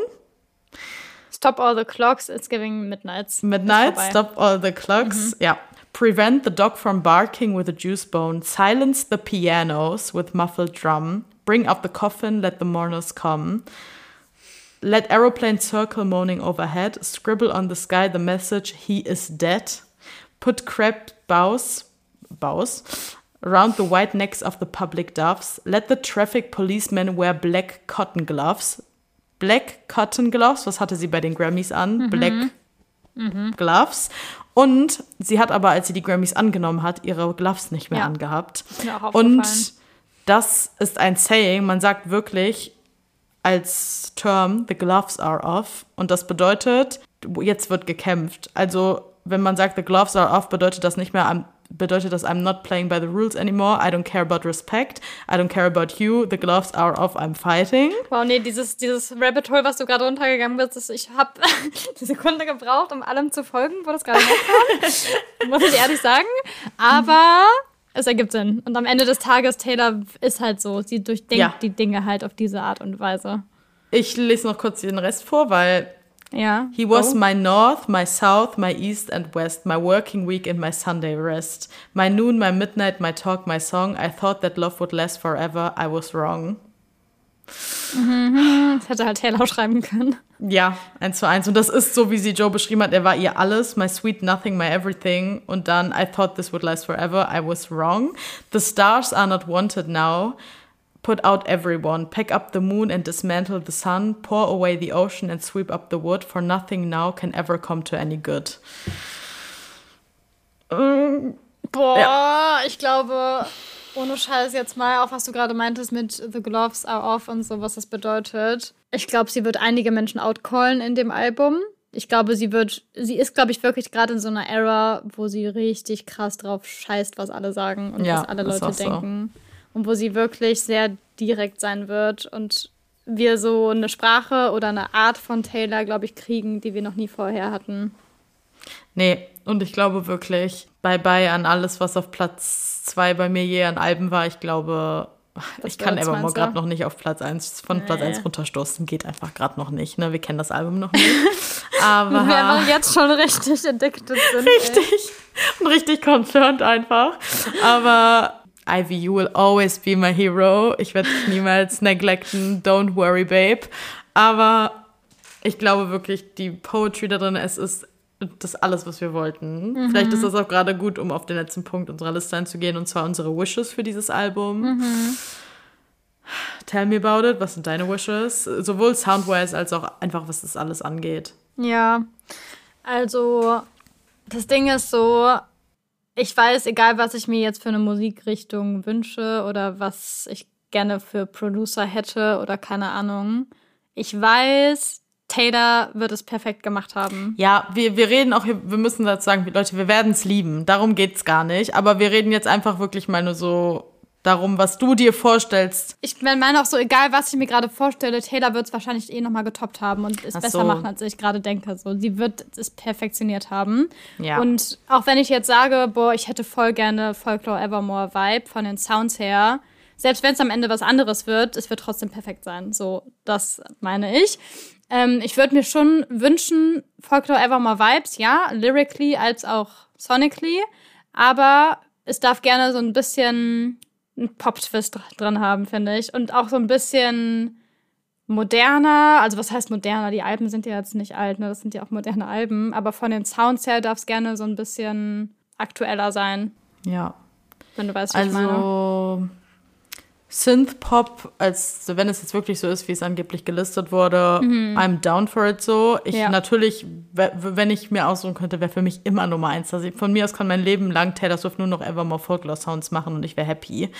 Stop all the clocks, it's giving midnights. Midnight, stop all the clocks. Ja. Prevent the dog from barking with a juice bone. Silence the pianos with muffled drum. Bring up the coffin, let the mourners come. Let aeroplane circle moaning overhead. Scribble on the sky the message, he is dead. Put crab bows, bows around the white necks of the public doves. Let the traffic policemen wear black cotton gloves. Black Cotton Gloves, was hatte sie bei den Grammys an? Mhm. Black mhm. Gloves. Und sie hat aber, als sie die Grammys angenommen hat, ihre Gloves nicht mehr Ja. angehabt. Und das ist ein Saying, man sagt wirklich als Term, the gloves are off. Und das bedeutet, jetzt wird gekämpft. Also, wenn man sagt, the gloves are off, bedeutet das nicht mehr, bedeutet das, I'm not playing by the rules anymore. I don't care about respect. I don't care about you. The gloves are off. I'm fighting. Wow, nee, dieses, dieses Rabbit Hole, was du gerade runtergegangen bist, das, ich habe eine Sekunde gebraucht, um allem zu folgen, wo das gerade herkam. muss ich ehrlich sagen. Aber es ergibt Sinn. Und am Ende des Tages, Taylor ist halt so. Sie durchdenkt Ja. die Dinge halt auf diese Art und Weise. Ich lese noch kurz den Rest vor, weil Ja. He was Go. my north, my south, my east and west, my working week and my Sunday rest. My noon, my midnight, my talk, my song. I thought that love would last forever. I was wrong. Das hätte halt Taylor schreiben können. Ja, eins zu eins. Und das ist so, wie sie Joe beschrieben hat. Er war ihr alles, my sweet nothing, my everything. Und dann, I thought this would last forever. I was wrong. The stars are not wanted now. Put out everyone. Pack up the moon and dismantle the sun. Pour away the ocean and sweep up the wood. For nothing now can ever come to any good. Ähm, Boah, ich glaube, ohne Scheiß jetzt mal, auch was du gerade meintest mit The Gloves are off und so, was das bedeutet. Ich glaube, sie wird einige Menschen outcallen in dem Album. Ich glaube, sie wird, sie ist, glaube ich, wirklich gerade in so einer Era, wo sie richtig krass drauf scheißt, was alle sagen und Ja, was alle Leute auch so. Und wo sie wirklich sehr direkt sein wird und wir so eine Sprache oder eine Art von Taylor, glaube ich, kriegen, die wir noch nie vorher hatten. Nee, und ich glaube wirklich, bye-bye an alles, was auf Platz zwei bei mir je an Alben war. Ich glaube, Das ich kann Evermore gerade noch nicht auf Platz eins von Platz Nee. eins runterstoßen. Geht einfach gerade noch nicht. Ne? Wir kennen das Album noch nicht. Aber Wir aber jetzt schon richtig addicted sind. ey. richtig und richtig concerned einfach. Aber Ivy, you will always be my hero. Ich werde dich niemals neglecten. Don't worry, babe. Aber ich glaube wirklich, die Poetry da drin, es ist das alles, was wir wollten. Vielleicht ist das auch gerade gut, um auf den letzten Punkt unserer Liste einzugehen, und zwar unsere Wishes für dieses Album. Tell me about it. Was sind deine Wishes? Sowohl soundwise als auch einfach, was das alles angeht. Ja, also das Ding ist so, ich weiß, egal was ich mir jetzt für eine Musikrichtung wünsche oder was ich gerne für Producer hätte oder keine Ahnung, ich weiß, Taylor wird es perfekt gemacht haben. Ja, wir, wir reden auch, hier- wir müssen dazu sagen, Leute, wir werden es lieben. Darum geht's gar nicht. Aber wir reden jetzt einfach wirklich mal nur so darum, was du dir vorstellst. Ich meine auch so, egal was ich mir gerade vorstelle, Taylor wird es wahrscheinlich eh nochmal getoppt haben und es Ach besser so. machen, als ich gerade denke. So, sie wird es perfektioniert haben. Ja. Und auch wenn ich jetzt sage, boah, ich hätte voll gerne Folklore Evermore Vibe von den Sounds her, selbst wenn es am Ende was anderes wird, es wird trotzdem perfekt sein. So, das meine ich. Ähm, ich würde mir schon wünschen, Folklore Evermore Vibes, ja, lyrically als auch sonically, aber es darf gerne so ein bisschen einen Pop-Twist dr- drin haben, finde ich. Und auch so ein bisschen moderner. Also, was heißt moderner? Die Alben sind ja jetzt nicht alt, ne? Das sind ja auch moderne Alben. Aber von den Sounds her darf es gerne so ein bisschen aktueller sein, Ja. wenn du weißt, was ich meine. Also Synth-Pop, als wenn es jetzt wirklich so ist, wie es angeblich gelistet wurde, I'm down for it so. Ich Mhm. Ja. natürlich, we- wenn ich mir aussuchen könnte, wäre für mich immer Nummer eins. Also von mir aus kann mein Leben lang Taylor Swift nur noch Evermore Folklore Sounds machen und ich wäre happy.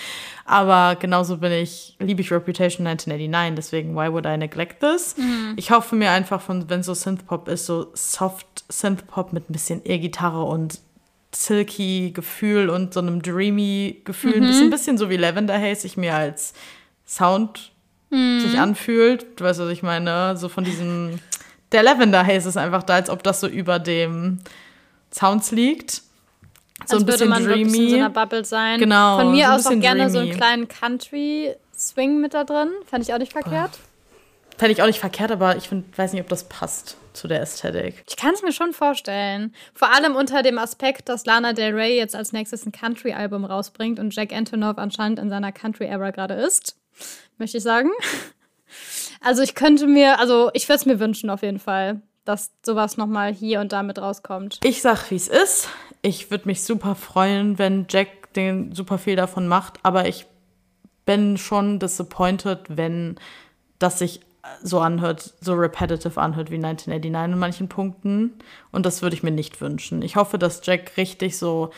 Aber genauso bin ich, liebe ich Reputation 1989, deswegen why would I neglect this? Mhm. Ich hoffe mir einfach von, wenn so Synth-Pop ist, so soft Synth-Pop mit ein bisschen E-Gitarre und silky Gefühl und so einem dreamy Gefühl. Das ist ein bisschen so wie Lavender Haze sich mir als Sound sich anfühlt. Du weißt, was ich meine? So von diesem. Der Lavender Haze ist einfach da, als ob das so über dem Sounds liegt. So Als ein würde bisschen man wirklich in so dreamy. einer Bubble sein. Genau, Von mir so ein aus auch gerne so einen dreamy. kleinen Country-Swing mit da drin. Fand ich auch nicht verkehrt. Fände ich auch nicht verkehrt, aber ich find, weiß nicht, ob das passt zu der Ästhetik. Ich kann es mir schon vorstellen. Vor allem unter dem Aspekt, dass Lana Del Rey jetzt als nächstes ein Country-Album rausbringt und Jack Antonoff anscheinend in seiner Country-Era gerade ist. Möchte ich sagen. Also ich könnte mir, also ich würde es mir wünschen auf jeden Fall, dass sowas nochmal hier und da mit rauskommt. Ich sag, wie es ist. Ich würde mich super freuen, wenn Jack den super viel davon macht, aber ich bin schon disappointed, wenn das sich so anhört, so repetitive anhört wie 1989 in manchen Punkten. Und das würde ich mir nicht wünschen. Ich hoffe, dass Jack richtig so,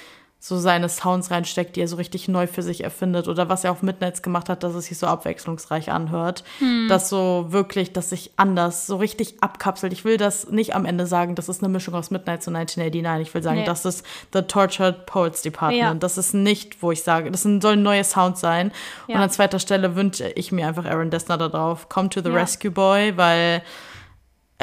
so seine Sounds reinsteckt, die er so richtig neu für sich erfindet. Oder was er auf Midnights gemacht hat, dass es sich so abwechslungsreich anhört. Dass so wirklich, dass sich anders, so richtig abkapselt. Ich will das nicht am Ende sagen, das ist eine Mischung aus Midnights und 1989. Ich will sagen, Nee. das ist The Tortured Poets Department. Ja. Das ist nicht, wo ich sage, das sind- sollen neue Sounds sein. Ja. Und an zweiter Stelle wünsche ich mir einfach Aaron Dessner da drauf. Come to the Ja. Rescue Boy, weil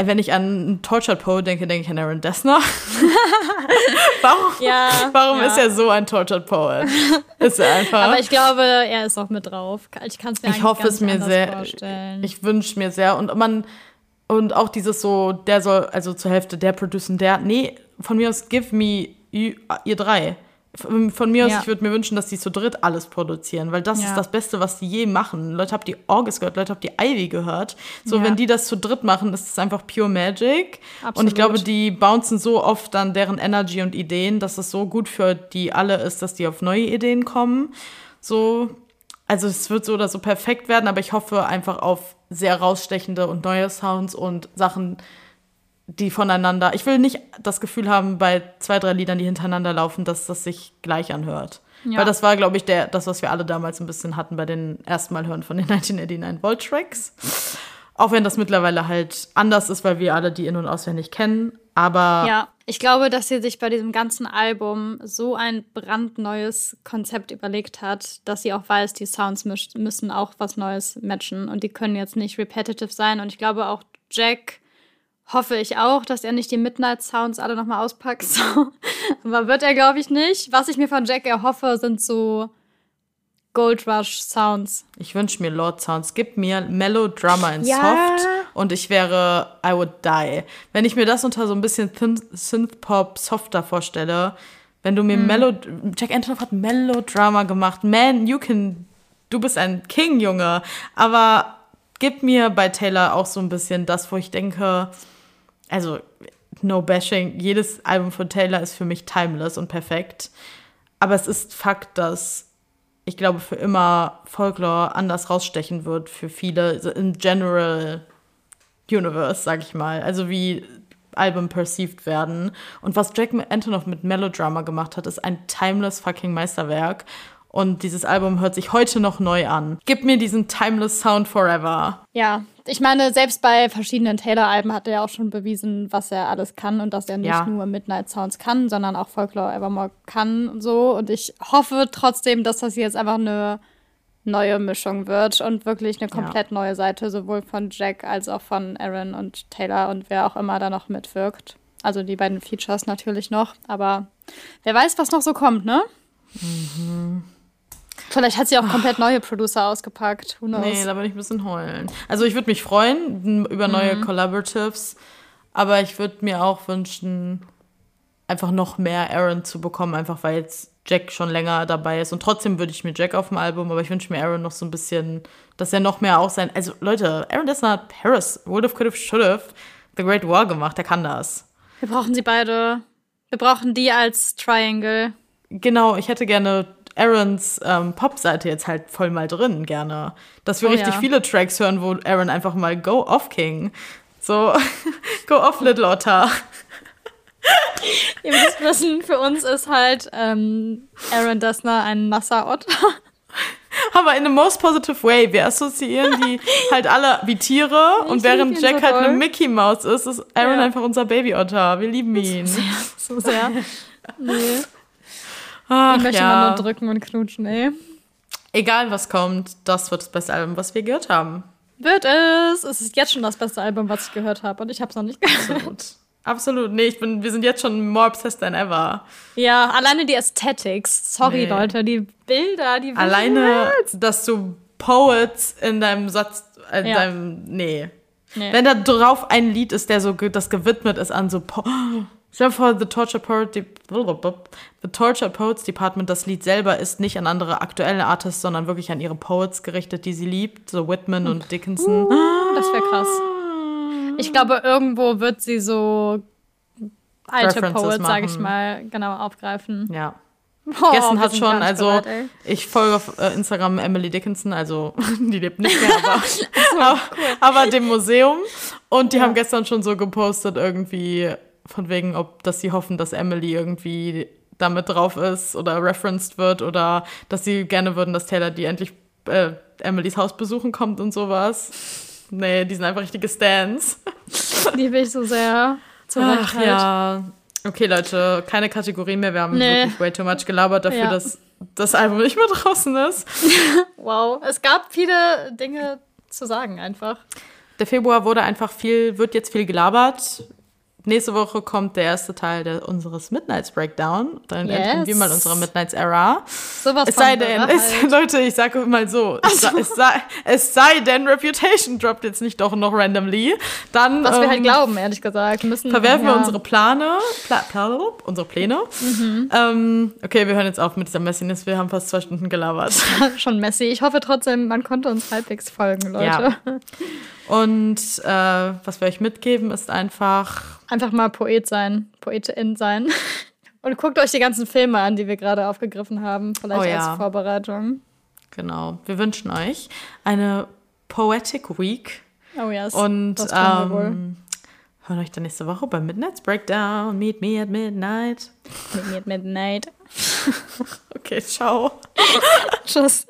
wenn ich an Tortured Poe denke, denke ich an Aaron Dessner. warum Ja, warum ja. ist er so ein Tortured Poet? Ist er einfach. Aber ich glaube, er ist auch mit drauf. Ich kann es mir Ich hoffe es mir sehr. vorstellen. Ich wünsche mir sehr. Und man, und auch dieses so, der soll, also zur Hälfte der producen, der, nee, von mir aus give me you, ihr drei. Von mir aus, Ja. ich würde mir wünschen, dass die zu dritt alles produzieren, weil das Ja. ist das Beste, was die je machen. Leute, habt die August gehört, Leute, habt die Ivy gehört. So, Ja. wenn die das zu dritt machen, ist es einfach pure Magic. Und Absolut. ich glaube, die bouncen so oft dann deren Energy und Ideen, dass es so gut für die alle ist, dass die auf neue Ideen kommen. So, also es wird so oder so perfekt werden, aber ich hoffe einfach auf sehr rausstechende und neue Sounds und Sachen, die voneinander. Ich will nicht das Gefühl haben, bei zwei, drei Liedern, die hintereinander laufen, dass das sich gleich anhört. Ja. Weil das war, glaube ich, der, das, was wir alle damals ein bisschen hatten bei den ersten Mal hören von den 1989 Volt Tracks. Auch wenn das mittlerweile halt anders ist, weil wir alle die in- und auswendig kennen. Aber Ja, ich glaube, dass sie sich bei diesem ganzen Album so ein brandneues Konzept überlegt hat, dass sie auch weiß, die Sounds müssen auch was Neues matchen und die können jetzt nicht repetitive sein. Und ich glaube auch Jack hoffe ich auch, dass er nicht die Midnight Sounds alle nochmal auspackt. So. Aber wird er, glaube ich, nicht. Was ich mir von Jack erhoffe, sind so Gold Rush Sounds. ich wünsche mir Lord Sounds. Gib mir Melodrama in Ja. Soft und ich wäre I would die. Wenn ich mir das unter so ein bisschen Synth-Pop softer vorstelle, wenn du mir Mhm. Melo Jack Antonoff hat Melodrama gemacht. Man, you can du bist ein King, Junge. Aber gib mir bei Taylor auch so ein bisschen das, wo ich denke, also no bashing, jedes Album von Taylor ist für mich timeless und perfekt. Aber es ist Fakt, dass ich glaube, für immer Folklore anders rausstechen wird für viele so im General Universe, sag ich mal. Also wie Alben perceived werden. Und was Jack Antonoff mit Melodrama gemacht hat, ist ein timeless fucking Meisterwerk. Und dieses Album hört sich heute noch neu an. Gib mir diesen timeless Sound forever. Ja, ich meine, selbst bei verschiedenen Taylor-Alben hat er ja auch schon bewiesen, was er alles kann und dass er nicht Ja. nur Midnight Sounds kann, sondern auch Folklore Evermore kann und so. Und ich hoffe trotzdem, dass das jetzt einfach eine neue Mischung wird und wirklich eine komplett neue Seite, sowohl von Jack als auch von Aaron und Taylor und wer auch immer da noch mitwirkt. Also die beiden Features natürlich noch, aber wer weiß, was noch so kommt, ne? Vielleicht hat sie auch komplett neue Producer ausgepackt. Who knows? Nee, da bin ich ein bisschen heulen. Also ich würde mich freuen über neue Collaboratives, aber ich würde mir auch wünschen, einfach noch mehr Aaron zu bekommen, einfach weil jetzt Jack schon länger dabei ist. Und trotzdem würde ich mir Jack auf dem Album, aber ich wünsche mir Aaron noch so ein bisschen, dass er noch mehr auch sein. Also Leute, Aaron Dessner hat Paris, Would've, Could've, Should've, The Great War gemacht, der kann das. Wir brauchen sie beide. Wir brauchen die als Triangle. Genau, ich hätte gerne Aarons ähm, Pop-Seite jetzt halt voll mal drin, gerne. Dass wir Oh richtig ja. viele Tracks hören, wo Aaron einfach mal Go Off King. So, Go Off Little Otter. Ihr müsst wissen, für uns ist halt ähm, Aaron Dessner ein nasser Otter. Aber in a most positive way. Wir assoziieren die halt alle wie Tiere und Ich während lieb ihn Jack so halt eine. Mickey Maus ist, ist Aaron Ja. einfach unser Baby Otter. Wir lieben ihn. so sehr. Nee. Ach, Ich möchte ja. mal nur drücken und knutschen, ey. Egal was kommt, das wird das beste Album, was wir gehört haben. Wird es. Es ist jetzt schon das beste Album, was ich gehört habe. Und ich habe es noch nicht gehört. Absolut. Absolut. Nee, ich bin, wir sind jetzt schon more obsessed than ever. Ja, alleine die Aesthetics. Sorry, Nee. Leute. Die Bilder, die Alleine, dass du Poets in deinem Satz, in Ja. deinem, nee. Nee. Wenn da drauf ein Lied ist, der so, das gewidmet ist an so, po Stell dir vor, The Torture Poet, Die Torture Poets Department, das Lied selber ist nicht an andere aktuelle Artists, sondern wirklich an ihre Poets gerichtet, die sie liebt, so Whitman und Dickinson. Das wäre krass. Ich glaube, irgendwo wird sie so alte Poets, sage ich mal, genau aufgreifen. Ja. Oh, Gessen hat schon, also bereit, ich folge auf äh, Instagram Emily Dickinson, also die lebt nicht mehr, aber, aber, aber dem Museum. Und die Ja. haben gestern schon so gepostet, irgendwie von wegen, ob, dass sie hoffen, dass Emily irgendwie damit drauf ist oder referenced wird oder dass sie gerne würden, dass Taylor die endlich äh, Emilys Haus besuchen kommt und sowas. Nee, die sind einfach richtige Stans. Liebe ich so sehr. Zu Recht Ach halt. ja. Okay, Leute, keine Kategorie mehr. Wir haben Nee. wirklich way too much gelabert dafür, Ja. dass das Album nicht mehr draußen ist. Wow. Es gab viele Dinge zu sagen einfach. Der Februar wurde einfach viel, wird jetzt viel gelabert. Nächste Woche kommt der erste Teil der, unseres Midnights Breakdown. Dann Yes. enden wir mal unsere Midnights Era. Sowas Es von sei denn, es, halt. Leute, ich sage mal so, es, sei, es, sei, es sei denn, Reputation droppt jetzt nicht doch noch randomly. Dann Was wir ähm, halt glauben, ehrlich gesagt. Wir Müssen, verwerfen ja. wir unsere Plane, Pla, Pla, unsere Pläne. Mhm. Ähm, okay, wir hören jetzt auf mit dieser Messiness. Wir haben fast zwei Stunden gelabert. schon messy. Ich hoffe trotzdem, man konnte uns halbwegs folgen, Leute. Ja. Und äh, was wir euch mitgeben, ist einfach Einfach mal Poet sein, Poetin sein. Und guckt euch die ganzen Filme an, die wir gerade aufgegriffen haben, vielleicht Oh ja. als Vorbereitung. Genau. Wir wünschen euch eine Poetic Week Oh ja, yes, und das tun wir wohl. ähm, Hört euch dann nächste Woche bei Midnight's Breakdown. Meet me at midnight. Meet me at midnight. okay, ciao. Tschüss.